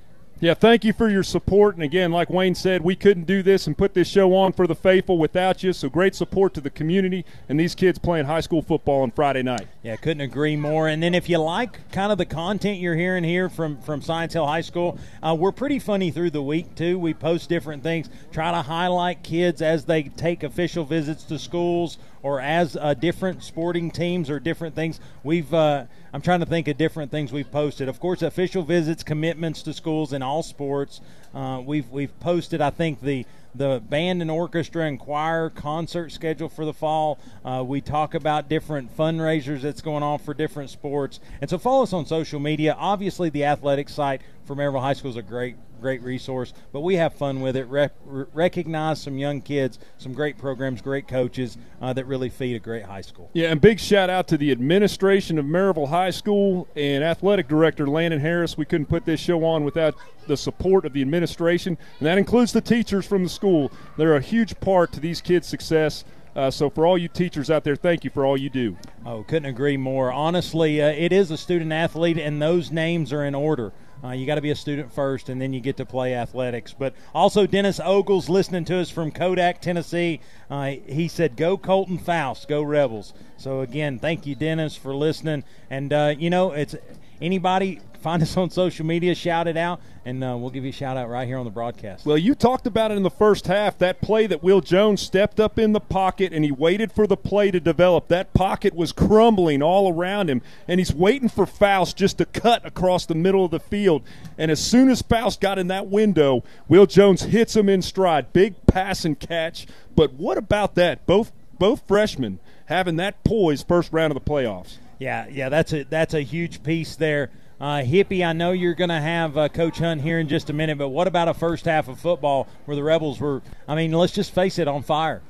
[SPEAKER 4] Yeah, thank you for your support. And again, like Wayne said, we couldn't do this and put this show on for the faithful without you. So great support to the community and these kids playing high school football on Friday night.
[SPEAKER 3] Yeah, couldn't agree more. And then if you like kind of the content you're hearing here from from Science Hill High School, uh, we're pretty funny through the week too. We post different things, try to highlight kids as they take official visits to schools or as uh, different sporting teams or different things. We've uh, I'm trying to think of different things we've posted. Of course, official visits, commitments to schools in all sports. Uh, we've we've posted I think the the band and orchestra and choir concert schedule for the fall. Uh, we talk about different fundraisers that's going on for different sports. And so follow us on social media. Obviously, the athletic site for Maryville High School is a great great resource. But we have fun with it. Re- recognize some young kids, some great programs, great coaches uh, that really feed a great high school.
[SPEAKER 4] Yeah, and big shout out to the administration of Maryville High School and athletic director Landon Harris. We couldn't put this show on without the support of the administration, and that includes the teachers from the school. They're a huge part to these kids' success. Uh, so, for all you teachers out there, thank you for all you do.
[SPEAKER 3] Oh, couldn't agree more. Honestly, uh, it is a student athlete, and those names are in order. Uh, you got to be a student first, and then you get to play athletics. But also, Dennis Ogles listening to us from Kodak, Tennessee. Uh, he said, "Go Colton Faust, go Rebels." So again, thank you, Dennis, for listening. And uh, you know, it's anybody find us on social media, shout it out, and uh, we'll give you a shout out right here on the broadcast.
[SPEAKER 4] Well, you talked about it in the first half. That play that Will Jones stepped up in the pocket and he waited for the play to develop. That pocket was crumbling all around him, and he's waiting for Faust just to cut across the middle of the field. And as soon as Faust got in that window, Will Jones hits him in stride. Big pass and catch. But what about that? Both both freshmen having that poise first round of the playoffs.
[SPEAKER 3] Yeah, yeah, that's a that's a huge piece there. Uh, Hippie, I know you're going to have uh, Coach Hunt here in just a minute, but what about a first half of football where the Rebels were, I mean, let's just face it, on fire?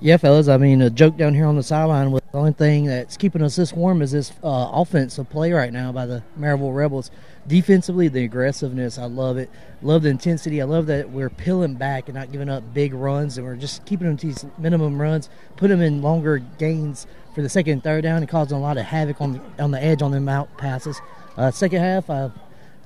[SPEAKER 13] Yeah, fellas. I mean, a joke down here on the sideline. With the only thing that's keeping us this warm is this uh, offensive play right now by the Maryville Rebels. Defensively, the aggressiveness, I love it. Love the intensity. I love that we're peeling back and not giving up big runs, and we're just keeping them to these minimum runs, put them in longer gains for the second and third down, and causing a lot of havoc on the, on the edge on them out passes. Uh, second half, I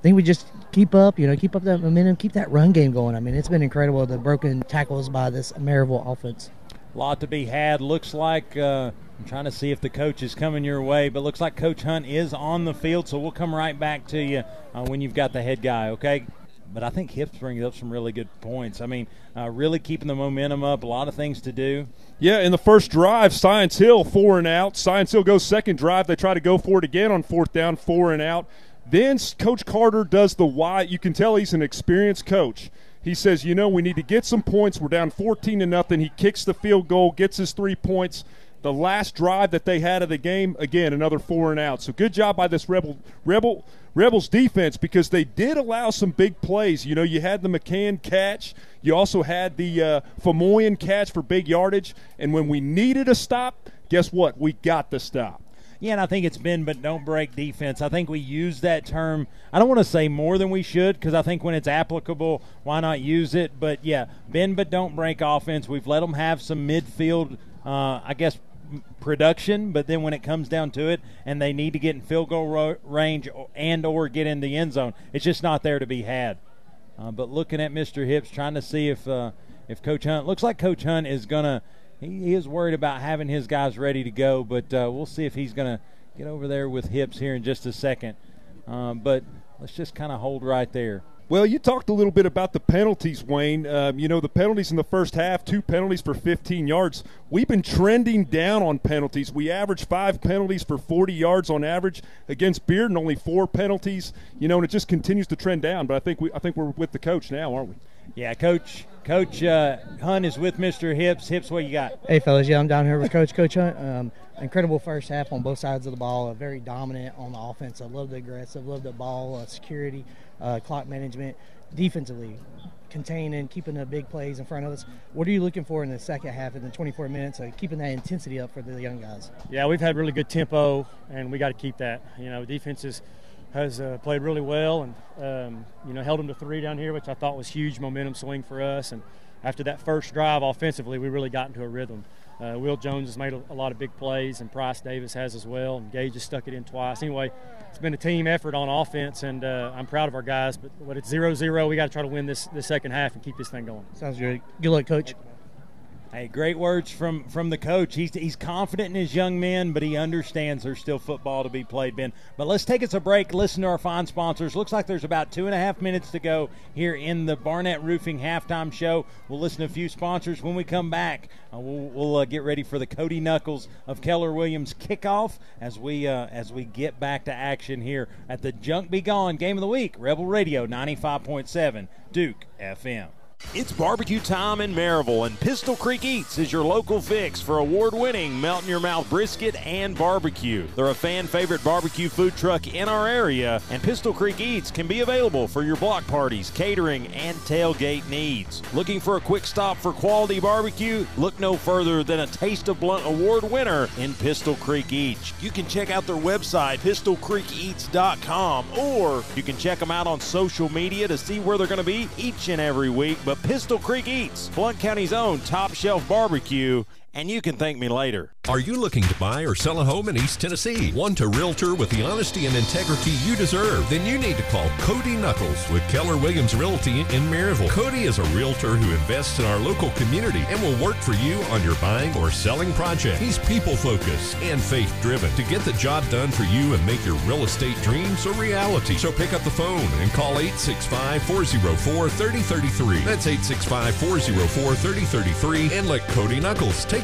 [SPEAKER 13] think we just keep up, you know, keep up that momentum, keep that run game going. I mean, it's been incredible the broken tackles by this Maryville offense.
[SPEAKER 3] A lot to be had. Looks like uh, I'm trying to see if the coach is coming your way, but looks like Coach Hunt is on the field, so we'll come right back to you uh, when you've got the head guy. Okay. But I think Hips brings up some really good points. I mean, uh, really keeping the momentum up. A lot of things to do.
[SPEAKER 4] Yeah, in the first drive, Science Hill four and out. Science Hill goes second drive. They try to go for it again on fourth down, four and out. Then Coach Carter does the why. You can tell he's an experienced coach. He says, you know, we need to get some points. We're down 14 to nothing. He kicks the field goal, gets his three points. The last drive that they had of the game, again, another four and out. So good job by this Rebel Rebel Rebels defense because they did allow some big plays. You know, you had the McCann catch. You also had the uh, Famoyan catch for big yardage. And when we needed a stop, guess what? We got the stop.
[SPEAKER 3] Yeah, and I think it's been but don't break defense. I think we use that term. I don't want to say more than we should because I think when it's applicable, why not use it? But yeah, bend but don't break offense. We've let them have some midfield, uh, I guess, production, but then when it comes down to it, and they need to get in field goal ro- range and or get in the end zone, it's just not there to be had. Uh, but looking at Mr. Hips, trying to see if uh, if Coach Hunt looks like Coach Hunt is gonna he, he is worried about having his guys ready to go, but uh, we'll see if he's to get over there with hips here in just a second. Um, but let's just kind of hold right there.
[SPEAKER 4] Well, you talked a little bit about the penalties, Wayne. Um, you know, the penalties in the first half, two penalties for 15 yards. We've been trending down on penalties. We average five penalties for 40 yards on average against Bearden, only four penalties. You know, and it just continues to trend down. But I think we, I think we're with the coach now, aren't we?
[SPEAKER 3] Yeah, Coach Coach uh, Hunt is with Mr. Hips. Hips, what you got?
[SPEAKER 13] Hey, fellas. Yeah, I'm down here with Coach Coach Hunt. Um, incredible first half on both sides of the ball. Uh, very dominant on the offense. I love the aggressive, love the ball uh, security, uh, clock management. Defensively, containing, keeping the big plays in front of us. What are you looking for in the second half in the 24 minutes, uh, keeping that intensity up for the young guys?
[SPEAKER 30] Yeah, we've had really good tempo, and we got to keep that. You know, defense is, has uh, played really well, and um, you know held them to three down here, which I thought was huge momentum swing for us. And after that first drive offensively, we really got into a rhythm. Uh, Will Jones has made a, a, lot of big plays, and Price Davis has as well. And Gage has stuck it in twice. Anyway, it's been a team effort on offense, and uh, I'm proud of our guys. But, but it's 0-0. We got to try to win this this second half and keep this thing going.
[SPEAKER 13] Sounds good. Good luck, coach.
[SPEAKER 3] Hey, great words from from the coach. He's he's confident in his young men, but he understands there's still football to be played, Ben. But let's take us a break. Listen to our fine sponsors. Looks like there's about two and a half minutes to go here in the Barnett Roofing halftime show. We'll listen to a few sponsors when we come back. Uh, we'll, we'll uh, get ready for the Cody Knuckles of Keller Williams kickoff as we uh, as we get back to action here at the Junk Be Gone Game of the Week. Rebel Radio 95.7 Duke FM. It's barbecue time in Maryville, and Pistol Creek Eats is your local fix for award winning melt in your mouth brisket and barbecue. They're a fan favorite barbecue food truck in our area, and Pistol Creek Eats can be available for your block parties, catering, and tailgate needs. Looking for a quick stop for quality barbecue? Look no further than a Taste of Blount Award winner in Pistol Creek Eats. You can check out their website, pistolcreekeats.com, or you can check them out on social media to see where they're going to be each and every week. But Pistol Creek Eats, Blount County's own top shelf barbecue, and you can thank me later.
[SPEAKER 8] Are you looking to buy or sell a home in East Tennessee? Want a realtor with the honesty and integrity you deserve? Then you need to call Cody Knuckles with Keller Williams Realty in Maryville. Cody is a realtor who invests in our local community and will work for you on your buying or selling project. He's people focused and faith driven to get the job done for you and make your real estate dreams a reality. So pick up the phone and call 865 404 3033. That's 865 404 3033 and let Cody Knuckles take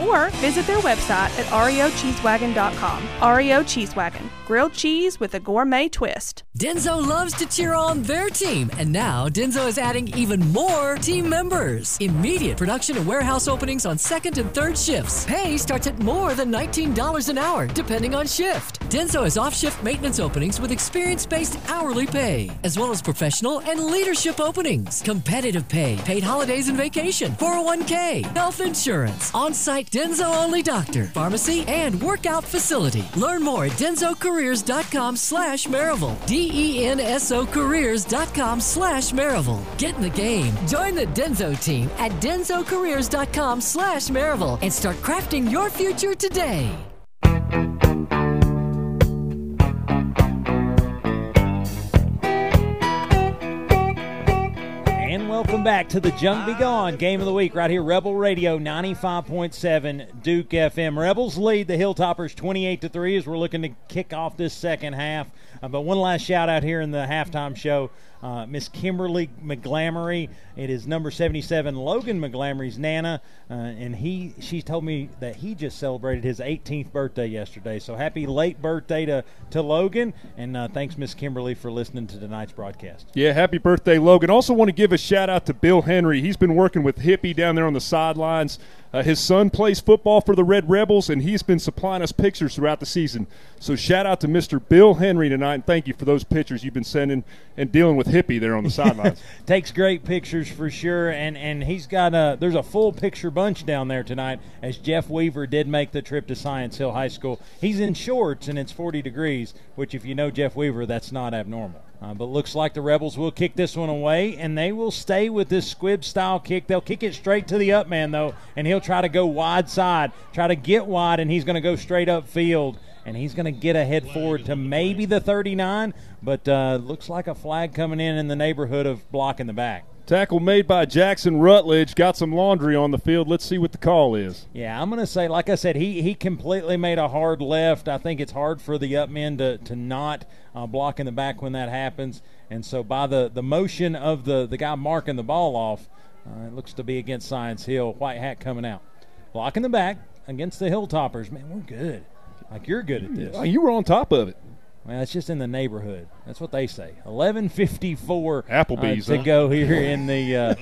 [SPEAKER 12] Or visit their website at reocheesewagon.com. REO Cheese Wagon, grilled cheese with a gourmet twist.
[SPEAKER 10] Denso loves to cheer on their team, and now Denso is adding even more team members. Immediate production and warehouse openings on second and third shifts. Pay starts at more than $19 an hour, depending on shift. Denso has off shift maintenance openings with experience based hourly pay, as well as professional and leadership openings, competitive pay, paid holidays and vacation, 401k, health insurance, on site Denso only doctor, pharmacy, and workout facility. Learn more at densocareers.com slash Maryville. D E N S O careers.com slash Maryville. Get in the game. Join the Denso team at densocareers.com slash Maryville and start crafting your future today.
[SPEAKER 3] Welcome back to the Junk Be Gone Game of the Week right here, Rebel Radio 95.7 Duke FM. Rebels lead the Hilltoppers 28 to 3 as we're looking to kick off this second half. Uh, but one last shout out here in the halftime show. Uh, Miss Kimberly McGlamory. It is number 77, Logan McGlamory's Nana, uh, and he she told me that he just celebrated his 18th birthday yesterday. So happy late birthday to, to Logan, and uh, thanks, Miss Kimberly, for listening to tonight's broadcast.
[SPEAKER 4] Yeah, happy birthday, Logan. Also, want to give a shout out to Bill Henry. He's been working with Hippie down there on the sidelines. Uh, his son plays football for the Red Rebels, and he's been supplying us pictures throughout the season. So, shout out to Mr. Bill Henry tonight, and thank you for those pictures you've been sending and dealing with Hippie there on the sidelines.
[SPEAKER 3] Takes great pictures for sure, and and he's got a there's a full picture bunch down there tonight. As Jeff Weaver did make the trip to Science Hill High School, he's in shorts and it's 40 degrees, which if you know Jeff Weaver, that's not abnormal. Uh, but looks like the Rebels will kick this one away, and they will stay with this squib style kick. They'll kick it straight to the up man, though, and he'll try to go wide side, try to get wide, and he's going to go straight up field. And he's going to get ahead forward to maybe the 39, but uh, looks like a flag coming in in the neighborhood of blocking the back.
[SPEAKER 4] Tackle made by Jackson Rutledge. Got some laundry on the field. Let's see what the call is.
[SPEAKER 3] Yeah, I'm going to say, like I said, he, he completely made a hard left. I think it's hard for the up men to, to not uh, block in the back when that happens. And so, by the, the motion of the, the guy marking the ball off, uh, it looks to be against Science Hill. White hat coming out. Blocking the back against the Hilltoppers. Man, we're good. Like, you're good at this.
[SPEAKER 4] Oh, you were on top of it.
[SPEAKER 3] Well, it's just in the neighborhood. That's what they say. Eleven fifty-four
[SPEAKER 4] Applebee's
[SPEAKER 3] uh, to
[SPEAKER 4] huh?
[SPEAKER 3] go here in the uh,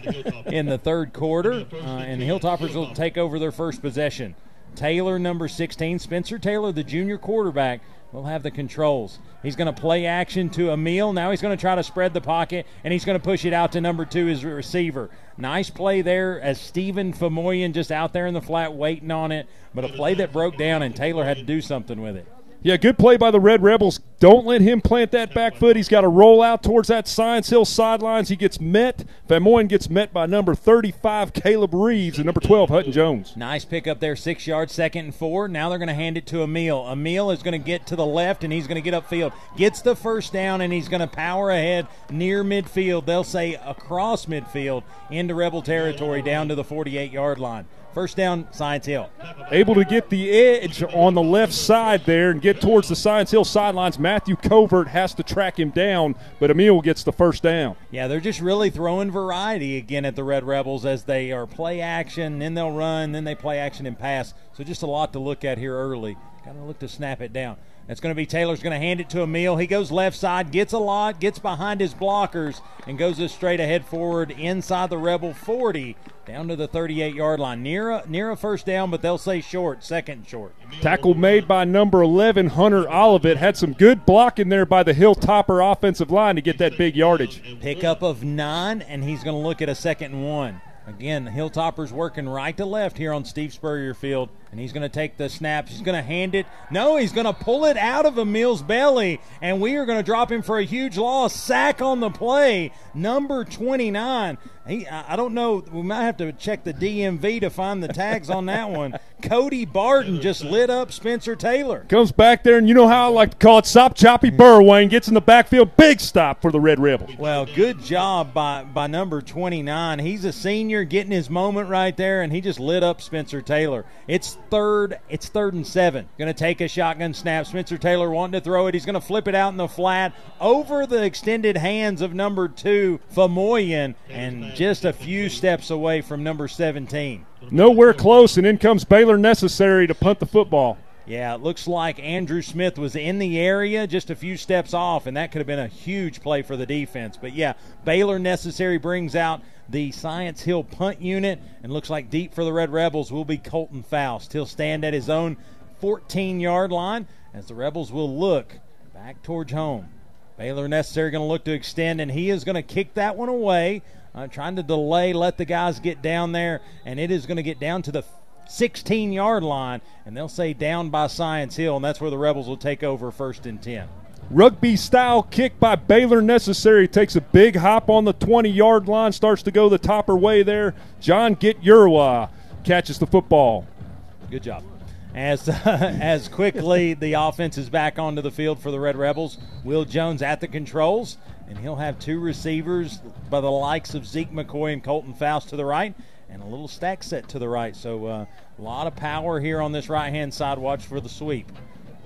[SPEAKER 3] in the third quarter, uh, and the Hilltoppers will take over their first possession. Taylor, number sixteen, Spencer Taylor, the junior quarterback, will have the controls. He's going to play action to Emil. Now he's going to try to spread the pocket, and he's going to push it out to number two, his receiver. Nice play there as Stephen Famoyan just out there in the flat waiting on it, but a play that broke down, and Taylor had to do something with it.
[SPEAKER 4] Yeah, good play by the Red Rebels. Don't let him plant that back foot. He's got to roll out towards that Science Hill sidelines. He gets met. Famoyan gets met by number 35, Caleb Reeves, and number 12, Hutton Jones.
[SPEAKER 3] Nice pick up there, six yards, second and four. Now they're going to hand it to Emil. Emil is going to get to the left and he's going to get upfield. Gets the first down and he's going to power ahead near midfield. They'll say across midfield into Rebel territory down to the 48 yard line. First down, Science Hill.
[SPEAKER 4] Able to get the edge on the left side there and get towards the Science Hill sidelines. Matthew Covert has to track him down, but Emil gets the first down.
[SPEAKER 3] Yeah, they're just really throwing variety again at the Red Rebels as they are play action, then they'll run, then they play action and pass. So just a lot to look at here early. Got to look to snap it down. That's going to be Taylor's going to hand it to Emil. He goes left side, gets a lot, gets behind his blockers, and goes a straight ahead forward inside the Rebel 40 down to the 38 yard line. Near a, near a first down, but they'll say short, second short.
[SPEAKER 4] Tackle made by number 11, Hunter Olivet. Had some good blocking there by the Hilltopper offensive line to get that big yardage.
[SPEAKER 3] Pickup of nine, and he's going to look at a second and one. Again, Hilltopper's working right to left here on Steve Spurrier Field, and he's going to take the snap. He's going to hand it. No, he's going to pull it out of Emil's belly, and we are going to drop him for a huge loss. Sack on the play, number 29. He, I don't know. We might have to check the DMV to find the tags on that one. Cody Barton just lit up Spencer Taylor.
[SPEAKER 4] Comes back there, and you know how I like to call it stop Choppy Burwayne gets in the backfield. Big stop for the Red Rebels.
[SPEAKER 3] Well, good job by, by number 29. He's a senior getting his moment right there, and he just lit up Spencer Taylor. It's third. It's third and seven. Going to take a shotgun snap. Spencer Taylor wanting to throw it. He's going to flip it out in the flat over the extended hands of number two, Famoyan, and just a few steps away from number 17.
[SPEAKER 4] Nowhere close, and in comes Baylor Necessary to punt the football.
[SPEAKER 3] Yeah, it looks like Andrew Smith was in the area just a few steps off, and that could have been a huge play for the defense. But yeah, Baylor Necessary brings out the Science Hill punt unit, and looks like deep for the Red Rebels will be Colton Faust. He'll stand at his own 14 yard line as the Rebels will look back towards home. Baylor Necessary going to look to extend, and he is going to kick that one away, uh, trying to delay, let the guys get down there, and it is going to get down to the 16 yard line, and they'll say down by Science Hill, and that's where the Rebels will take over first and 10.
[SPEAKER 4] Rugby style kick by Baylor Necessary. Takes a big hop on the 20 yard line, starts to go the topper way there. John Get Yerwa catches the football.
[SPEAKER 3] Good job. As uh, as quickly the offense is back onto the field for the Red Rebels. Will Jones at the controls, and he'll have two receivers by the likes of Zeke McCoy and Colton Faust to the right, and a little stack set to the right. So uh, a lot of power here on this right hand side. Watch for the sweep.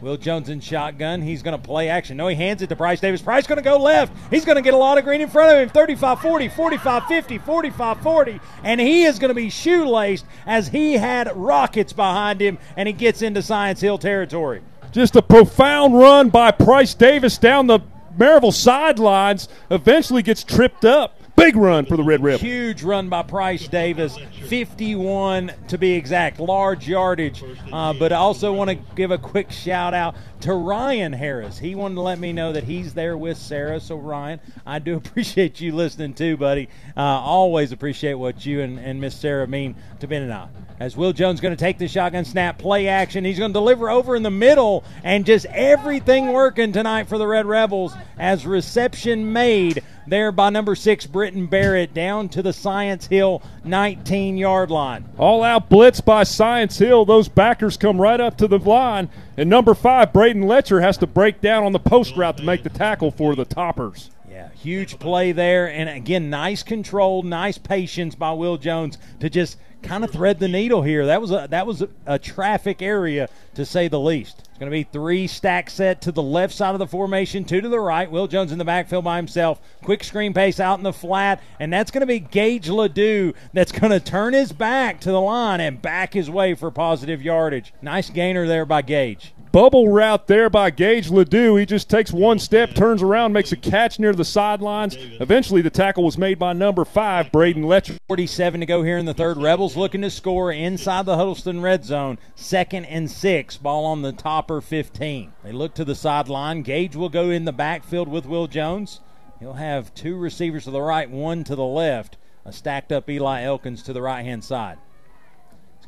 [SPEAKER 3] Will Jones in shotgun. He's going to play action. No, he hands it to Bryce Davis. Bryce going to go left. He's going to get a lot of green in front of him 35 40, 45 50, 45 40. And he is going to be shoelaced as he had rockets behind him and he gets into Science Hill territory.
[SPEAKER 4] Just a profound run by Price Davis down the Maryville sidelines. Eventually gets tripped up. Big run for the Red Rebels.
[SPEAKER 3] Huge run by Price Davis, 51 to be exact, large yardage. Uh, but I also want to give a quick shout out to Ryan Harris. He wanted to let me know that he's there with Sarah. So, Ryan, I do appreciate you listening too, buddy. Uh, always appreciate what you and, and Miss Sarah mean to Ben and I. As Will Jones going to take the shotgun snap, play action. He's going to deliver over in the middle, and just everything working tonight for the Red Rebels as reception made there by number six, Britton Barrett, down to the Science Hill 19 yard line.
[SPEAKER 4] All out blitz by Science Hill. Those backers come right up to the line. And number five, Braden Letcher, has to break down on the post route to make the tackle for the Toppers.
[SPEAKER 3] Yeah, huge play there. And again, nice control, nice patience by Will Jones to just kind of thread the needle here. That was a that was a, a traffic area to say the least. It's going to be three stack set to the left side of the formation, two to the right. Will Jones in the backfield by himself. Quick screen pace out in the flat, and that's going to be Gage Ledoux that's going to turn his back to the line and back his way for positive yardage. Nice gainer there by Gage.
[SPEAKER 4] Bubble route there by Gage Ledoux. He just takes one step, turns around, makes a catch near the sidelines. Eventually, the tackle was made by number five, Braden Letcher.
[SPEAKER 3] 47 to go here in the third. Rebels looking to score inside the Huddleston red zone. Second and six. Ball on the topper 15. They look to the sideline. Gage will go in the backfield with Will Jones. He'll have two receivers to the right, one to the left. A stacked up Eli Elkins to the right hand side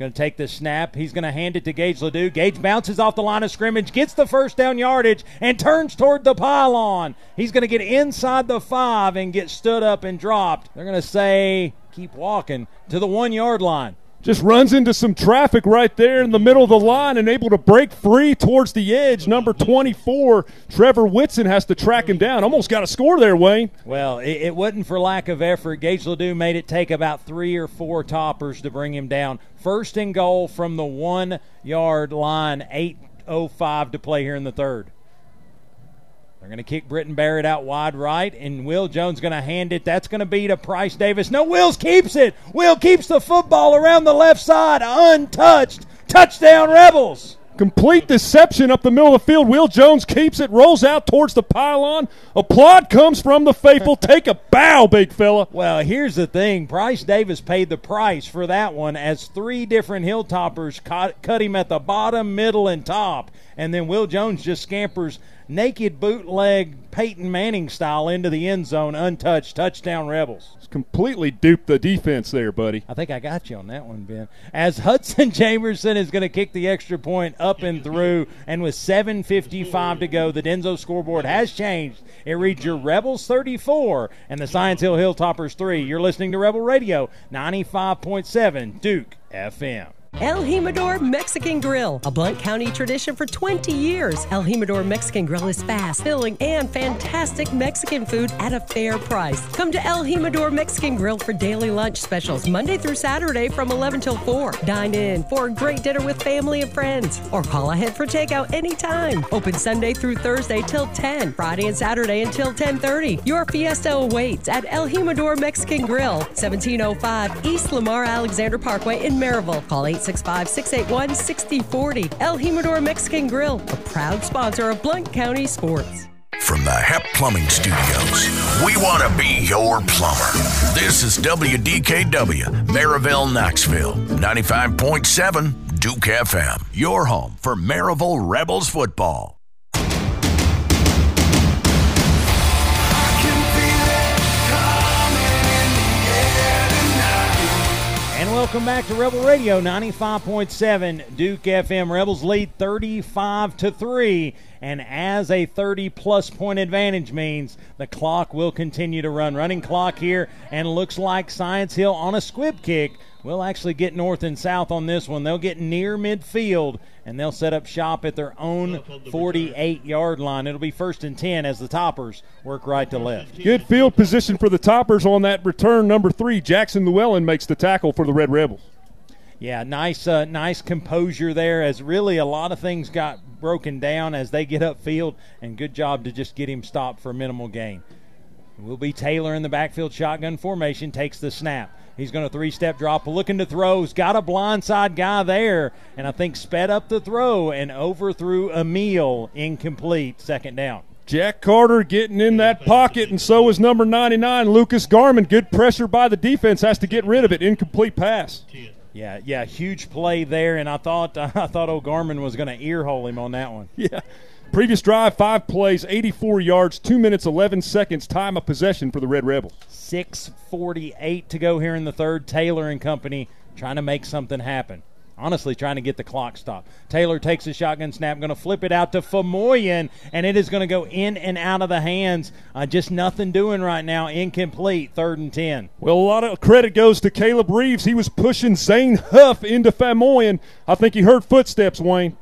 [SPEAKER 3] going to take the snap. He's going to hand it to Gage Ledoux. Gage bounces off the line of scrimmage, gets the first down yardage, and turns toward the pylon. He's going to get inside the five and get stood up and dropped. They're going to say, keep walking to the one yard line.
[SPEAKER 4] Just runs into some traffic right there in the middle of the line and able to break free towards the edge. Number 24, Trevor Whitson, has to track him down. Almost got a score there, Wayne.
[SPEAKER 3] Well, it, it wasn't for lack of effort. Gage Ledoux made it take about three or four toppers to bring him down. First and goal from the one yard line, 8.05 to play here in the third. They're going to kick Britton Barrett out wide right, and Will Jones going to hand it. That's going to be to Price Davis. No, Wills keeps it. Will keeps the football around the left side, untouched. Touchdown, Rebels.
[SPEAKER 4] Complete deception up the middle of the field. Will Jones keeps it, rolls out towards the pylon. Applaud comes from the faithful. Take a bow, big fella.
[SPEAKER 3] Well, here's the thing Price Davis paid the price for that one as three different Hilltoppers cut, cut him at the bottom, middle, and top. And then Will Jones just scampers naked bootleg Peyton Manning style into the end zone, untouched. Touchdown, Rebels.
[SPEAKER 4] It's Completely duped the defense there, buddy.
[SPEAKER 3] I think I got you on that one, Ben. As Hudson Jamerson is going to kick the extra point up and through, and with 7.55 to go, the Denso scoreboard has changed. It reads your Rebels 34 and the Science Hill Hilltoppers 3. You're listening to Rebel Radio 95.7 Duke FM.
[SPEAKER 10] El Jimador Mexican Grill, a Blount County tradition for 20 years. El Jimador Mexican Grill is fast, filling, and fantastic Mexican food at a fair price. Come to El Jimador Mexican Grill for daily lunch specials Monday through Saturday from 11 till 4. Dine in for a great dinner with family and friends, or call ahead for takeout anytime. Open Sunday through Thursday till 10, Friday and Saturday until 10:30. Your fiesta awaits at El Jimador Mexican Grill, 1705 East Lamar Alexander Parkway in Maryville. Call 865 681 6040. El Jimador Mexican Grill, a proud sponsor of Blount County Sports.
[SPEAKER 2] From the HEP Plumbing Studios, we want to be your plumber. This is WDKW, Maryville, Knoxville, 95.7 Duke FM, your home for Maryville Rebels football.
[SPEAKER 3] Welcome back to Rebel Radio 95.7 Duke FM. Rebels lead 35 to 3. And as a 30 plus point advantage means the clock will continue to run. Running clock here, and looks like Science Hill on a squib kick will actually get north and south on this one. They'll get near midfield and they'll set up shop at their own 48 yard line. It'll be first and 10 as the toppers work right to left.
[SPEAKER 4] Good field position for the toppers on that return. Number three, Jackson Llewellyn makes the tackle for the Red Rebels.
[SPEAKER 3] Yeah, nice, uh, nice composure there. As really a lot of things got broken down as they get upfield, and good job to just get him stopped for minimal gain. Will be Taylor in the backfield shotgun formation, takes the snap. He's going to three step drop, looking to throw. He's got a blindside guy there, and I think sped up the throw and overthrew Emil, incomplete, second down.
[SPEAKER 4] Jack Carter getting in that pocket, and so is number 99, Lucas Garman. Good pressure by the defense, has to get rid of it. Incomplete pass.
[SPEAKER 3] Yeah, yeah, huge play there, and I thought I thought O'Garman was going to earhole him on that one.
[SPEAKER 4] Yeah. Previous drive, five plays, 84 yards, two minutes, 11 seconds, time of possession for the Red Rebels.
[SPEAKER 3] 6:48 to go here in the third. Taylor and company trying to make something happen. Honestly, trying to get the clock stopped. Taylor takes a shotgun snap, going to flip it out to Famoyan, and it is going to go in and out of the hands. Uh, just nothing doing right now. Incomplete. Third and ten.
[SPEAKER 4] Well, a lot of credit goes to Caleb Reeves. He was pushing Zane Huff into Famoyan. I think he heard footsteps, Wayne.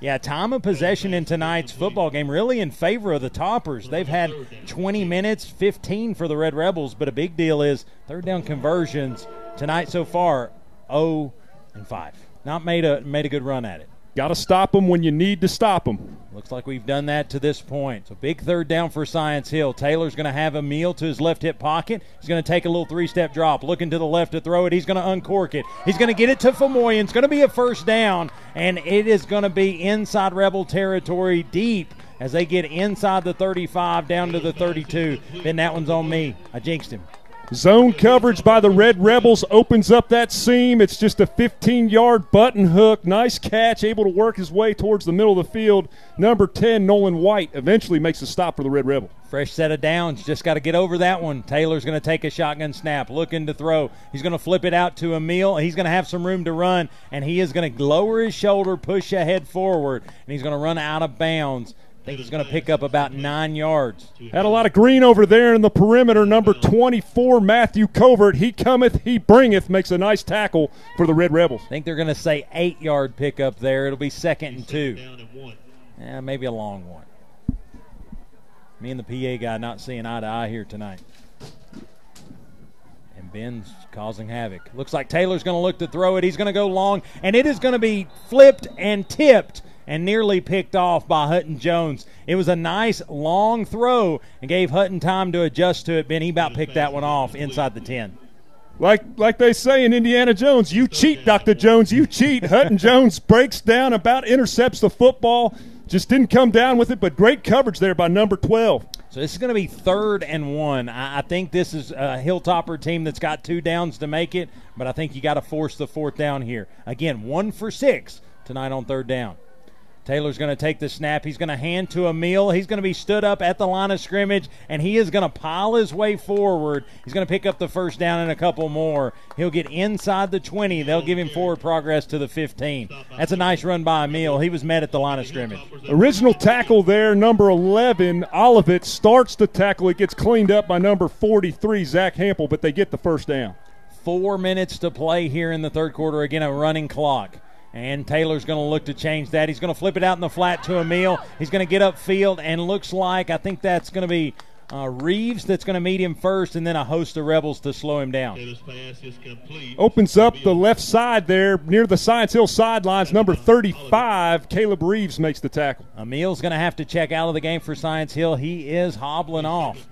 [SPEAKER 3] Yeah, time of possession in tonight's football game really in favor of the Toppers. They've had 20 minutes, 15 for the Red Rebels, but a big deal is third down conversions tonight so far 0 and 5. Not made a made a good run at it.
[SPEAKER 4] Got to stop them when you need to stop them.
[SPEAKER 3] Looks like we've done that to this point. So big third down for Science Hill. Taylor's going to have a meal to his left hip pocket. He's going to take a little three-step drop, looking to the left to throw it. He's going to uncork it. He's going to get it to Famoyan. It's going to be a first down, and it is going to be inside Rebel territory deep as they get inside the 35 down to the 32. Then that one's on me. I jinxed him.
[SPEAKER 4] Zone coverage by the Red Rebels opens up that seam. It's just a 15 yard button hook. Nice catch, able to work his way towards the middle of the field. Number 10, Nolan White, eventually makes a stop for the Red Rebel.
[SPEAKER 3] Fresh set of downs. Just got to get over that one. Taylor's going to take a shotgun snap, looking to throw. He's going to flip it out to Emil. He's going to have some room to run, and he is going to lower his shoulder, push ahead forward, and he's going to run out of bounds. I think he's going to pick up about nine yards.
[SPEAKER 4] Had a lot of green over there in the perimeter. Number 24, Matthew Covert. He cometh, he bringeth, makes a nice tackle for the Red Rebels.
[SPEAKER 3] I think they're going to say eight yard pickup there. It'll be second and two. Yeah, maybe a long one. Me and the PA guy not seeing eye to eye here tonight. And Ben's causing havoc. Looks like Taylor's going to look to throw it. He's going to go long, and it is going to be flipped and tipped and nearly picked off by Hutton Jones. It was a nice long throw and gave Hutton time to adjust to it. Ben, he about picked that one off inside the 10.
[SPEAKER 4] Like like they say in Indiana Jones, you cheat, Dr. Jones, you cheat. Hutton Jones breaks down, about intercepts the football, just didn't come down with it, but great coverage there by number 12.
[SPEAKER 3] So this is going to be third and one. I, I think this is a Hilltopper team that's got two downs to make it, but I think you got to force the fourth down here. Again, one for six tonight on third down. Taylor's going to take the snap. He's going to hand to Emil. He's going to be stood up at the line of scrimmage, and he is going to pile his way forward. He's going to pick up the first down and a couple more. He'll get inside the 20. They'll give him forward progress to the 15. That's a nice run by Emil. He was met at the line of scrimmage.
[SPEAKER 4] Original tackle there, number 11, Olivet starts the tackle. It gets cleaned up by number 43, Zach Hample, but they get the first down.
[SPEAKER 3] Four minutes to play here in the third quarter. Again, a running clock. And Taylor's going to look to change that. He's going to flip it out in the flat to Emil. He's going to get upfield, and looks like I think that's going to be uh, Reeves that's going to meet him first, and then a host of Rebels to slow him down.
[SPEAKER 4] Opens up the left side there near the Science Hill sidelines. Number 35, Caleb Reeves makes the tackle.
[SPEAKER 3] Emil's going to have to check out of the game for Science Hill. He is hobbling off.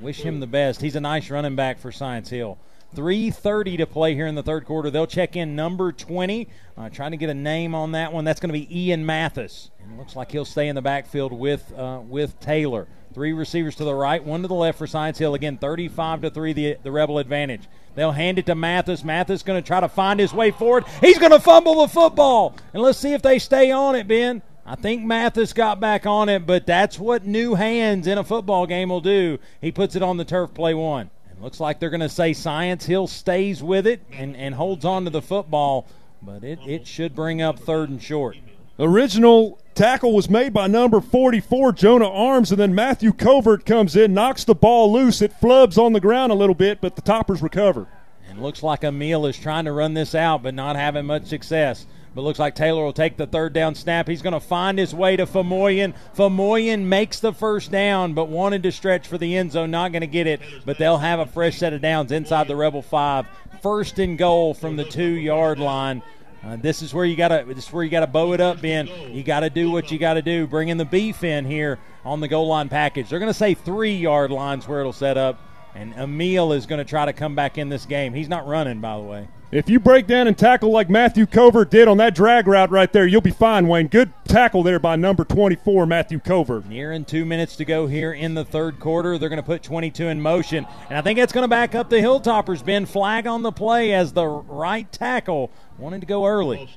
[SPEAKER 3] Wish him the best. He's a nice running back for Science Hill. 3.30 to play here in the third quarter. They'll check in number 20. Uh, trying to get a name on that one. That's going to be Ian Mathis. And looks like he'll stay in the backfield with uh, with Taylor. Three receivers to the right, one to the left for Science Hill. Again, 35 to 3, the, the Rebel advantage. They'll hand it to Mathis. Mathis going to try to find his way forward. He's going to fumble the football. And let's see if they stay on it, Ben. I think Mathis got back on it, but that's what new hands in a football game will do. He puts it on the turf, play one. Looks like they're going to say Science Hill stays with it and, and holds on to the football, but it, it should bring up third and short.
[SPEAKER 4] The Original tackle was made by number 44, Jonah Arms, and then Matthew Covert comes in, knocks the ball loose. It flubs on the ground a little bit, but the Toppers recover.
[SPEAKER 3] And looks like Emil is trying to run this out, but not having much success. But looks like Taylor will take the third down snap. He's going to find his way to Famoyan. Famoyan makes the first down, but wanted to stretch for the end zone. Not going to get it, but they'll have a fresh set of downs inside the Rebel five. First and goal from the two yard line. Uh, this is where you gotta. This is where you gotta bow it up, Ben. You gotta do what you gotta do. Bringing the beef in here on the goal line package. They're gonna say three yard lines where it'll set up, and Emil is gonna try to come back in this game. He's not running, by the way.
[SPEAKER 4] If you break down and tackle like Matthew Covert did on that drag route right there, you'll be fine, Wayne. Good tackle there by number 24, Matthew Covert.
[SPEAKER 3] Nearing two minutes to go here in the third quarter. They're going to put 22 in motion. And I think that's going to back up the Hilltoppers. Ben flag on the play as the right tackle wanted to go early.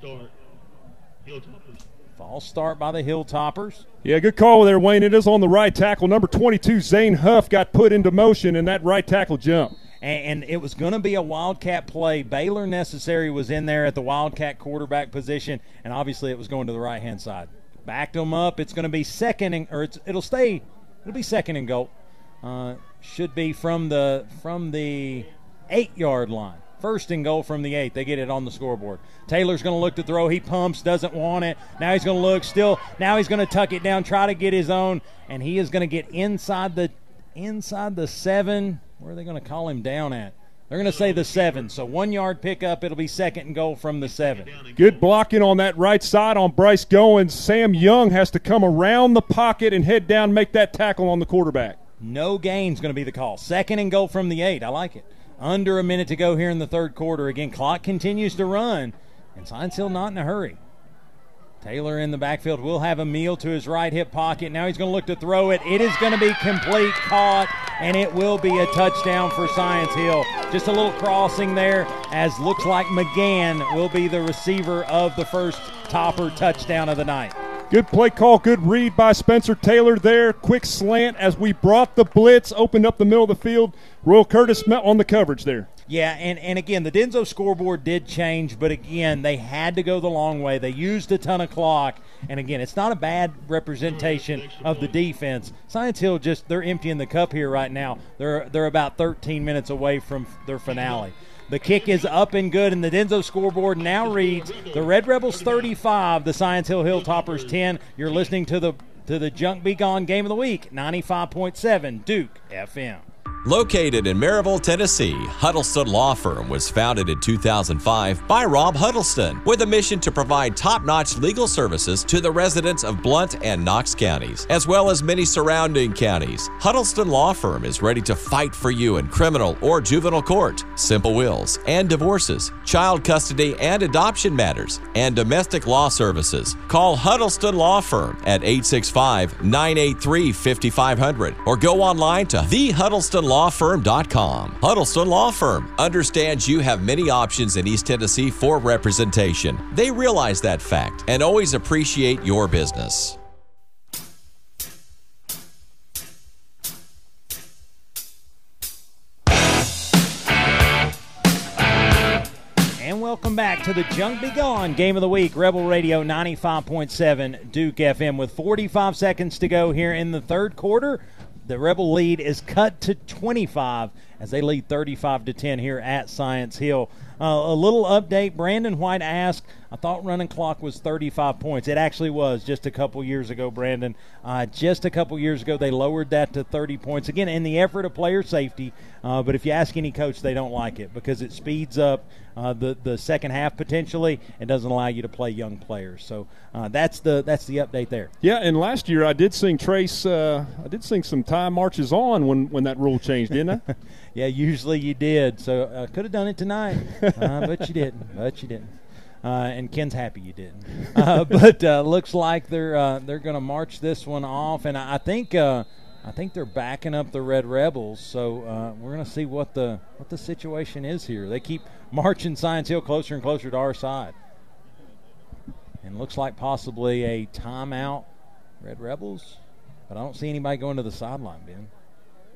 [SPEAKER 3] False start by the Hilltoppers.
[SPEAKER 4] Yeah, good call there, Wayne. It is on the right tackle. Number 22, Zane Huff, got put into motion, in that right tackle jump
[SPEAKER 3] and, it was going to be a Wildcat play. Baylor Necessary was in there at the Wildcat quarterback position, and obviously it was going to the right hand side. Backed them up. It's going to be second, and, or it'll stay. It'll be second and goal. Uh, should be from the from the eight yard line. First and goal from the eight. They get it on the scoreboard. Taylor's going to look to throw. He pumps, doesn't want it. Now he's going to look still. Now he's going to tuck it down, try to get his own, and he is going to get inside the inside the seven where are they going to call him down at? They're going to say the seven. So one yard pickup. It'll be second and goal from the seven.
[SPEAKER 4] Good blocking on that right side on Bryce Goins. Sam Young has to come around the pocket and head down, make that tackle on the quarterback.
[SPEAKER 3] No gain's going to be the call. Second and goal from the eight. I like it. Under a minute to go here in the third quarter. Again, clock continues to run, and Science Hill not in a hurry. Taylor in the backfield will have Emil to his right hip pocket. Now he's going to look to throw it. It is going to be complete, caught, and it will be a touchdown for Science Hill. Just a little crossing there, as looks like McGann will be the receiver of the first topper touchdown of the night.
[SPEAKER 4] Good play call, good read by Spencer Taylor there. Quick slant as we brought the blitz, opened up the middle of the field. Royal Curtis met on the coverage there.
[SPEAKER 3] Yeah, and, and again, the Denso scoreboard did change, but again, they had to go the long way. They used a ton of clock, and again, it's not a bad representation of the defense. Science Hill just they're emptying the cup here right now. They're they're about 13 minutes away from their finale. The kick is up and good, and the Denso scoreboard now reads the Red Rebels 35, the Science Hill Hilltoppers 10. You're listening to the to the Junk Be Gone Game of the Week, 95.7 Duke FM.
[SPEAKER 31] Located in Maryville, Tennessee, Huddleston Law Firm was founded in 2005 by Rob Huddleston with a mission to provide top notch legal services to the residents of Blount and Knox counties, as well as many surrounding counties. Huddleston Law Firm is ready to fight for you in criminal or juvenile court, simple wills and divorces, child custody and adoption matters, and domestic law services. Call Huddleston Law Firm at 865 983 5500 or go online to the Huddleston HuddlestonLawFirm.com. Huddleston Law Firm understands you have many options in East Tennessee for representation. They realize that fact and always appreciate your business.
[SPEAKER 3] And welcome back to the Junk Be Gone Game of the Week, Rebel Radio 95.7 Duke FM. With 45 seconds to go here in the third quarter, the Rebel lead is cut to 25 as they lead 35 to 10 here at Science Hill. Uh, a little update Brandon White asked, I thought running clock was 35 points. It actually was just a couple years ago, Brandon. Uh, just a couple years ago, they lowered that to 30 points. Again, in the effort of player safety. Uh, but if you ask any coach, they don't like it because it speeds up uh, the the second half potentially. and doesn't allow you to play young players. So uh, that's the that's the update there.
[SPEAKER 4] Yeah, and last year I did sing Trace. Uh, I did sing some time marches on when when that rule changed, didn't I?
[SPEAKER 3] yeah, usually you did. So I uh, could have done it tonight, uh, but you didn't. But you didn't. Uh, and Ken's happy you didn't. Uh, but uh, looks like they're uh, they're going to march this one off, and I, I think uh, I think they're backing up the Red Rebels. So uh, we're going to see what the what the situation is here. They keep marching Science Hill closer and closer to our side, and looks like possibly a timeout, Red Rebels. But I don't see anybody going to the sideline, Ben.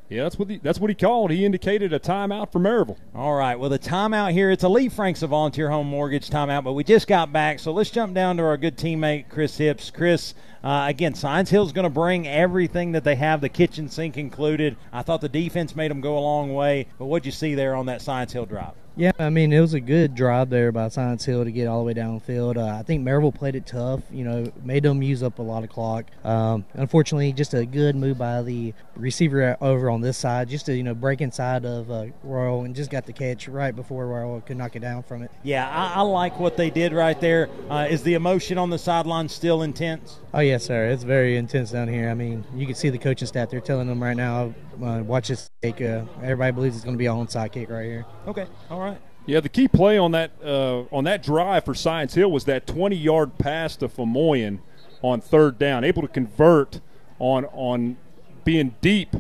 [SPEAKER 4] Yeah, that's what he, that's what he called. He indicated a timeout for Maryville.
[SPEAKER 3] All right. Well, the timeout here, it's a Lee Franks of Volunteer Home Mortgage timeout, but we just got back. So let's jump down to our good teammate, Chris Hips. Chris, uh, again, Science Hill's going to bring everything that they have, the kitchen sink included. I thought the defense made them go a long way, but what'd you see there on that Science Hill drive?
[SPEAKER 13] Yeah, I mean it was a good drive there by Science Hill to get all the way downfield. Uh, I think Maryville played it tough. You know, made them use up a lot of clock. Um, unfortunately, just a good move by the receiver over on this side, just to you know break inside of uh, Royal and just got the catch right before Royal could knock it down from it.
[SPEAKER 3] Yeah, I, I like what they did right there. Uh, is the emotion on the sideline still intense?
[SPEAKER 13] Oh yes, sir. It's very intense down here. I mean, you can see the coaching staff. They're telling them right now, uh, watch this kick. Uh, everybody believes it's going to be an onside kick right here.
[SPEAKER 3] Okay, all right.
[SPEAKER 4] Yeah, the key play on that uh, on that drive for Science Hill was that 20-yard pass to Famoyan on third down, able to convert on on being deep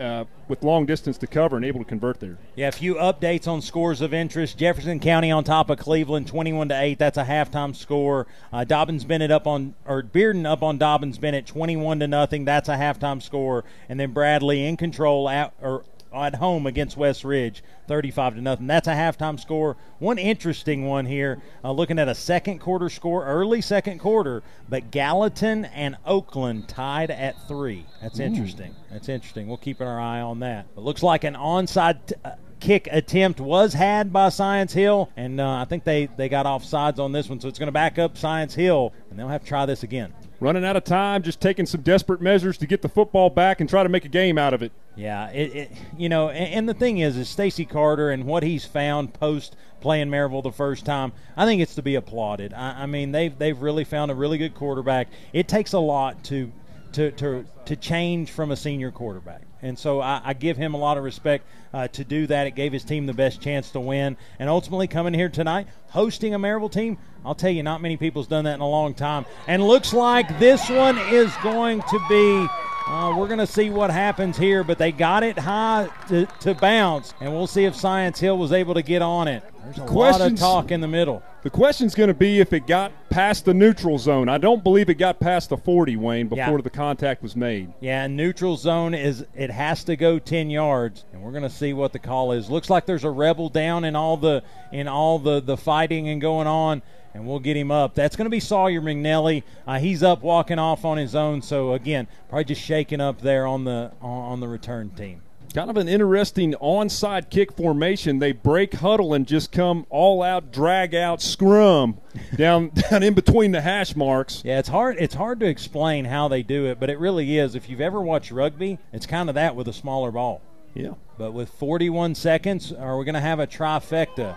[SPEAKER 4] uh, with long distance to cover and able to convert there.
[SPEAKER 3] Yeah, a few updates on scores of interest. Jefferson County on top of Cleveland, twenty-one to eight. That's a halftime score. Uh, Dobyns Bennett up on or Bearden up on Dobyns Bennett, twenty-one to nothing. That's a halftime score. And then Bradley in control at or at home against West Ridge, 35 to nothing. That's a halftime score. One interesting one here, uh, looking at a second quarter score, early second quarter, but Gallatin and Oakland tied at three. That's
[SPEAKER 32] Ooh.
[SPEAKER 3] interesting. That's interesting. We'll keep our eye on that. It looks like an onside. T- uh, kick attempt was had by Science Hill, and uh, I think they, they got off sides on this one, so it's going to back up Science Hill, and they'll have to try this again.
[SPEAKER 4] Running out of time, just taking some desperate measures to get the football back and try to make a game out of it.
[SPEAKER 3] Yeah, it, it you know, and, and, the thing is, is Stacy Carter and what he's found post playing Maryville the first time. I think it's to be applauded. I, I mean, they've they've really found a really good quarterback. It takes a lot to to to to change from a senior quarterback. And so I, I give him a lot of respect uh, to do that. It gave his team the best chance to win. And ultimately, coming here tonight, hosting a Maryville team, I'll tell you, not many people's done that in a long time. And looks like this one is going to be. Uh, we're going to see what happens here, but they got it high to, to bounce, and we'll see if Science Hill was able to get on it. There's a lot of talk in the middle.
[SPEAKER 4] The question's going to be if it got past the neutral zone. I don't believe it got past the 40, Wayne, before
[SPEAKER 3] Yeah.
[SPEAKER 4] the contact was made.
[SPEAKER 3] Yeah, neutral zone is it has to go 10 yards, and we're going to see what the call is. Looks like there's a rebel down in all the in all the the fighting and going on, and we'll get him up. That's going to be Sawyer McNelly. Uh, he's up walking off on his own. So again, probably just shaking up there on the on, on the return team.
[SPEAKER 4] Kind of an interesting onside kick formation. They break huddle and just come all out, drag out, scrum down down in between the hash marks.
[SPEAKER 3] Yeah, it's hard. It's hard to explain how they do it, but it really is. If you've ever watched rugby, it's kind of that with a smaller ball.
[SPEAKER 4] Yeah.
[SPEAKER 3] But with 41 seconds, are we going to have a trifecta?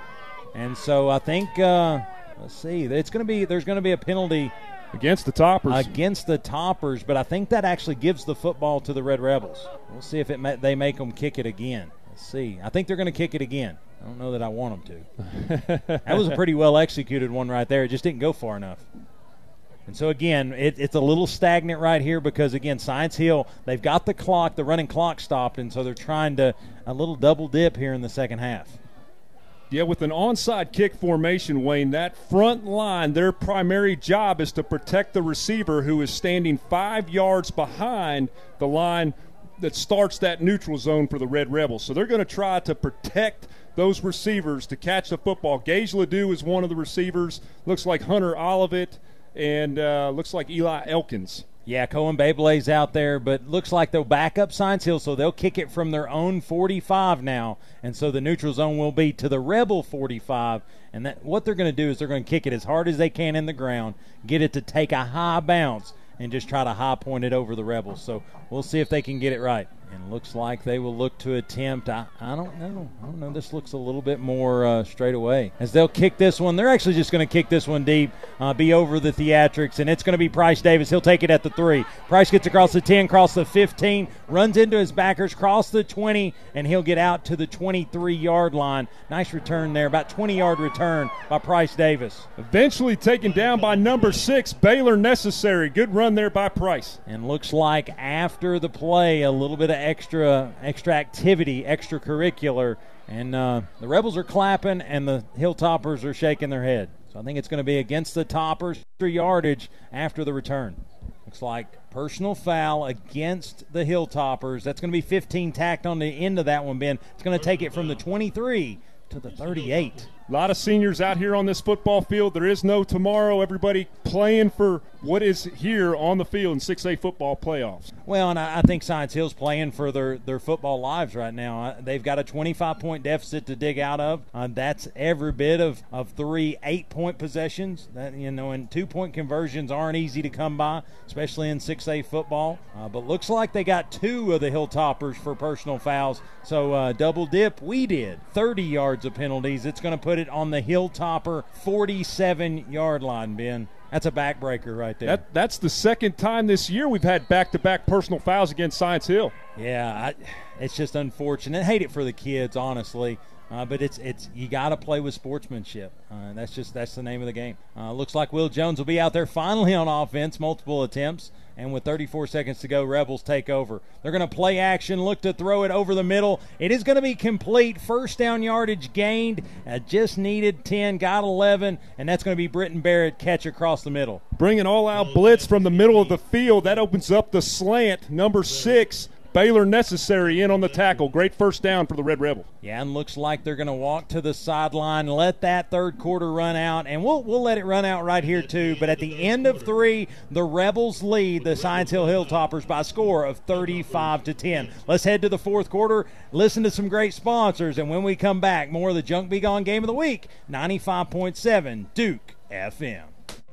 [SPEAKER 3] And so I think uh, let's see. It's going to be there's going to be a penalty
[SPEAKER 4] against the toppers.
[SPEAKER 3] Against the toppers, but I think that actually gives the football to the Red Rebels. We'll see if it ma- they make them kick it again. Let's see. I think they're going to kick it again. I don't know that I want them to. that was a pretty well executed one right there. It just didn't go far enough. And so again, it, it's a little stagnant right here because again, Science Hill they've got the clock, the running clock stopped, and so they're trying to a little double dip here in the second half.
[SPEAKER 4] Yeah, with an onside kick formation, Wayne, that front line, their primary job is to protect the receiver who is standing five yards behind the line that starts that neutral zone for the Red Rebels. So they're going to try to protect those receivers to catch the football. Gage Ledoux is one of the receivers. Looks like Hunter Olivet and uh, looks like Eli Elkins.
[SPEAKER 3] Yeah, Cohen Beyblade's out there, but looks like they'll back up Science Hill, so they'll kick it from their own 45 now, and so the neutral zone will be to the Rebel 45. And that what they're going to do is they're going to kick it as hard as they can in the ground, get it to take a high bounce, and just try to high point it over the Rebels. So we'll see if they can get it right. And looks like they will look to attempt. I, I don't know. I don't know. This looks a little bit more uh, straight away. As they'll kick this one, they're actually just going to kick this one deep, uh, be over the theatrics, and it's going to be Price Davis. He'll take it at the three. Price gets across the 10, across the 15, runs into his backers, cross the 20, and he'll get out to the 23 yard line. Nice return there, about 20 yard return by Price Davis.
[SPEAKER 4] Eventually taken down by number six, Baylor Necessary. Good run there by Price.
[SPEAKER 3] And looks like after the play, a little bit of extra extra activity, extracurricular, and uh, the Rebels are clapping and the Hilltoppers are shaking their head. So I think it's going to be against the Toppers, yardage after the return. Looks like personal foul against the Hilltoppers. That's going to be 15 tacked on the end of that one, Ben. It's going to take it from the 23 to the 38.
[SPEAKER 4] A lot of seniors out here on this football field. There is no tomorrow. Everybody playing for what is here on the field in 6A football playoffs.
[SPEAKER 3] Well, and I, think Science Hill's playing for their, their football lives right now. Uh, they've got a 25 point deficit to dig out of. Uh, that's every bit of, of three eight point possessions. That you know, and two point conversions aren't easy to come by, especially in 6A football. Uh, but looks like they got two of the Hilltoppers for personal fouls. So uh, double dip, we did 30 yards of penalties. It's going to put it on the Hilltopper 47 yard line. Ben, that's a backbreaker right there.
[SPEAKER 4] That, that's the second time this year we've had back to back personal fouls against Science Hill.
[SPEAKER 3] Yeah, I, it's just unfortunate. hate it for the kids, honestly. Uh, but it's it's you got to play with sportsmanship. Uh, that's just that's the name of the game. Uh, looks like Will Jones will be out there finally on offense, multiple attempts, and with 34 seconds to go, Rebels take over. They're going to play action, look to throw it over the middle. It is going to be complete. First down yardage gained. Uh, just needed 10, got 11, and that's going to be Britton Barrett catch across the middle.
[SPEAKER 4] Bringing all out blitz from the middle of the field. That opens up the slant. Number six, Baylor Necessary in on the tackle. Great first down for the Red Rebels.
[SPEAKER 3] Yeah, and looks like they're going to walk to the sideline, let that third quarter run out, and we'll we'll let it run out right here too. But at the end of three, the Rebels lead the Science Hill Hilltoppers by a score of 35 to 10. Let's head to the fourth quarter. Listen to some great sponsors, and when we come back, more of the Junk Be Gone Game of the Week, 95.7 Duke FM.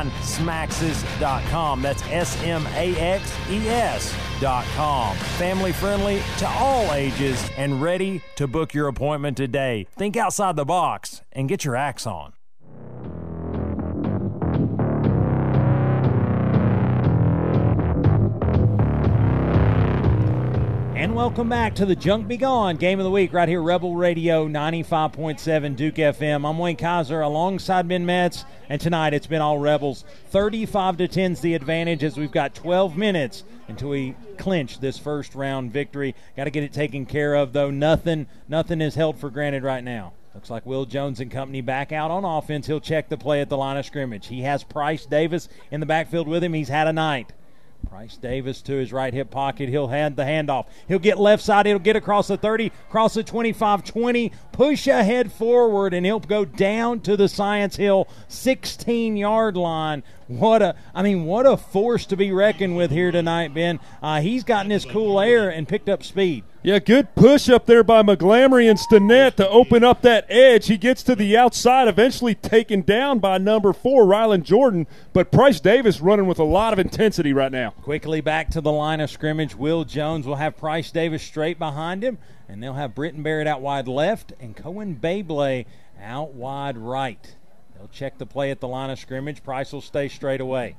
[SPEAKER 32] online, smaxes.com. That's S M A X E S.com. Family friendly to all ages and ready to book your appointment today. Think outside the box and get your axe on.
[SPEAKER 3] And welcome back to the Junk Be Gone Game of the Week right here, Rebel Radio 95.7 Duke FM. I'm Wayne Kaiser alongside Ben Metz, and tonight it's been all Rebels. 35 to 10's the advantage as we've got 12 minutes until we clinch this first round victory. Got to get it taken care of, though. Nothing, nothing is held for granted right now. Looks like Will Jones and company back out on offense. He'll check the play at the line of scrimmage. He has Price Davis in the backfield with him. He's had a night. Price Davis to his right hip pocket. He'll hand the handoff. He'll get left side. He'll get across the 30, across the 25 20, push ahead forward, and he'll go down to the Science Hill 16 yard line. What a, I mean, what a force to be reckoned with here tonight, Ben. Uh, he's gotten his cool air and picked up speed.
[SPEAKER 4] Yeah, good push up there by McGlamory and Stinnett to open up that edge. He gets to the outside, eventually taken down by number four, Rylan Jordan. But Price Davis running with a lot of intensity right now.
[SPEAKER 3] Quickly back to the line of scrimmage. Will Jones will have Price Davis straight behind him, and they'll have Britton Barrett out wide left and Cohen Babley out wide right. They'll check the play at the line of scrimmage. Price will stay straight away.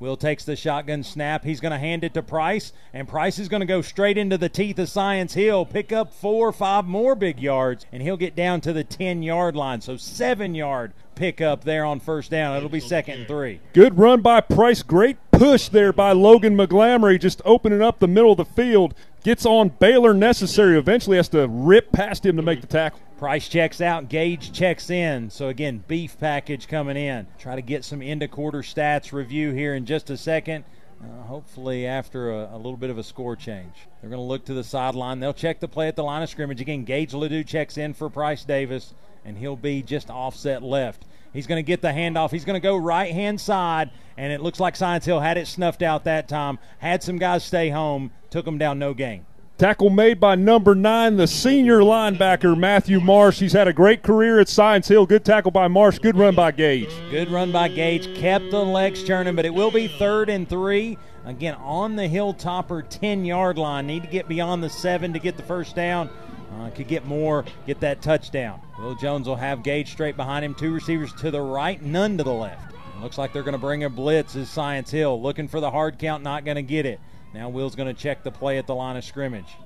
[SPEAKER 3] Will takes the shotgun snap. He's going to hand it to Price, and Price is going to go straight into the teeth of Science Hill, pick up four or five more big yards, and he'll get down to the 10 yard line. So, seven yard pickup there on first down. It'll be second and three.
[SPEAKER 4] Good run by Price. Great push there by Logan McGlamory, just opening up the middle of the field. Gets on Baylor Necessary. Eventually has to rip past him to make the tackle.
[SPEAKER 3] Price checks out, Gage checks in. So again, beef package coming in. Try to get some end of quarter stats review here in just a second. Uh, hopefully, after a, a, little bit of a score change, they're going to look to the sideline. They'll check the play at the line of scrimmage again. Gage Ledoux checks in for Price Davis, and he'll be just offset left. He's going to get the handoff. He's going to go right hand side, and it looks like Science Hill had it snuffed out that time. Had some guys stay home, took them down, no gain.
[SPEAKER 4] Tackle made by number nine, the senior linebacker, Matthew Marsh. He's had a great career at Science Hill. Good tackle by Marsh. Good run by Gage.
[SPEAKER 3] Good run by Gage. Kept the legs churning, but it will be third and three. Again, on the Hilltopper 10 yard line. Need to get beyond the seven to get the first down. Uh, could get more, get that touchdown. Will Jones will have Gage straight behind him. Two receivers to the right, none to the left. Looks like they're going to bring a blitz as Science Hill. Looking for the hard count, not going to get it. Now Will's going to check the play at the line of scrimmage.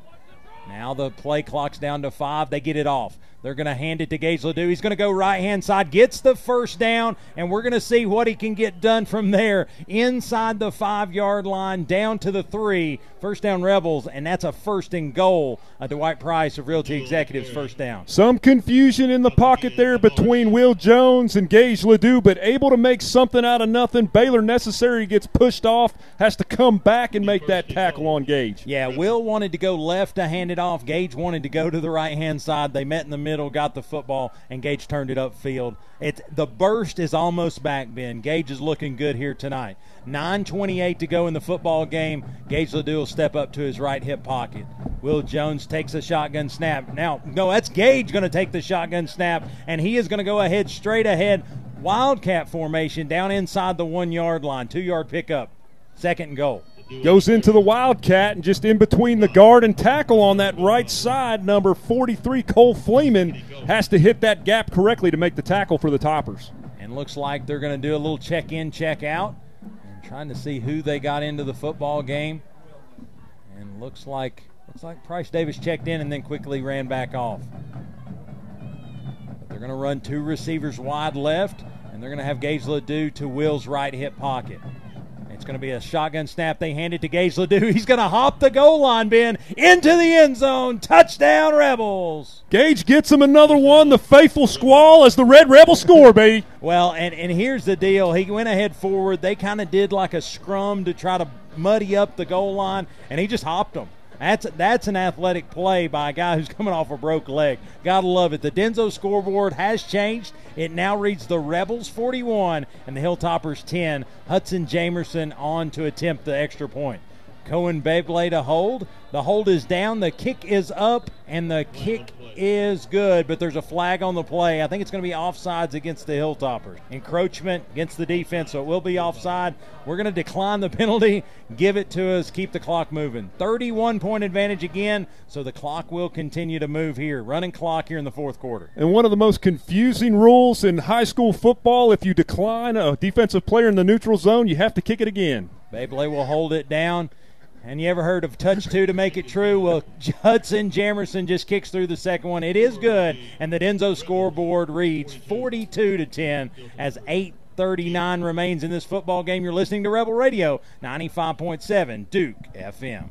[SPEAKER 3] Now the play clock's down to five. They get it off. They're going to hand it to Gage Ledoux. He's going to go right hand side, gets the first down, and we're going to see what he can get done from there inside the five yard line down to the three. First down, Rebels, and that's a first and goal. Uh, Dwight Price of Realty Executives, first down.
[SPEAKER 4] Some confusion in the pocket there between Will Jones and Gage Ledoux, but able to make something out of nothing. Baylor Necessary gets pushed off, has to come back and make that tackle on Gage.
[SPEAKER 3] Yeah, Will wanted to go left to hand it off. Gage wanted to go to the right hand side. They met in the middle, got the football, and Gage turned it upfield. It's the burst is almost back, Ben. Gage is looking good here tonight. 9:28 to go in the football game. Gage Ledoux will step up to his right hip pocket. Will Jones takes a shotgun snap. Now, no, that's Gage going to take the shotgun snap, and he is going to go ahead straight ahead. Wildcat formation down inside the one yard line. Two yard pickup. Second goal.
[SPEAKER 4] Goes into the Wildcat and just in between the guard and tackle on that right side, number 43, Cole Fleeman, has to hit that gap correctly to make the tackle for the Toppers.
[SPEAKER 3] And looks like they're going to do a little check in, check out, and trying to see who they got into the football game. And looks like looks like Price Davis checked in and then quickly ran back off. But they're going to run two receivers wide left, and they're going to have Gage Ledoux to Will's right hip pocket. It's going to be a shotgun snap. They hand it to Gage Ledoux. He's going to hop the goal line, Ben, into the end zone. Touchdown, Rebels.
[SPEAKER 4] Gage gets him another one. The faithful squall as the Red Rebel score, baby.
[SPEAKER 3] Well, and, and here's the deal. He went ahead forward. They kind of did like a scrum to try to muddy up the goal line, and he just hopped them. That's that's an athletic play by a guy who's coming off a broke leg. Gotta love it. The Denso scoreboard has changed. It now reads the Rebels 41 and the Hilltoppers 10. Hudson Jamerson on to attempt the extra point. Cohen Beyblade to hold. The hold is down. The kick is up, and the kick is good, but there's a flag on the play. I think it's going to be offsides against the Hilltoppers. Encroachment against the defense, so it will be offside. We're going to decline the penalty, give it to us, keep the clock moving. 31 point advantage again, so the clock will continue to move here. Running clock here in the fourth quarter.
[SPEAKER 4] And one of the most confusing rules in high school football if you decline a defensive player in the neutral zone, you have to kick it again.
[SPEAKER 3] Beyblade will hold it down. And you ever heard of touch two to make it true? Well, Hudson Jamerson just kicks through the second one. It is good, and the Denso scoreboard reads 42 to 10 as 8:39 remains in this football game. You're listening to Rebel Radio 95.7 Duke FM.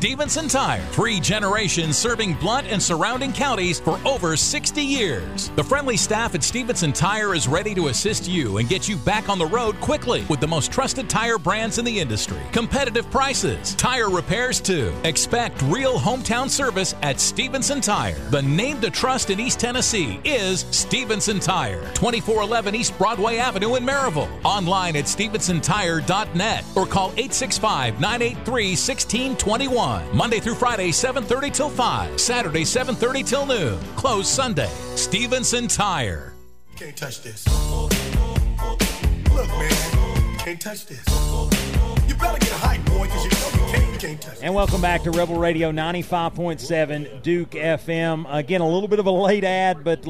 [SPEAKER 33] Stevenson Tire, three generations serving Blount and surrounding counties for over 60 years. The friendly staff at Stevenson Tire is ready to assist you and get you back on the road quickly with the most trusted tire brands in the industry. Competitive prices, tire repairs too. Expect real hometown service at Stevenson Tire. The name to trust in East Tennessee is Stevenson Tire, 2411 East Broadway Avenue in Maryville. Online at stephensontire.net or call 865 983 1620. 21. Monday through Friday, 7.30 till 5. Saturday, 7.30 till noon. Closed Sunday. Stevenson Tire.
[SPEAKER 34] Can't touch this. Look, man. Can't touch this. You better get a height, boy, because you know you can't, you can't touch this.
[SPEAKER 3] And welcome back to Rebel Radio 95.7 Duke FM. Again, a little bit of a late ad, but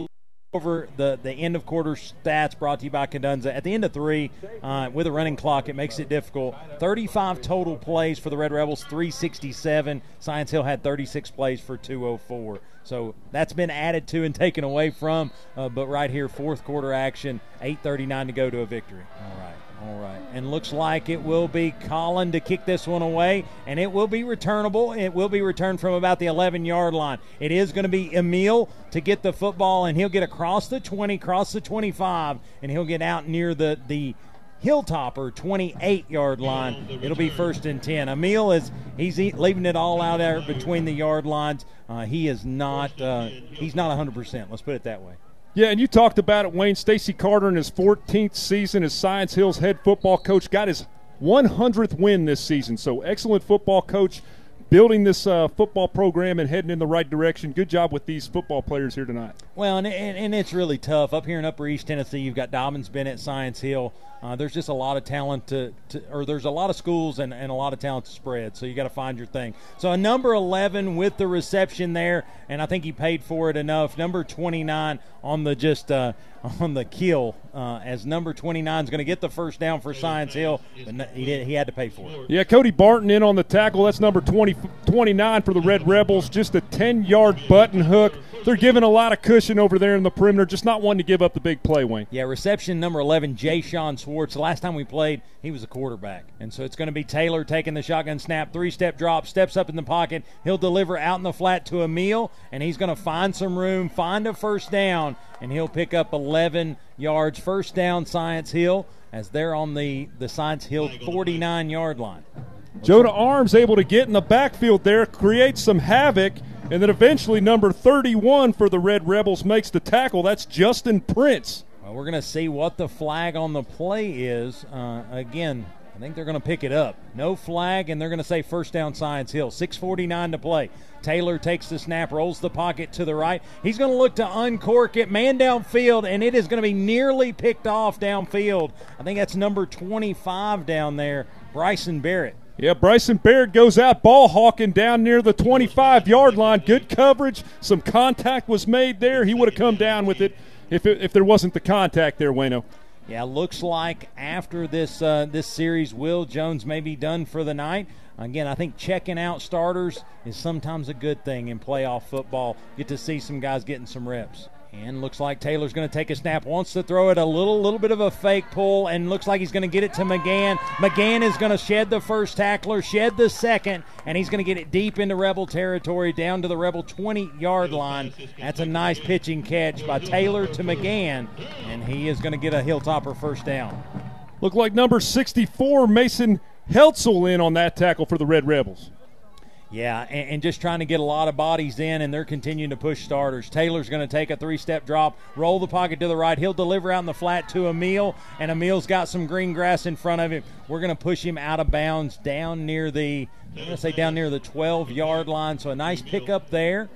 [SPEAKER 3] over the, the end of quarter stats brought to you by Kadunza. At the end of three, uh, with a running clock, it makes it difficult. 35 total plays for the Red Rebels, 367. Science Hill had 36 plays for 204. So that's been added to and taken away from. Uh, but right here, fourth quarter action, 8:39 to go to a victory. All right. All right. And looks like it will be Colin to kick this one away, and it will be returnable. It will be returned from about the 11 yard line. It is going to be Emil to get the football, and he'll get across the 20, across the 25, and he'll get out near the, the Hilltopper 28 yard line. It'll be first and 10. Emil is he's leaving it all out there between the yard lines. Uh, he is not uh, he's not 100%. Let's put it that way.
[SPEAKER 4] Yeah, and you talked about it, Wayne. Stacy Carter in his 14th season as Science Hill's head football coach got his 100th win this season. So excellent football coach, building this uh, football program and heading in the right direction. Good job with these football players here tonight.
[SPEAKER 3] Well, and, and, and it's really tough up here in Upper East Tennessee. You've got Dobyns Bennett, Science Hill. Uh, there's just a lot of talent to, to, or there's a lot of schools and, and a lot of talent to spread. So you got to find your thing. So a number 11 with the reception there, and I think he paid for it enough. Number 29 on the just uh, on the kill uh, as number 29 is going to get the first down for Science Hill, but he did he had to pay for it.
[SPEAKER 4] Yeah, Cody Barton in on the tackle. That's number 20, 29 for the Red Rebels. Just a 10 yard button hook. They're giving a lot of cushion over there in the perimeter, just not wanting to give up the big play, Wayne.
[SPEAKER 3] Yeah, reception number 11, Jay Sean Swartz. The last time we played, he was a quarterback. And so it's going to be Taylor taking the shotgun snap, three step drop, steps up in the pocket. He'll deliver out in the flat to Emil, and he's going to find some room, find a first down, and he'll pick up 11 yards. First down, Science Hill, as they're on the, the Science Hill 49 yard line.
[SPEAKER 4] Jonah Arms able to get in the backfield there, create some havoc, and then eventually number 31 for the Red Rebels makes the tackle. That's Justin Prince.
[SPEAKER 3] Well, we're going to see what the flag on the play is. Uh, again, I think they're going to pick it up. No flag, and they're going to say first down Science Hill. 6.49 to play. Taylor takes the snap, rolls the pocket to the right. He's going to look to uncork it, man downfield, and it is going to be nearly picked off downfield. I think that's number 25 down there, Bryson Barrett.
[SPEAKER 4] Yeah, Bryson Baird goes out ball hawking down near the 25 yard line. Good coverage. Some contact was made there. He would have come down with it if, it, if there wasn't the contact there, Wayno.
[SPEAKER 3] Yeah, looks like after this uh, this series, Will Jones may be done for the night. Again, I think checking out starters is sometimes a good thing in playoff football. Get to see some guys getting some reps. And looks like Taylor's going to take a snap. Wants to throw it a little, little bit of a fake pull, and looks like he's going to get it to McGann. McGann is going to shed the first tackler, shed the second, and he's going to get it deep into Rebel territory, down to the Rebel 20-yard line. That's a nice pitching catch by Taylor to McGann, and he is going to get a Hilltopper first down.
[SPEAKER 4] Look like number 64, Mason Heltzel, in on that tackle for the Red Rebels.
[SPEAKER 3] Yeah, and, and, just trying to get a lot of bodies in, and they're continuing to push starters. Taylor's going to take a three step drop, roll the pocket to the right. He'll deliver out in the flat to Emil, and Emil's got some green grass in front of him. We're going to push him out of bounds down near the, I'm going to say down near the 12 yard line. So a nice pickup there.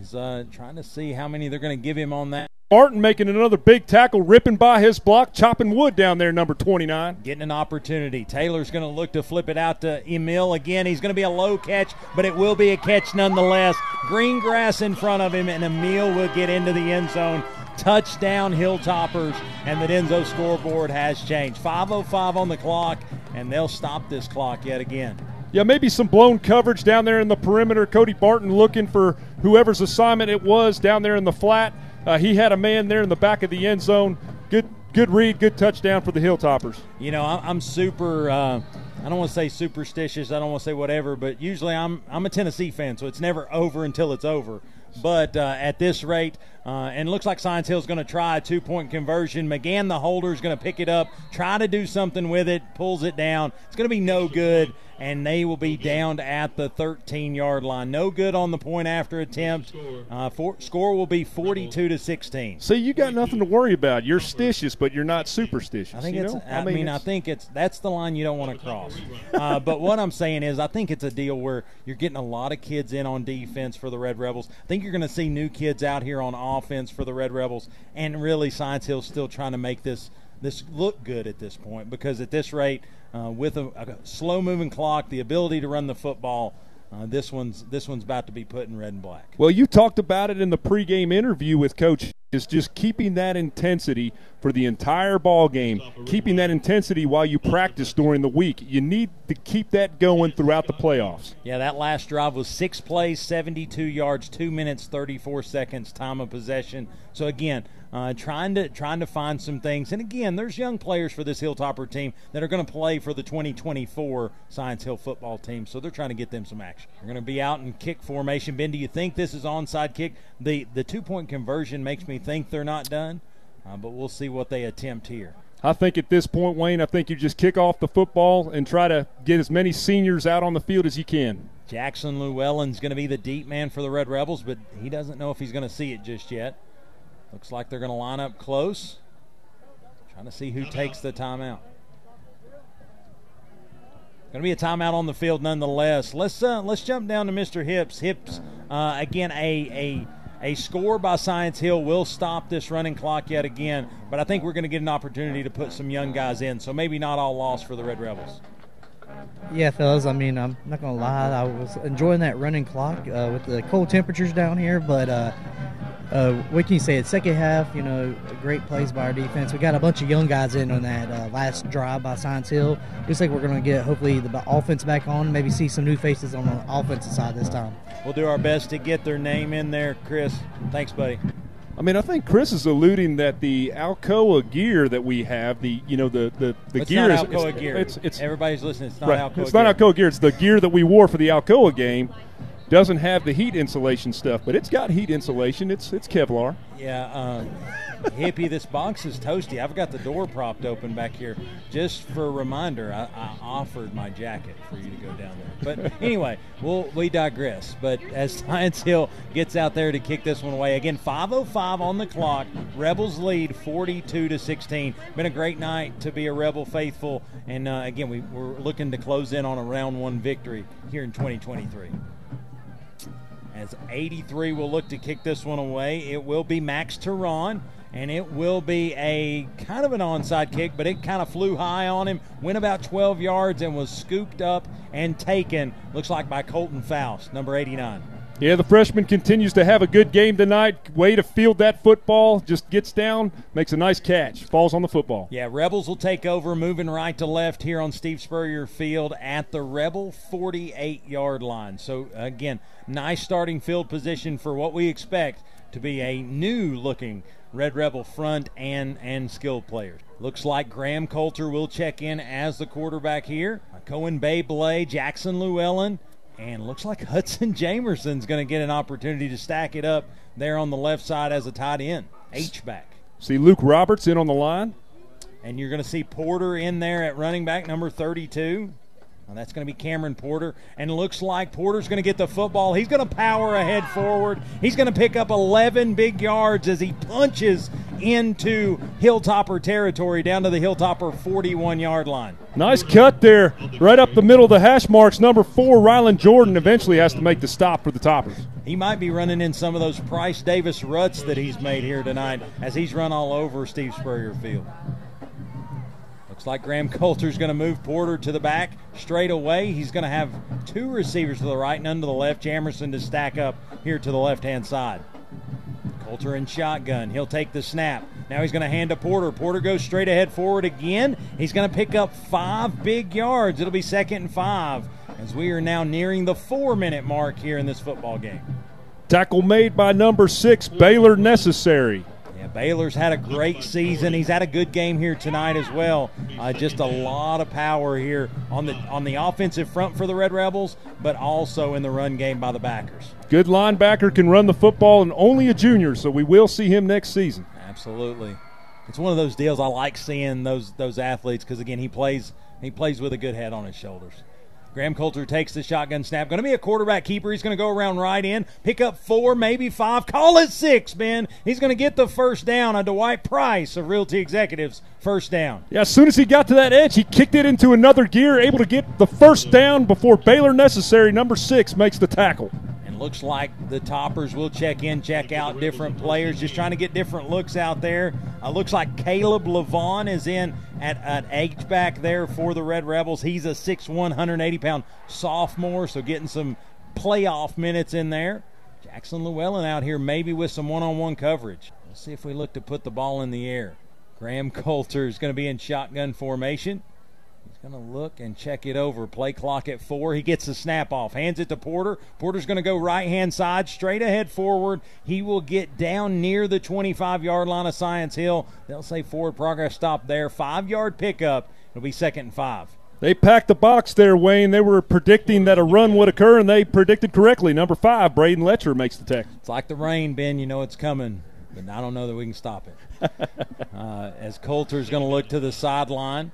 [SPEAKER 3] Is uh, trying to see how many they're going to give him on that.
[SPEAKER 4] Martin making another big tackle, ripping by his block, chopping wood down there, number 29.
[SPEAKER 3] Getting an opportunity. Taylor's going to look to flip it out to Emil again. He's going to be a low catch, but it will be a catch nonetheless. Green grass in front of him, and Emil will get into the end zone. Touchdown, Hilltoppers, and the Denso scoreboard has changed. 5.05 on the clock, and they'll stop this clock yet again.
[SPEAKER 4] Yeah, maybe some blown coverage down there in the perimeter. Cody Barton looking for whoever's assignment it was down there in the flat. Uh, he had a man there in the back of the end zone. Good, good read, good touchdown for the Hilltoppers.
[SPEAKER 3] You know, I'm super. Uh, I don't want to say superstitious. I don't want to say whatever, but usually I'm I'm a Tennessee fan, so it's never over until it's over. But uh, at this rate, uh, and looks like Science Hill is going to try a two point conversion. McGann, the holder, is going to pick it up, try to do something with it, pulls it down. It's going to be no good, and they will be down at the 13 yard line. No good on the point after attempt. Uh, for, score will be 42 to 16.
[SPEAKER 4] See, you got nothing to worry about. You're stitious, but you're not superstitious.
[SPEAKER 3] I think it's.
[SPEAKER 4] know?
[SPEAKER 3] I, mean, I think it's that's the line you don't want to cross. Uh, but what I'm saying is, I think it's a deal where you're getting a lot of kids in on defense for the Red Rebels. I think you're going to see new kids out here on offense for the Red Rebels, and really, Science Hill's still trying to make this this look good at this point because at this rate, uh, with a, a slow moving clock, the ability to run the football. Uh, this one's this one's about to be put in red and black.
[SPEAKER 4] Well, you talked about it in the pregame interview with Coach. Is just keeping that intensity for the entire ball game, keeping that intensity while you practice during the week. You need to keep that going throughout the playoffs.
[SPEAKER 3] Yeah, that last drive was six plays, 72 yards, two minutes, 34 seconds, time of possession. So again, uh, trying to trying to find some things. And again, there's young players for this Hilltopper team that are going to play for the 2024 Science Hill football team. So they're trying to get them some action. They're going to be out in kick formation. Ben, do you think this is onside kick? The the two point conversion makes me think they're not done, uh, but we'll see what they attempt here.
[SPEAKER 4] I think at this point, Wayne, I think you just kick off the football and try to get as many seniors out on the field as you can.
[SPEAKER 3] Jackson Llewellyn's going to be the deep man for the Red Rebels, but he doesn't know if he's going to see it just yet. Looks like they're going to line up close. Trying to see who takes the timeout. Going to be a timeout on the field nonetheless. Let's uh, let's jump down to Mr. Hips. Hips uh, again a a a score by Science Hill will stop this running clock yet again, but I think we're going to get an opportunity to put some young guys in. So maybe not all lost for the Red Rebels.
[SPEAKER 13] Yeah, fellas. I mean, I'm not gonna lie. I was enjoying that running clock uh, with the cold temperatures down here, but uh, uh, what can you say? It's second half. You know, great plays by our defense. We got a bunch of young guys in on that uh, last drive by Science Hill. Looks like we're gonna get hopefully the offense back on. Maybe see some new faces on the offensive side this time.
[SPEAKER 3] We'll do our best to get their name in there, Chris. Thanks, buddy.
[SPEAKER 4] I mean, I think Chris is alluding that the Alcoa gear that we have, the you know the the, the
[SPEAKER 3] It's
[SPEAKER 4] gear
[SPEAKER 3] not
[SPEAKER 4] is
[SPEAKER 3] Alcoa
[SPEAKER 4] it's,
[SPEAKER 3] gear.
[SPEAKER 4] It's, it's
[SPEAKER 3] Everybody's listening. It's not
[SPEAKER 4] right.
[SPEAKER 3] Alcoa
[SPEAKER 4] It's
[SPEAKER 3] gear.
[SPEAKER 4] not Alcoa gear. It's the gear that we wore for the Alcoa game. Doesn't have the heat insulation stuff, but it's got heat insulation. It's it's Kevlar.
[SPEAKER 3] Yeah, um, hippie, this box is toasty. I've got the door propped open back here. Just for a reminder, I, I offered my jacket for you to go down there. But anyway, we'll, we digress. But as Science Hill gets out there to kick this one away, again, 5.05 on the clock. Rebels lead 42 to 16. Been a great night to be a Rebel faithful. And uh, again, we, we're looking to close in on a round one victory here in 2023 as 83 will look to kick this one away. It will be Max Tehran, and it will be a kind of an onside kick, but it kind of flew high on him, went about 12 yards, and was scooped up and taken, looks like by Colton Faust, number 89.
[SPEAKER 4] Yeah, the freshman continues to have a good game tonight. Way to field that football. Just gets down, makes a nice catch, falls on the football.
[SPEAKER 3] Yeah, Rebels will take over, moving right to left here on Steve Spurrier Field at the Rebel 48 yard line. So, again, nice starting field position for what we expect to be a new looking Red Rebel front and, and skilled players. Looks like Graham Coulter will check in as the quarterback here. Cohen Bay Blay, Jackson Llewellyn, and looks like Hudson Jamerson's going to get an opportunity to stack it up there on the left side as a tight end, H back.
[SPEAKER 4] See Luke Roberts in on the line.
[SPEAKER 3] And you're going to see Porter in there at running back number 32. Now that's going to be Cameron Porter. And looks like Porter's going to get the football. He's going to power ahead forward. He's going to pick up 11 big yards as he punches into Hilltopper territory down to the Hilltopper 41 yard line.
[SPEAKER 4] Nice cut there, right up the middle of the hash marks. Number four, Rylan Jordan, eventually has to make the stop for the toppers.
[SPEAKER 3] He might be running in some of those Price Davis ruts that he's made here tonight as he's run all over Steve Spurrier Field. Like Graham Coulter's going to move Porter to the back straight away. He's going to have two receivers to the right, none to the left. Jamerson to stack up here to the left hand side. Coulter in shotgun. He'll take the snap. Now he's going to hand to Porter. Porter goes straight ahead forward again. He's going to pick up five big yards. It'll be second and five as we are now nearing the four minute mark here in this football game.
[SPEAKER 4] Tackle made by number six, Baylor Necessary.
[SPEAKER 3] Baylor's had a great season. He's had a good game here tonight as well. Uh, just a lot of power here on the on the offensive front for the Red Rebels, but also in the run game by the backers.
[SPEAKER 4] Good linebacker can run the football and only a junior, so we will see him next season.
[SPEAKER 3] Absolutely, it's one of those deals. I like seeing those those athletes because again, he plays he plays with a good head on his shoulders. Graham Coulter takes the shotgun snap. Going to be a quarterback keeper. He's going to go around right in, pick up four, maybe five. Call it six, Ben. He's going to get the first down. A Dwight Price of Realty Executives first down.
[SPEAKER 4] Yeah, as soon as he got to that edge, he kicked it into another gear, able to get the first down before Baylor Necessary. Number six makes the tackle.
[SPEAKER 3] Looks like the toppers will check in, check out different players, just trying to get different looks out there. Uh, looks like Caleb Levon is in at an H back there for the Red Rebels. He's a 6'1", 180 pound sophomore, so getting some playoff minutes in there. Jackson Llewellyn out here maybe with some one on one coverage. Let's see if we look to put the ball in the air. Graham Coulter is going to be in shotgun formation. He's going to look and check it over. Play clock at four. He gets the snap off, hands it to Porter. Porter's going to go right hand side, straight ahead forward. He will get down near the 25 yard line of Science Hill. They'll say forward progress stop there. Five yard pickup. It'll be second and five.
[SPEAKER 4] They packed the box there, Wayne. They were predicting that a run would occur, and they predicted correctly. Number five, Braden Letcher makes the tackle.
[SPEAKER 3] It's like the rain, Ben. You know it's coming, but I don't know that we can stop it. uh, as Coulter's going to look to the sideline.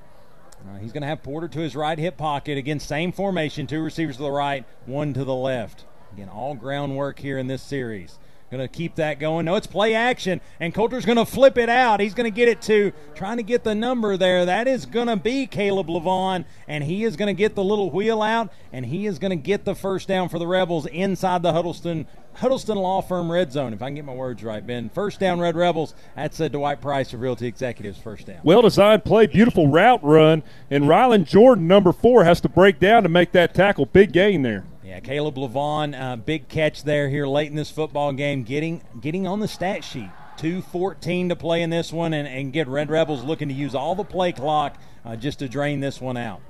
[SPEAKER 3] Uh, he's going to have Porter to his right hip pocket. Again, same formation, two receivers to the right, one to the left. Again, all groundwork here in this series. Going to keep that going. No, it's play action, and Coulter's going to flip it out. He's going to get it to trying to get the number there. That is going to be Caleb Levon, and he is going to get the little wheel out, and he is going to get the first down for the Rebels inside the Huddleston Huddleston Law Firm red zone. If I can get my words right, Ben. First down, Red Rebels. That's a Dwight Price of Realty Executives. First down.
[SPEAKER 4] Well designed play, beautiful route run, and Rylan Jordan, number four, has to break down to make that tackle. Big gain there.
[SPEAKER 3] Yeah, Caleb Levon, uh, big catch there here late in this football game, getting getting on the stat sheet. 2.14 to play in this one, and, and get Red Rebels looking to use all the play clock uh, just to drain this one out.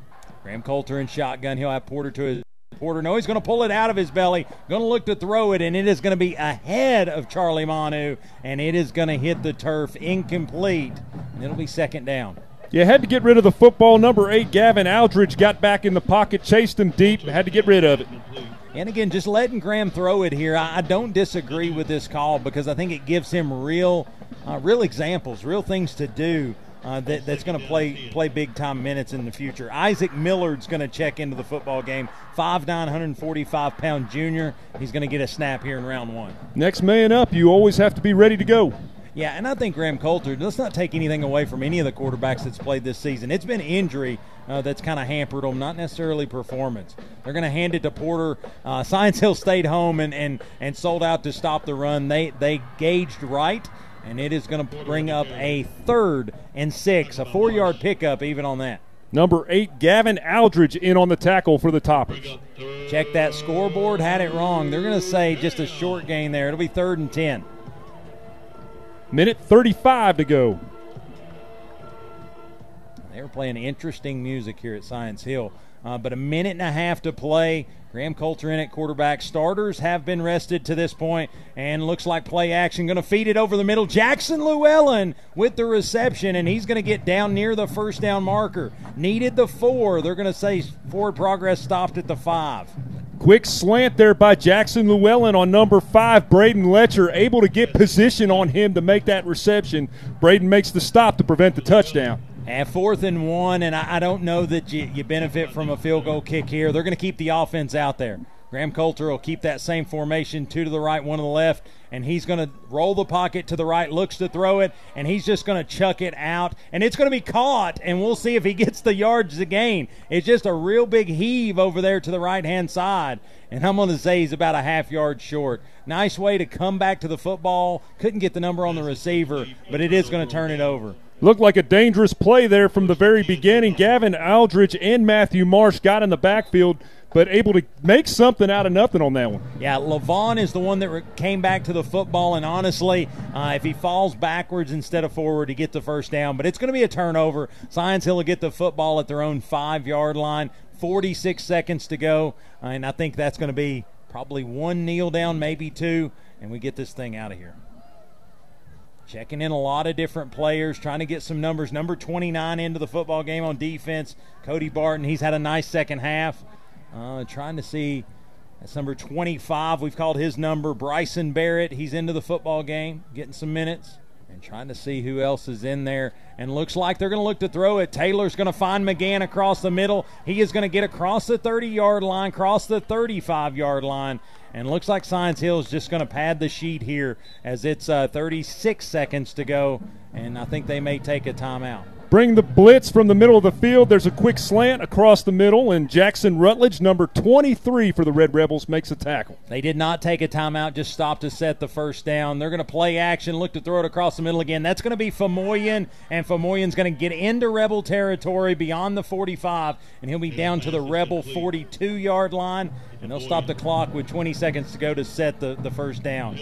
[SPEAKER 3] Graham Coulter in shotgun. He'll have Porter to his Porter. No, he's going to pull it out of his belly. Going to look to throw it, and it is going to be ahead of Charlie Manu, and it is going to hit the turf incomplete, and it'll be second down.
[SPEAKER 4] You had to get rid of the football. Number eight, Gavin Aldridge, got back in the pocket, chased him deep, had to get rid of it.
[SPEAKER 3] And again, just letting Graham throw it here, I don't disagree with this call because I think it gives him real, uh, real examples, real things to do uh, that, that's going to play play big time minutes in the future. Isaac Millard's going to check into the football game. 5'9", 145 pound junior. He's going to get a snap here in round one.
[SPEAKER 4] Next man up, you always have to be ready to go.
[SPEAKER 3] Yeah, and I think Graham Coulter, let's not take anything away from any of the quarterbacks that's played this season. It's been injury uh, that's kind of hampered them, not necessarily performance. They're going to hand it to Porter. Uh, Science Hill stayed home and, and, and sold out to stop the run. They, they gauged right, and it is going to bring up a third and six, a four yard pickup even on that.
[SPEAKER 4] Number eight, Gavin Aldridge in on the tackle for the Toppers.
[SPEAKER 3] Check that scoreboard, had it wrong. They're going to say just a short gain there. It'll be third and 10.
[SPEAKER 4] Minute 35 to go.
[SPEAKER 3] They were playing interesting music here at Science Hill. Uh, but a minute and a half to play. Graham Coulter in at quarterback. Starters have been rested to this point, and looks like play action. Going to feed it over the middle. Jackson Llewellyn with the reception, and he's going to get down near the first down marker. Needed the four. They're going to say forward progress stopped at the five.
[SPEAKER 4] Quick slant there by Jackson Llewellyn on number five, Braden Letcher, able to get position on him to make that reception. Braden makes the stop to prevent the touchdown.
[SPEAKER 3] And fourth and one, and I, don't know that you, you benefit from a field goal kick here. They're going to keep the offense out there. Graham Coulter will keep that same formation, two to the right, one to the left, and he's going to roll the pocket to the right, looks to throw it, and he's just going to chuck it out, and it's going to be caught, and we'll see if he gets the yards again. It's just a real big heave over there to the right hand side, and I'm going to say he's about a half yard short. Nice way to come back to the football. Couldn't get the number on the receiver, but it is going to turn it over.
[SPEAKER 4] Looked like a dangerous play there from the very beginning. Gavin Aldridge and Matthew Marsh got in the backfield, but able to make something out of nothing on that one.
[SPEAKER 3] Yeah, Levon is the one that came back to the football, and honestly, uh, if he falls backwards instead of forward, he gets the first down. But it's going to be a turnover. Science Hill will get the football at their own five yard line. 46 seconds to go, and I think that's going to be probably one kneel down, maybe two, and we get this thing out of here. Checking in a lot of different players, trying to get some numbers. Number 29 into the football game on defense, Cody Barton. He's had a nice second half. Uh, trying to see. That's number 25. We've called his number Bryson Barrett. He's into the football game, getting some minutes, and trying to see who else is in there. And looks like they're going to look to throw it. Taylor's going to find McGann across the middle. He is going to get across the 30 yard line, cross the 35 yard line. And looks like Science Hill is just going to pad the sheet here as it's uh, 36 seconds to go. And I think they may take a timeout.
[SPEAKER 4] Bring the blitz from the middle of the field. There's a quick slant across the middle, and Jackson Rutledge, number 23 for the Red Rebels, makes a tackle.
[SPEAKER 3] They did not take a timeout, just stopped to set the first down. They're going to play action, look to throw it across the middle again. That's going to be Famoyan, and Famoyan's going to get into Rebel territory beyond the 45, and he'll be down to the Rebel 42 yard line, and they'll stop the clock with 20 seconds to go to set the, the first down.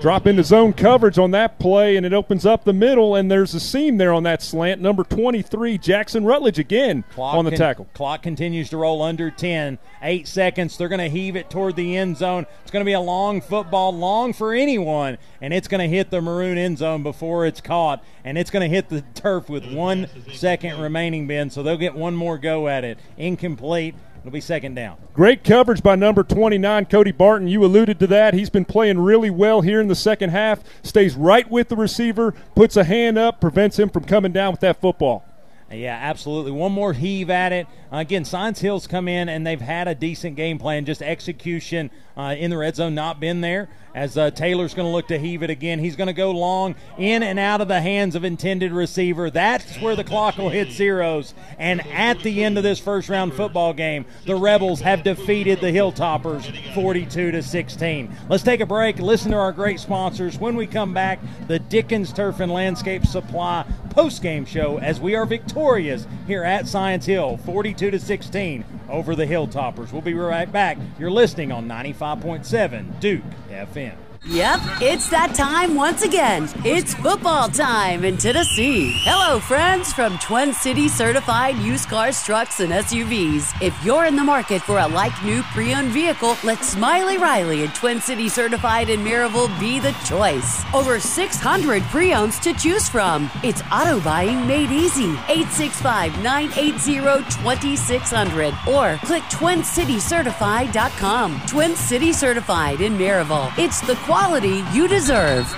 [SPEAKER 4] Drop into zone coverage on that play, and it opens up the middle, and there's a seam there on that slant. Number 23, Jackson Rutledge again
[SPEAKER 3] Clock
[SPEAKER 4] on the
[SPEAKER 3] con-
[SPEAKER 4] tackle.
[SPEAKER 3] Clock continues to roll under 10. Eight seconds. They're going to heave it toward the end zone. It's going to be a long football, long for anyone, and it's going to hit the maroon end zone before it's caught, and it's going to hit the turf with one second remaining, Ben, so they'll get one more go at it. Incomplete. It'll be second down.
[SPEAKER 4] Great coverage by number 29, Cody Barton. You alluded to that. He's been playing really well here in the second half. Stays right with the receiver, puts a hand up, prevents him from coming down with that football.
[SPEAKER 3] Yeah, absolutely. One more heave at it. Again, Science Hills come in and they've had a decent game plan. Just execution uh, in the red zone not been there. As uh, Taylor's going to look to heave it again, he's going to go long in and out of the hands of intended receiver. That's where the clock will hit zeros. And at the end of this first round football game, the Rebels have defeated the Hilltoppers 42 to 16. Let's take a break. Listen to our great sponsors. When we come back, the Dickens Turf and Landscape Supply post game show as we are victorious here at Science Hill 42 to 16 over the Hilltoppers. We'll be right back. You're listening on 95.7 Duke FM.
[SPEAKER 35] Yep, it's that time once again. It's football time in Tennessee. Hello, friends from Twin City certified used cars, trucks, and SUVs. If you're in the market for a like new pre owned vehicle, let Smiley Riley at Twin City certified in Maryville be the choice. Over 600 pre owns to choose from. It's auto buying made easy. 865 980 2600 or click twincitycertified.com. Twin City Certified in Maryville. It's the quality you deserve.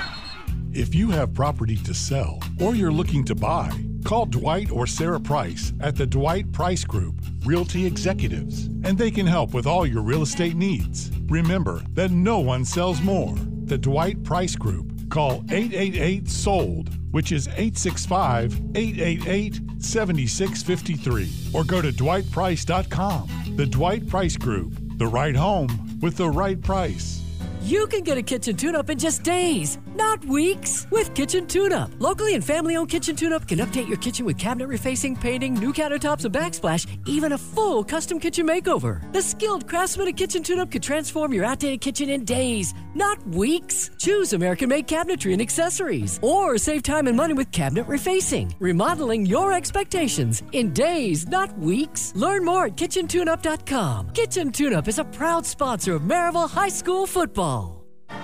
[SPEAKER 36] If you have property to sell or you're looking to buy, call Dwight or Sarah Price at the Dwight Price Group, Realty Executives, and they can help with all your real estate needs. Remember that no one sells more. The Dwight Price Group. Call 888 SOLD, which is 865 888 7653, or go to dwightprice.com. The Dwight Price Group. The right home with the right price.
[SPEAKER 10] You can get a kitchen tune up in just days, not weeks, with Kitchen Tune Up. Locally and family owned Kitchen Tune Up can update your kitchen with cabinet refacing, painting, new countertops, and backsplash, even a full custom kitchen makeover. The skilled craftsman at Kitchen Tune Up could transform your outdated kitchen in days, not weeks. Choose American made cabinetry and accessories, or save time and money with cabinet refacing, remodeling your expectations in days, not weeks. Learn more at kitchentuneup.com. Kitchen Tune Up is a proud sponsor of Maryville High School football.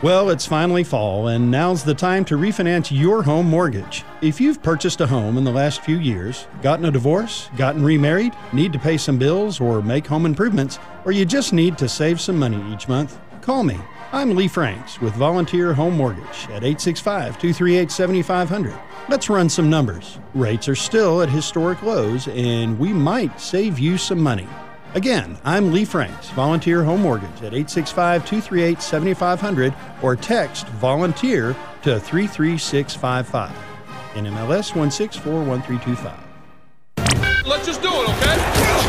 [SPEAKER 37] Well, it's finally fall, and now's the time to refinance your home mortgage. If you've purchased a home in the last few years, gotten a divorce, gotten remarried, need to pay some bills, or make home improvements, or you just need to save some money each month, call me. I'm Lee Franks with Volunteer Home Mortgage at 865 238 7500. Let's run some numbers. Rates are still at historic lows, and we might save you some money. Again, I'm Lee Franks, Volunteer Home Mortgage at 865 238 7500 or text volunteer to 33655. NMLS 1641325.
[SPEAKER 2] Let's just do it, okay?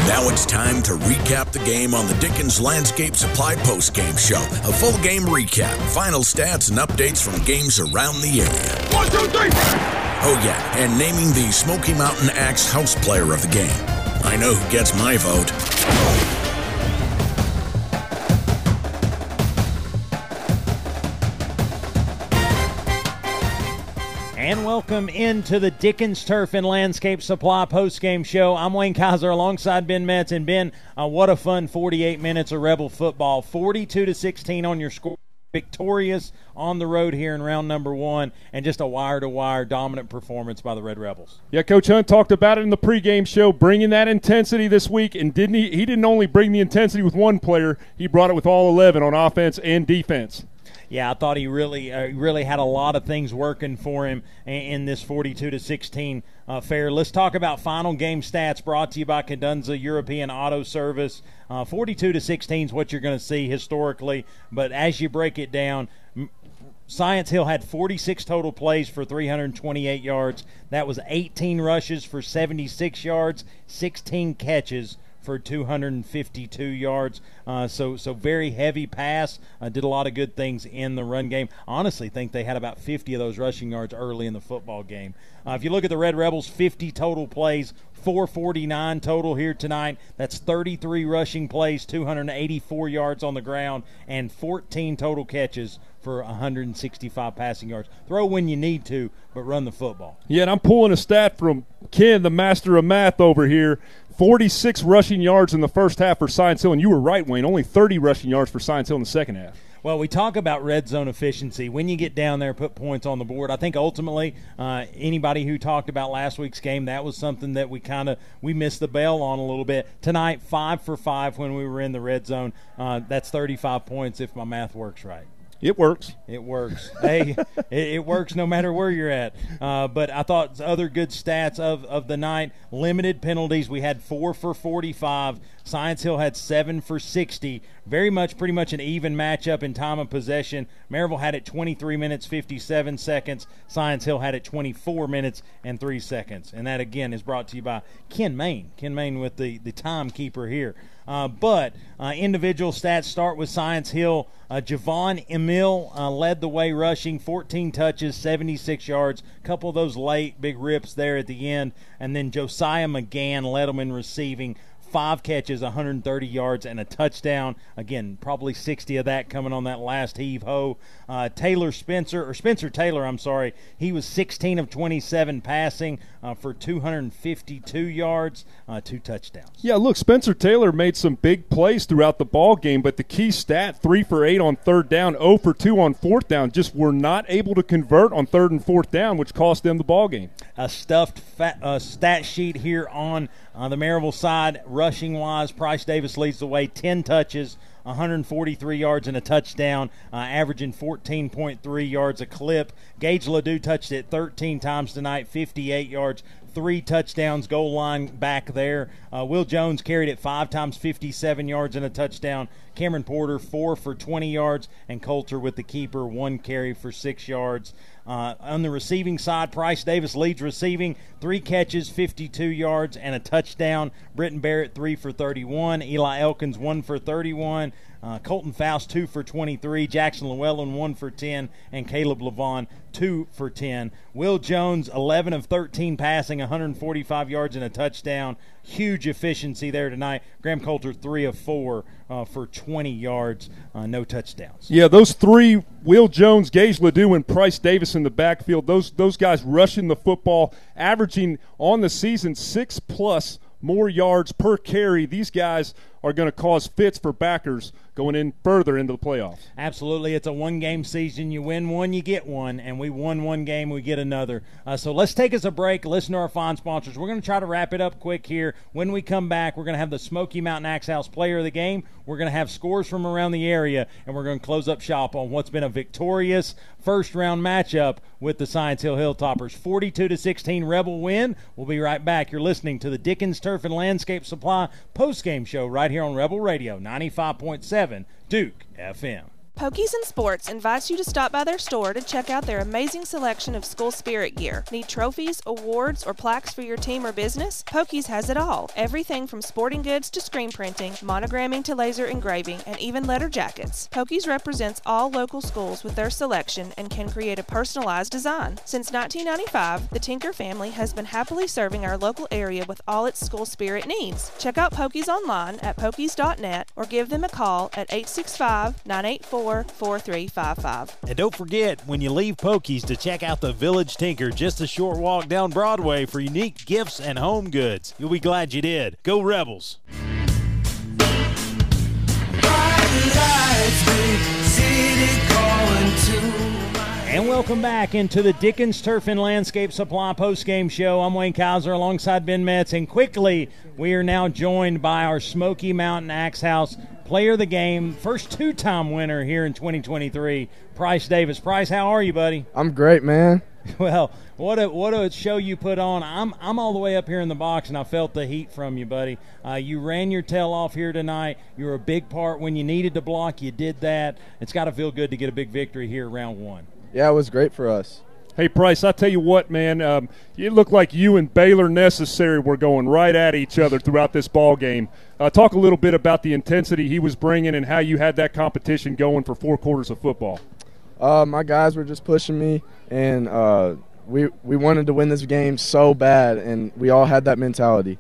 [SPEAKER 2] Now it's time to recap the game on the Dickens Landscape Supply post-game show. A full game recap, final stats, and updates from games around the area. One, two, three! Oh yeah, and naming the Smoky Mountain Axe house player of the game. I know who gets my vote.
[SPEAKER 3] And welcome into the Dickens Turf and Landscape Supply post-game show. I'm Wayne Kaiser alongside Ben Metz. And Ben, uh, what a fun 48 minutes of Rebel football. 42 to 16 on your score. Victorious on the road here in round number one, and just a wire-to-wire dominant performance by the Red Rebels.
[SPEAKER 4] Yeah, Coach Hunt talked about it in the pregame show, bringing that intensity this week, and didn't he? He didn't only bring the intensity with one player; he brought it with all 11 on offense and defense
[SPEAKER 3] yeah, I thought he really uh, really had a lot of things working for him in, in this 42 to 16 affair. Let's talk about final game stats brought to you by Kadunza European Auto Service. Uh, 42 to 16 is what you're going to see historically, but as you break it down. Science Hill had 46 total plays for 328 yards. That was 18 rushes for 76 yards, 16 catches for 252 yards. Uh, so so very heavy pass. Uh, did a lot of good things in the run game. Honestly, think they had about 50 of those rushing yards early in the football game. Uh, if you look at the Red Rebels, 50 total plays, 449 total here tonight. That's 33 rushing plays, 284 yards on the ground, and 14 total catches for 165 passing yards. Throw when you need to, but run the football.
[SPEAKER 4] Yeah, and I'm pulling a stat from Ken, the master of math over here. 46 rushing yards in the first half for Science Hill, and you were right, Wayne. Only 30 rushing yards for Science Hill in the second half.
[SPEAKER 3] Well, we talk about red zone efficiency. When you get down there, put points on the board. I think ultimately, uh, anybody who talked about last week's game, that was something that we kind of we missed the bell on a little bit. Tonight, five for five when we were in the red zone. Uh, that's 35 points if my math works right.
[SPEAKER 4] It works.
[SPEAKER 3] It works. hey, it, it, works no matter where you're at. Uh, but I thought other good stats of, of the night limited penalties. We had four for 45. Science Hill had seven for 60. Very much, pretty much an even matchup in time of possession. Maryville had it 23 minutes, 57 seconds. Science Hill had it 24 minutes and 3 seconds. And that, again, is brought to you by Ken Main. Ken Main with the, the timekeeper here. Uh, but uh, individual stats start with Science Hill. Uh, Javon Emil uh, led the way rushing, 14 touches, 76 yards. Couple of those late big rips there at the end. And then Josiah McGann led them in receiving, five catches, 130 yards, and a touchdown. Again, probably 60 of that coming on that last heave ho. Uh, Taylor Spencer, or Spencer Taylor, I'm sorry, he was 16 of 27 passing uh, for 252 yards, uh, two touchdowns.
[SPEAKER 4] Yeah, look, Spencer Taylor made some big plays throughout the ball game, but the key stat: three for eight on third down, 0 for two on fourth down. Just were not able to convert on third and fourth down, which cost them the ball game.
[SPEAKER 3] A stuffed fat, uh, stat sheet here on uh, the Maryville side, rushing wise, Price Davis leads the way, 10 touches, 143 yards and a touchdown, uh, averaging 14.3 yards a clip. Gage Ledoux touched it 13 times tonight, 58 yards, three touchdowns, goal line back there. Uh, Will Jones carried it five times, 57 yards and a touchdown. Cameron Porter, four for 20 yards, and Coulter with the keeper, one carry for six yards. Uh, on the receiving side, Price Davis leads receiving, three catches, 52 yards, and a touchdown. Britton Barrett, three for 31. Eli Elkins, one for 31. Uh, Colton Faust, two for 23. Jackson Llewellyn, one for 10. And Caleb Levon, two for 10. Will Jones, 11 of 13 passing, 145 yards and a touchdown. Huge efficiency there tonight. Graham Coulter, three of four uh, for 20 yards, uh, no touchdowns.
[SPEAKER 4] Yeah, those three Will Jones, Gage Ledoux, and Price Davis in the backfield, those, those guys rushing the football, averaging on the season six plus more yards per carry. These guys are going to cause fits for backers going in further into the playoffs.
[SPEAKER 3] Absolutely. It's a one game season. You win one, you get one. And we won one game, we get another. Uh, so let's take us a break, listen to our fine sponsors. We're going to try to wrap it up quick here. When we come back, we're going to have the Smoky Mountain Axe House player of the game. We're going to have scores from around the area, and we're going to close up shop on what's been a victorious first round matchup with the Science Hill Hilltoppers. 42 to 16 Rebel win. We'll be right back. You're listening to the Dickens Turf and Landscape Supply post game show right here on Rebel Radio 95.7 Duke FM.
[SPEAKER 12] Pokies and Sports invites you to stop by their store to check out their amazing selection of school spirit gear. Need trophies, awards, or plaques for your team or business? Pokies has it all. Everything from sporting goods to screen printing, monogramming to laser engraving, and even letter jackets. Pokies represents all local schools with their selection and can create a personalized design. Since 1995, the Tinker family has been happily serving our local area with all its school spirit needs. Check out Pokies online at pokies.net or give them a call at 865 984 4355.
[SPEAKER 32] And don't forget, when you leave Pokies, to check out the Village Tinker, just a short walk down Broadway for unique gifts and home goods. You'll be glad you did. Go Rebels!
[SPEAKER 3] And welcome back into the Dickens Turf and Landscape Supply postgame show. I'm Wayne Kaiser alongside Ben Metz. And quickly, we are now joined by our Smoky Mountain Axe House player of the game, first two time winner here in 2023, Price Davis. Price, how are you, buddy?
[SPEAKER 38] I'm great, man.
[SPEAKER 3] Well, what a what a show you put on. I'm I'm all the way up here in the box, and I felt the heat from you, buddy. Uh, you ran your tail off here tonight. You were a big part when you needed to block. You did that. It's got to feel good to get a big victory here, round one.
[SPEAKER 38] Yeah, it was great for us.
[SPEAKER 4] Hey, Price, I tell you what, man, um, it looked like you and Baylor Necessary were going right at each other throughout this ball game. Uh, talk a little bit about the intensity he was bringing and how you had that competition going for four quarters of football.
[SPEAKER 38] Uh, my guys were just pushing me, and uh, we we wanted to win this game so bad, and we all had that mentality.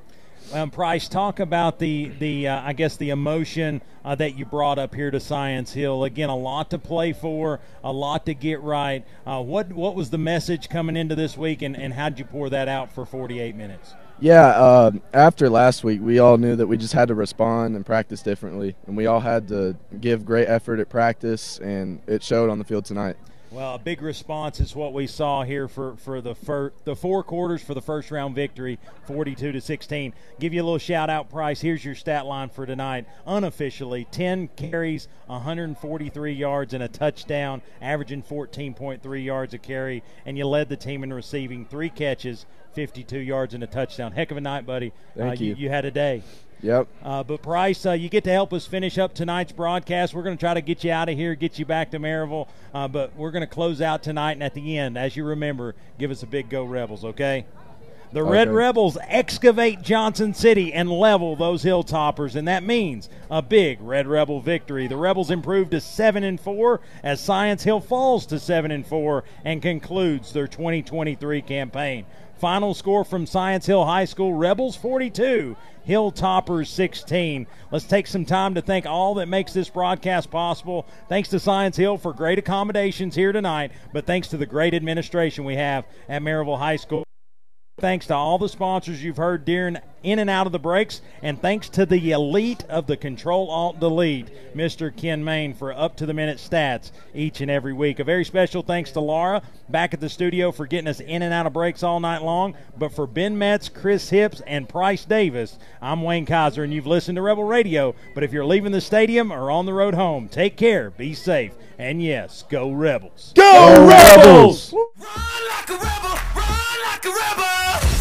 [SPEAKER 3] Um, Price, talk about the the uh, I guess the emotion uh, that you brought up here to Science Hill. Again, a lot to play for, a lot to get right. Uh, what what was the message coming into this week, and, and how'd you pour that out for 48 minutes?
[SPEAKER 38] Yeah, uh, after last week, we all knew that we just had to respond and practice differently, and we all had to give great effort at practice, and it showed on the field tonight.
[SPEAKER 3] Well, a big response is what we saw here for, for the fir- the four quarters for the first round victory, 42 to 16. Give you a little shout out, Price. Here's your stat line for tonight. Unofficially, 10 carries, 143 yards, and a touchdown, averaging 14.3 yards a carry. And you led the team in receiving, three catches, 52 yards, and a touchdown. Heck of a night, buddy.
[SPEAKER 38] Thank
[SPEAKER 3] uh,
[SPEAKER 38] you.
[SPEAKER 3] you. had a day.
[SPEAKER 38] Yep.
[SPEAKER 3] Uh, but Price, uh, you get to help us finish up tonight's broadcast. We're going to try to get you out of here, get you back to Maryville, uh, but we're going to close out tonight. And at the end, as you remember, give us a big go, Rebels. Okay. The
[SPEAKER 38] Okay.
[SPEAKER 3] Red Rebels excavate Johnson City and level those hilltoppers, and that means a big Red Rebel victory. The Rebels improve to seven and four as Science Hill falls to seven and four and concludes their 2023 campaign. Final score from Science Hill High School: Rebels 42, Hilltoppers 16. Let's take some time to thank all that makes this broadcast possible. Thanks to Science Hill for great accommodations here tonight, but thanks to the great administration we have at Maryville High School. Thanks to all the sponsors you've heard during in and out of the breaks, and thanks to the elite of the Control Alt Delete, Mr. Ken Main, for up to the minute stats each and every week. A very special thanks to Laura back at the studio for getting us in and out of breaks all night long. But for Ben Metz, Chris Hips, and Price Davis, I'm Wayne Kaiser, and you've listened to Rebel Radio. But if you're leaving the stadium or on the road home, take care, be safe, and yes, go Rebels.
[SPEAKER 38] Go Rebels!
[SPEAKER 39] Run like a rebel, run like a rebel.